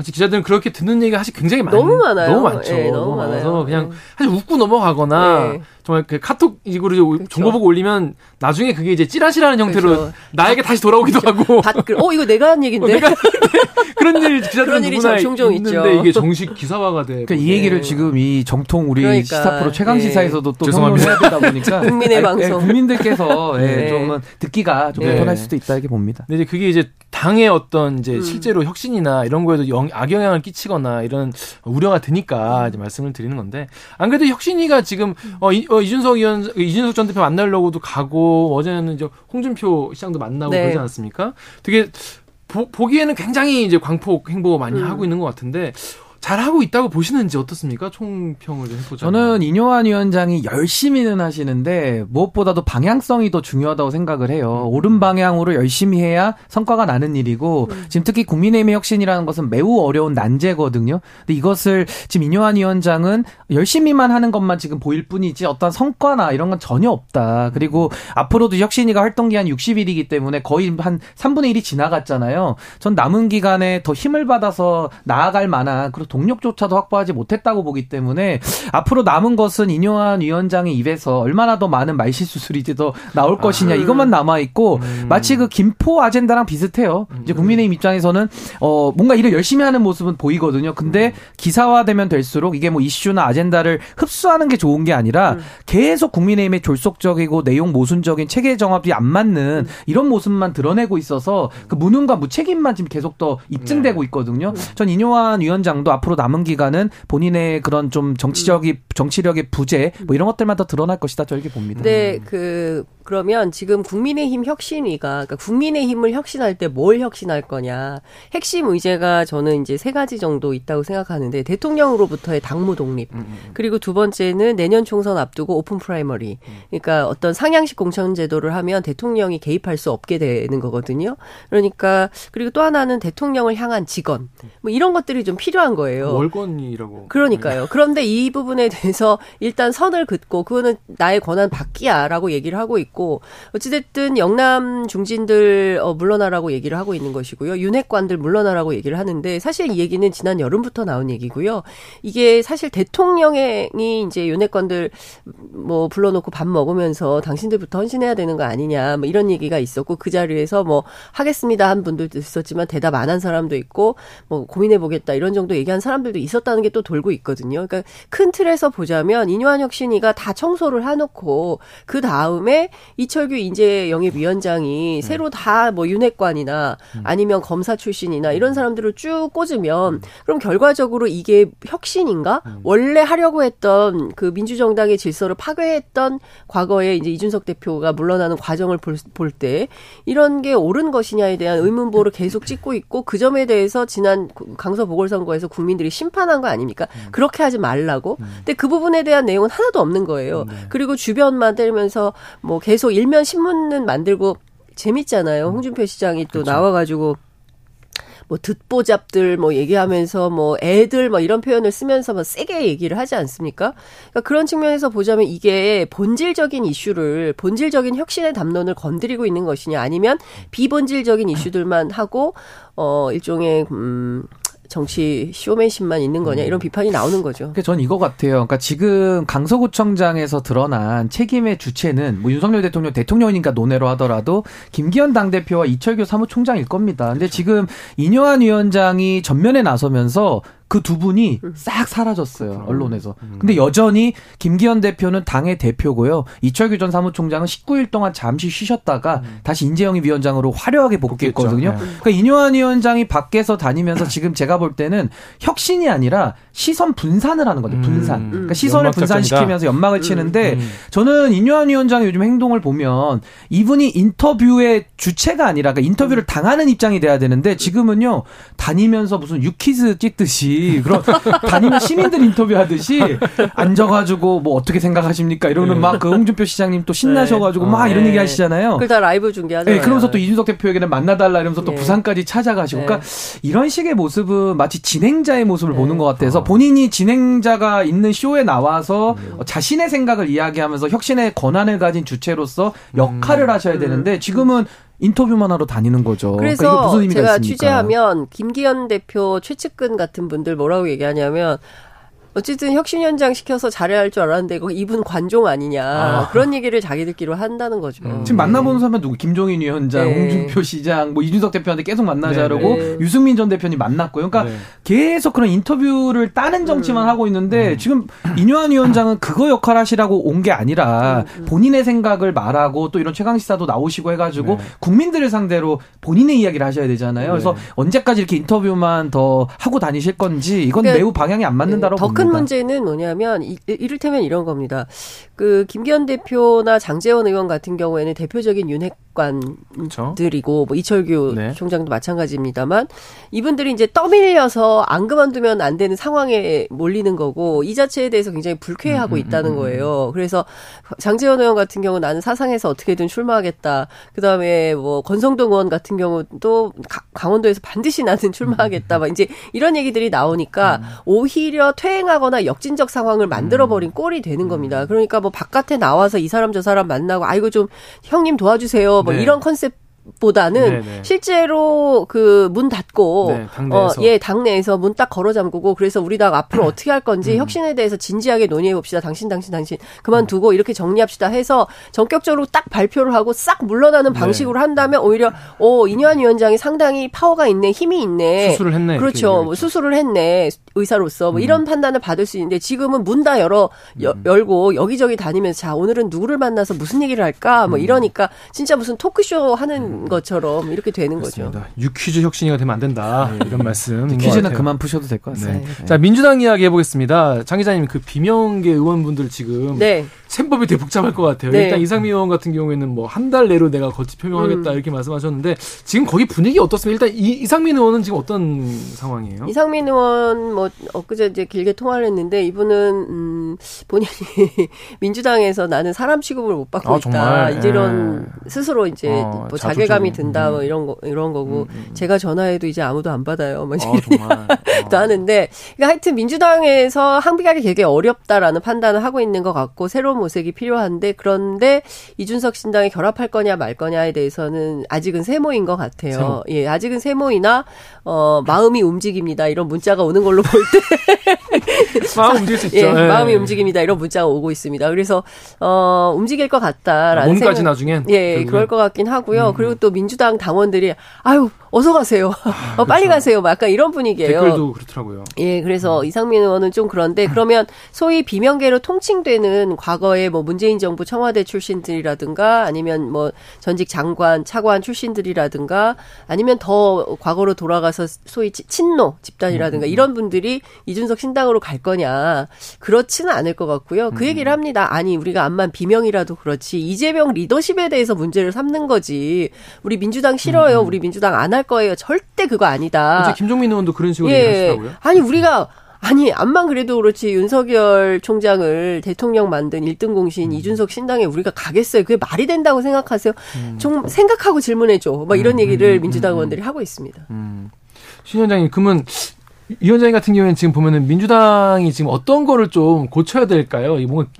사실 기자들은 그렇게 듣는 얘기가 사실 굉장히 많, 너무 많아요. 너무 많죠. 예, 너무 많아요. 그냥 네. 사실 웃고 넘어가거나 네. 정말 그 카톡 이거를 정보 보고 올리면 나중에 그게 이제 찌라시라는 형태로 그렇죠. 나에게 다시 돌아오기도 하고 밭글, 어, 이거 내가 한 얘기인데. 내가 그런 일 기자들은 그런 일이 누구나 종종 있는데 있죠. 이게 정식 기사화가 돼. 그러니까 이 얘기를 지금 이 정통 우리 그러니까, 시사 프로 최강 예. 시사에서도 또 죄송합니다. 되다 보니까 국민의 아, 방송. 예, 국민들께서 예, 네. 듣기가 좀 네. 불편할 수도 있다 이렇게 봅니다. 근데 이제 그게 이제 당의 어떤 이제 음. 실제로 혁신이나 이런 거에도 영, 악영향을 끼치거나 이런 우려가 드니까 이제 말씀을 드리는 건데 안 그래도 혁신이가 지금 어, 이, 어, 이준석 의원 이준석 전 대표 만나려고도 가고 어제는 이제 홍준표 시장도 만나고 네. 그러지 않았습니까? 되게 보, 보기에는 굉장히 이제 광폭 행보 많이 음. 하고 있는 것 같은데 잘 하고 있다고 보시는지 어떻습니까? 총평을 좀 해보자. 저는 이뇨한 위원장이 열심히는 하시는데 무엇보다도 방향성이 더 중요하다고 생각을 해요. 옳은 방향으로 열심히 해야 성과가 나는 일이고 지금 특히 국민의힘의 혁신이라는 것은 매우 어려운 난제거든요. 근데 이것을 지금 이뇨한 위원장은 열심히만 하는 것만 지금 보일 뿐이지 어떤 성과나 이런 건 전혀 없다. 그리고 앞으로도 혁신이가 활동 기한 60일이기 때문에 거의 한 3분의 1이 지나갔잖아요. 전 남은 기간에 더 힘을 받아서 나아갈 만한 그런 동력조차도 확보하지 못했다고 보기 때문에 앞으로 남은 것은 이뇨한 위원장의 입에서 얼마나 더 많은 말실수술이 더 나올 것이냐. 이것만 남아 있고 마치 그 김포 아젠다랑 비슷해요. 이제 국민의힘 입장에서는 어 뭔가 일을 열심히 하는 모습은 보이거든요. 근데 기사화되면 될수록 이게 뭐 이슈나 아젠다를 흡수하는 게 좋은 게 아니라 계속 국민의힘의 졸속적이고 내용 모순적인 체계 정합이 안 맞는 이런 모습만 드러내고 있어서 그 무능과 무책임만 지금 계속 더 입증되고 있거든요. 전 이뇨한 위원장도 앞으로 남은 기간은 본인의 그런 좀 정치적이 정치력의 부재 뭐 이런 것들만 더 드러날 것이다. 저 이렇게 봅니다. 근데 그 그러면 지금 국민의힘 혁신위가 그러니까 국민의힘을 혁신할 때 뭘 혁신할 거냐. 핵심 의제가 저는 이제 세 가지 정도 있다고 생각하는데 대통령으로부터의 당무 독립. 그리고 두 번째는 내년 총선 앞두고 open primary. 그러니까 어떤 상향식 공천 제도를 하면 대통령이 개입할 수 없게 되는 거거든요. 그러니까 그리고 또 하나는 대통령을 향한 직언. 뭐 이런 것들이 좀 필요한 거예요 월권이라고. 그러니까요. 그런데 이 부분에 대해서 일단 선을 긋고 그거는 나의 권한 밖이야라고 얘기를 하고 있고 어찌됐든 영남 중진들 어, 물러나라고 얘기를 하고 있는 것이고요. 윤핵관들 물러나라고 얘기를 하는데 사실 이 얘기는 지난 여름부터 나온 얘기고요. 이게 사실 대통령이 이제 윤핵관들 뭐 불러놓고 밥 먹으면서 당신들부터 헌신해야 되는 거 아니냐 뭐 이런 얘기가 있었고 그 자리에서 뭐 하겠습니다 한 분들도 있었지만 대답 안 한 사람도 있고 뭐 고민해 보겠다 이런 정도 얘기한 사람들도 있었다는 게 또 돌고 있거든요. 그러니까 큰 틀에서 보자면 인유한 혁 신이가 다 청소를 해놓고 그 다음에 이철규 인재 영입위원장이 새로 다 뭐 윤핵관이나 아니면 검사 출신이나 이런 사람들을 쭉 꽂으면 그럼 결과적으로 이게 혁신인가? 원래 하려고 했던 그 민주정당의 질서를 파괴했던 과거에 이제 이준석 대표가 물러나는 과정을 볼 때 이런 게 옳은 것이냐에 대한 의문보를 계속 찍고 있고 그 점에 대해서 지난 강서 보궐선거에서 국민 들이 심판한 거 아닙니까? 그렇게 하지 말라고. 근데 그 부분에 대한 내용은 하나도 없는 거예요. 그리고 주변 만들면서 뭐 계속 일면 신문은 만들고 재밌잖아요. 홍준표 시장이 또 나와가지고 뭐 듣보잡들 뭐 얘기하면서 뭐 애들 뭐 이런 표현을 쓰면서 뭐 세게 얘기를 하지 않습니까? 그러니까 그런 측면에서 보자면 이게 본질적인 이슈를 본질적인 혁신의 담론을 건드리고 있는 것이냐 아니면 비본질적인 이슈들만 하고 어 일종의 음 정치 쇼맨십만 있는 거냐 이런 비판이 나오는 거죠. 그러니까 전 이거 같아요. 그러니까 지금 강서구청장에서 드러난 책임의 주체는 뭐 윤석열 대통령 대통령이니까 논외로 하더라도 김기현 당대표와 이철규 사무총장일 겁니다. 근데 지금 이뇨한 위원장이 전면에 나서면서 그 두 분이 싹 사라졌어요 언론에서. 근데 여전히 김기현 대표는 당의 대표고요. 이철규 전 사무총장은 19일 동안 잠시 쉬셨다가 다시 인재영입 위원장으로 화려하게 복귀했거든요. 그러니까 이뇨한 위원장이 밖에서 다니면서 지금 제가 볼 때는 혁신이 아니라 시선 분산을 하는 거죠. 분산. 음. 그러니까 시선을. 분산시키면서 연막을 치는데 저는 이뇨한 위원장의 요즘 행동을 보면 이분이 인터뷰의 주체가 아니라 그러니까 인터뷰를 당하는 입장이 돼야 되는데 지금은요 다니면서 무슨 유키즈 찍듯이 그런 다니면 시민들 인터뷰 하듯이 앉아가지고 뭐 어떻게 생각하십니까 이러는 막그 홍준표 시장님 또 신나셔가지고 막 이런 네. 얘기 하시잖아요. 그걸 다 라이브 중계하잖아요. 네, 그러면서 또 이준석 대표에게는 만나달라 이러면서 또 네. 부산까지 찾아가시고. 네. 그러니까 이런 식의 모습은 마치 진행자의 모습을 보는 것 같아서 본인이 진행자가 있는 쇼에 나와서 자신의 생각을 이야기하면서 혁신의 권한을 가진 주체로서 역할을 하셔야 되는데 지금은 인터뷰만 하러 다니는 거죠. 그래서 그러니까 무슨 의미가 제가 있습니까? 취재하면 김기현 대표 최측근 같은 분들 뭐라고 얘기하냐면 어쨌든 혁신 현장 시켜서 잘해야 할 줄 알았는데 이거 이분 관종 아니냐 아. 그런 얘기를 자기들끼리 한다는 거죠. 지금 만나보는 사람은 누구? 김종인 위원장, 네. 홍준표 시장, 뭐 이준석 대표한테 계속 만나자라고 네, 네. 유승민 전 대표님 만났고요. 그러니까 네. 계속 그런 인터뷰를 따는 정치만 하고 있는데 지금 이뇨한 위원장은 그거 역할 하시라고 온 게 아니라 본인의 생각을 말하고 또 이런 최강 시사도 나오시고 해가지고 네. 국민들을 상대로 본인의 이야기를 하셔야 되잖아요. 그래서 언제까지 이렇게 인터뷰만 더 하고 다니실 건지 이건 그러니까 매우 방향이 안 맞는다고 봅니다. 큰 문제는 뭐냐면 이, 이를테면 이런 겁니다. 그 김기현 대표나 장재원 의원 같은 경우에는 대표적인 윤핵 관들이고 뭐 이철규 네. 총장도 마찬가지입니다만 이분들이 이제 떠밀려서 안 그만두면 안 되는 상황에 몰리는 거고 이 자체에 대해서 굉장히 불쾌해하고 있다는 거예요. 그래서 장재원 의원 같은 경우 나는 사상에서 어떻게든 출마하겠다. 그다음에 뭐 권성동 의원 같은 경우도 가- 강원도에서 반드시 나는 출마하겠다. 막 이제 이런 얘기들이 나오니까 오히려 퇴행하거나 역진적 상황을 만들어 버린 꼴이 되는 겁니다. 그러니까 뭐 바깥에 나와서 이 사람 저 사람 만나고 아이고 좀 형님 도와주세요. 뭐 네. 이런 컨셉 보다는 네, 네. 실제로 그 문 닫고 네, 당내에서. 어, 예 당내에서 문 딱 걸어 잠그고 그래서 우리 당 앞으로 어떻게 할 음. 건지 혁신에 대해서 진지하게 논의해 봅시다 당신 당신 당신 그만두고 이렇게 정리합시다 해서 전격적으로 딱 발표를 하고 싹 물러나는 네. 방식으로 한다면 오히려 오 이뇨한 위원장이 상당히 파워가 있네 힘이 있네 수술을 했네, 그렇죠 뭐 수술을 했네 의사로서 뭐 이런 판단을 받을 수 있는데 지금은 문 다 열어 여- 음. 열고 여기저기 다니면서 자 오늘은 누구를 만나서 무슨 얘기를 할까 음. 뭐 이러니까 진짜 무슨 토크쇼 하는 것처럼 이렇게 되는 거죠. 그렇습니다. 유퀴즈 혁신이가 되면 안 된다. 이런 말씀. 퀴즈는 그만 푸셔도 될것 네. 같습니다. 자 민주당 이야기 해보겠습니다. 장 기자님 그 비명계 의원분들 지금 네. 셈법이 되게 복잡할 것 같아요. 네. 일단 이상민 의원 같은 경우에는 뭐 한 달 내로 내가 거치 표명하겠다 음. 이렇게 말씀하셨는데 지금 거기 분위기 어떻습니까? 일단 이, 이상민 의원은 지금 어떤 상황이에요? 이상민 의원 뭐 엊그제 이제 길게 통화를 했는데 이분은 음 본인이 민주당에서 나는 사람 취급을 못 받고 아, 있다. 이제 이런 예. 스스로 이제 어, 뭐. 자괴감이 든다 음. 뭐 이런 거 이런 거고 제가 전화해도 이제 아무도 안 받아요. 뭐 아, 정말. 또 하는데 그러니까 하여튼 민주당에서 항비하기 되게 어렵다라는 판단을 하고 있는 것 같고 새로운 모색이 필요한데 그런데 이준석 신당에 결합할 거냐 말 거냐에 대해서는 아직은 세모인 것 같아요. 세모. 예, 아직은 세모이나 어 마음이 움직입니다. 이런 문자가 오는 걸로 볼 때 마음 움직일 수 있죠. 예, 예. 마음이 움직입니다. 이런 문자가 오고 있습니다. 그래서 어 움직일 것 같다라는 몸까지 생각- 나중엔 예, 결국엔. 그럴 것 같긴 하고요. 음. 그리고 또 민주당 당원들이 아유 어서 가세요. 어, 빨리 가세요. 막 약간 이런 분위기예요. 댓글도 그렇더라고요. 예, 그래서 이상민 의원은 좀 그런데 그러면 소위 비명계로 통칭되는 과거에 뭐 문재인 정부 청와대 출신들이라든가 아니면 뭐 전직 장관, 차관 출신들이라든가 아니면 더 과거로 돌아가서 소위 치- 친노 집단이라든가 이런 분들이 이준석 신당으로 갈 거냐 그렇지는 않을 것 같고요. 그 얘기를 합니다. 아니 우리가 암만 비명이라도 그렇지 이재명 리더십에 대해서 문제를 삼는 거지. 우리 민주당 싫어요. 우리 민주당 안 할 거예요. 절대 그거 아니다. 어제 김종민 의원도 그런 식으로 예. 얘기하시더라고요. 아니 우리가 아니 암만 그래도 그렇지 윤석열 총장을 대통령 만든 1등 공신 이준석 신당에 우리가 가겠어요. 그게 말이 된다고 생각하세요? 좀 생각하고 질문해 줘. 뭐 이런 얘기를 민주당 의원들이 하고 있습니다. 음. 신 위원장님, 그러면 위원장님 같은 경우에는 지금 보면은 민주당이 지금 어떤 거를 좀 고쳐야 될까요? 이 뭔가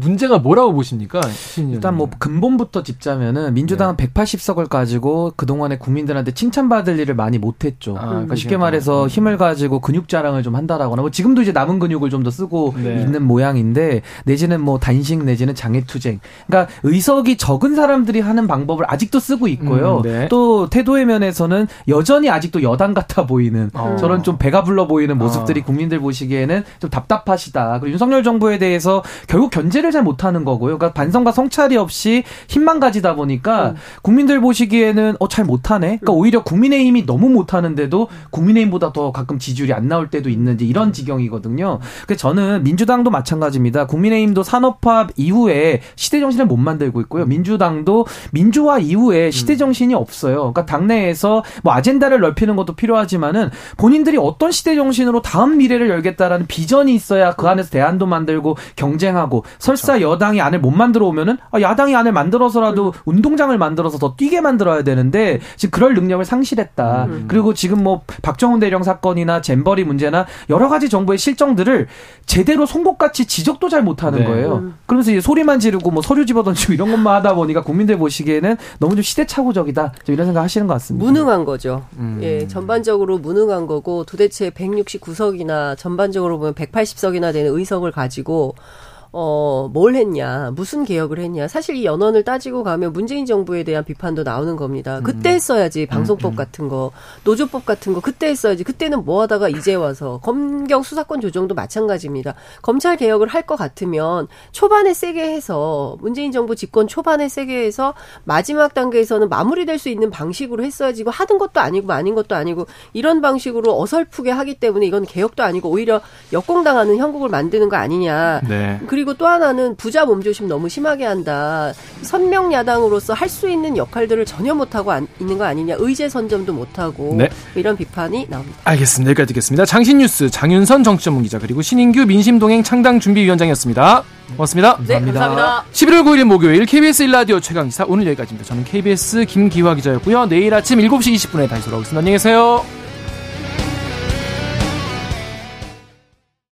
문제가 뭐라고 보십니까? 일단 뭐 근본부터 짚자면은 민주당은 네. 180석을 가지고 그동안에 국민들한테 칭찬받을 일을 많이 못했죠. 아, 그러니까 쉽게. 말해서 힘을 가지고 근육 자랑을 좀 한다라거나 뭐 지금도 이제 남은 근육을 좀 더 쓰고 네. 있는 모양인데 내지는 뭐 단식 내지는 장애투쟁. 그러니까 의석이 적은 사람들이 하는 방법을 아직도 쓰고 있고요. 음, 네. 또 태도의 면에서는 여전히 아직도 여당 같아 보이는 어. 저런 좀 배가 불러 보이는 모습들이 어. 국민들 보시기에는 좀 답답하시다. 그리고 윤석열 정부에 대해서 결국 견제를 잘 못하는 거고요. 그러니까 반성과 성찰이 없이 힘만 가지다 보니까 국민들 보시기에는 어 잘 못하네. 그러니까 오히려 국민의힘이 너무 못하는데도 국민의힘보다 더 가끔 지지율이 안 나올 때도 있는지 이런 지경이거든요. 그래서 저는 민주당도 마찬가지입니다. 국민의힘도 산업화 이후에 시대 정신을 못 만들고 있고요. 민주당도 민주화 이후에 시대 정신이 없어요. 그러니까 당내에서 뭐 아젠다를 넓히는 것도 필요하지만은 본인들이 어떤 시대 정신으로 다음 미래를 열겠다라는 비전이 있어야 그 안에서 대안도 만들고 경쟁하고 설 설사 여당이 안을 못 만들어 오면은 아, 야당이 안을 만들어서라도 운동장을 만들어서 더 뛰게 만들어야 되는데 지금 그럴 능력을 상실했다. 음. 그리고 지금 뭐 박정훈 대령 사건이나 잼버리 문제나 여러 가지 정부의 실정들을 제대로 송곳같이 지적도 잘 못하는 네. 거예요. 음. 그러면서 이제 소리만 지르고 뭐 서류 집어던지고 이런 것만 하다 보니까 국민들 보시기에는 너무 좀 시대착오적이다. 좀 이런 생각 하시는 것 같습니다. 무능한 거죠. 음. 예, 전반적으로 무능한 거고 도대체 169석이나 전반적으로 보면 180석이나 되는 의석을 가지고 어, 뭘 했냐, 무슨 개혁을 했냐. 사실 이 연원을 따지고 가면 문재인 정부에 대한 비판도 나오는 겁니다. 그때 했어야지, 방송법 같은 거, 노조법 같은 거, 그때 했어야지. 그때는 뭐 하다가 이제 와서, 검경 수사권 조정도 마찬가지입니다. 검찰 개혁을 할 것 같으면 초반에 세게 해서, 문재인 정부 집권 초반에 세게 해서, 마지막 단계에서는 마무리될 수 있는 방식으로 했어야지, 이거 하던 것도 아니고, 아닌 것도 아니고, 이런 방식으로 어설프게 하기 때문에 이건 개혁도 아니고, 오히려 역공당하는 형국을 만드는 거 아니냐. 네. 그리고 또 하나는 부자 몸조심 너무 심하게 한다. 선명 야당으로서 할 수 있는 역할들을 전혀 못하고 안- 있는 거 아니냐. 의제 선점도 못하고 네. 이런 비판이 나옵니다. 알겠습니다. 여기까지 듣겠습니다. 장신뉴스 장윤선 정치전문 기자 그리고 신인규 민심동행 창당준비위원장이었습니다. 고맙습니다. 네, 감사합니다. 11월 9일 목요일 KBS 1라디오 최강기사 오늘 여기까지입니다. 저는 KBS 김기화 기자였고요. 내일 아침 7시 20분에 다시 돌아오겠습니다. 안녕히 계세요.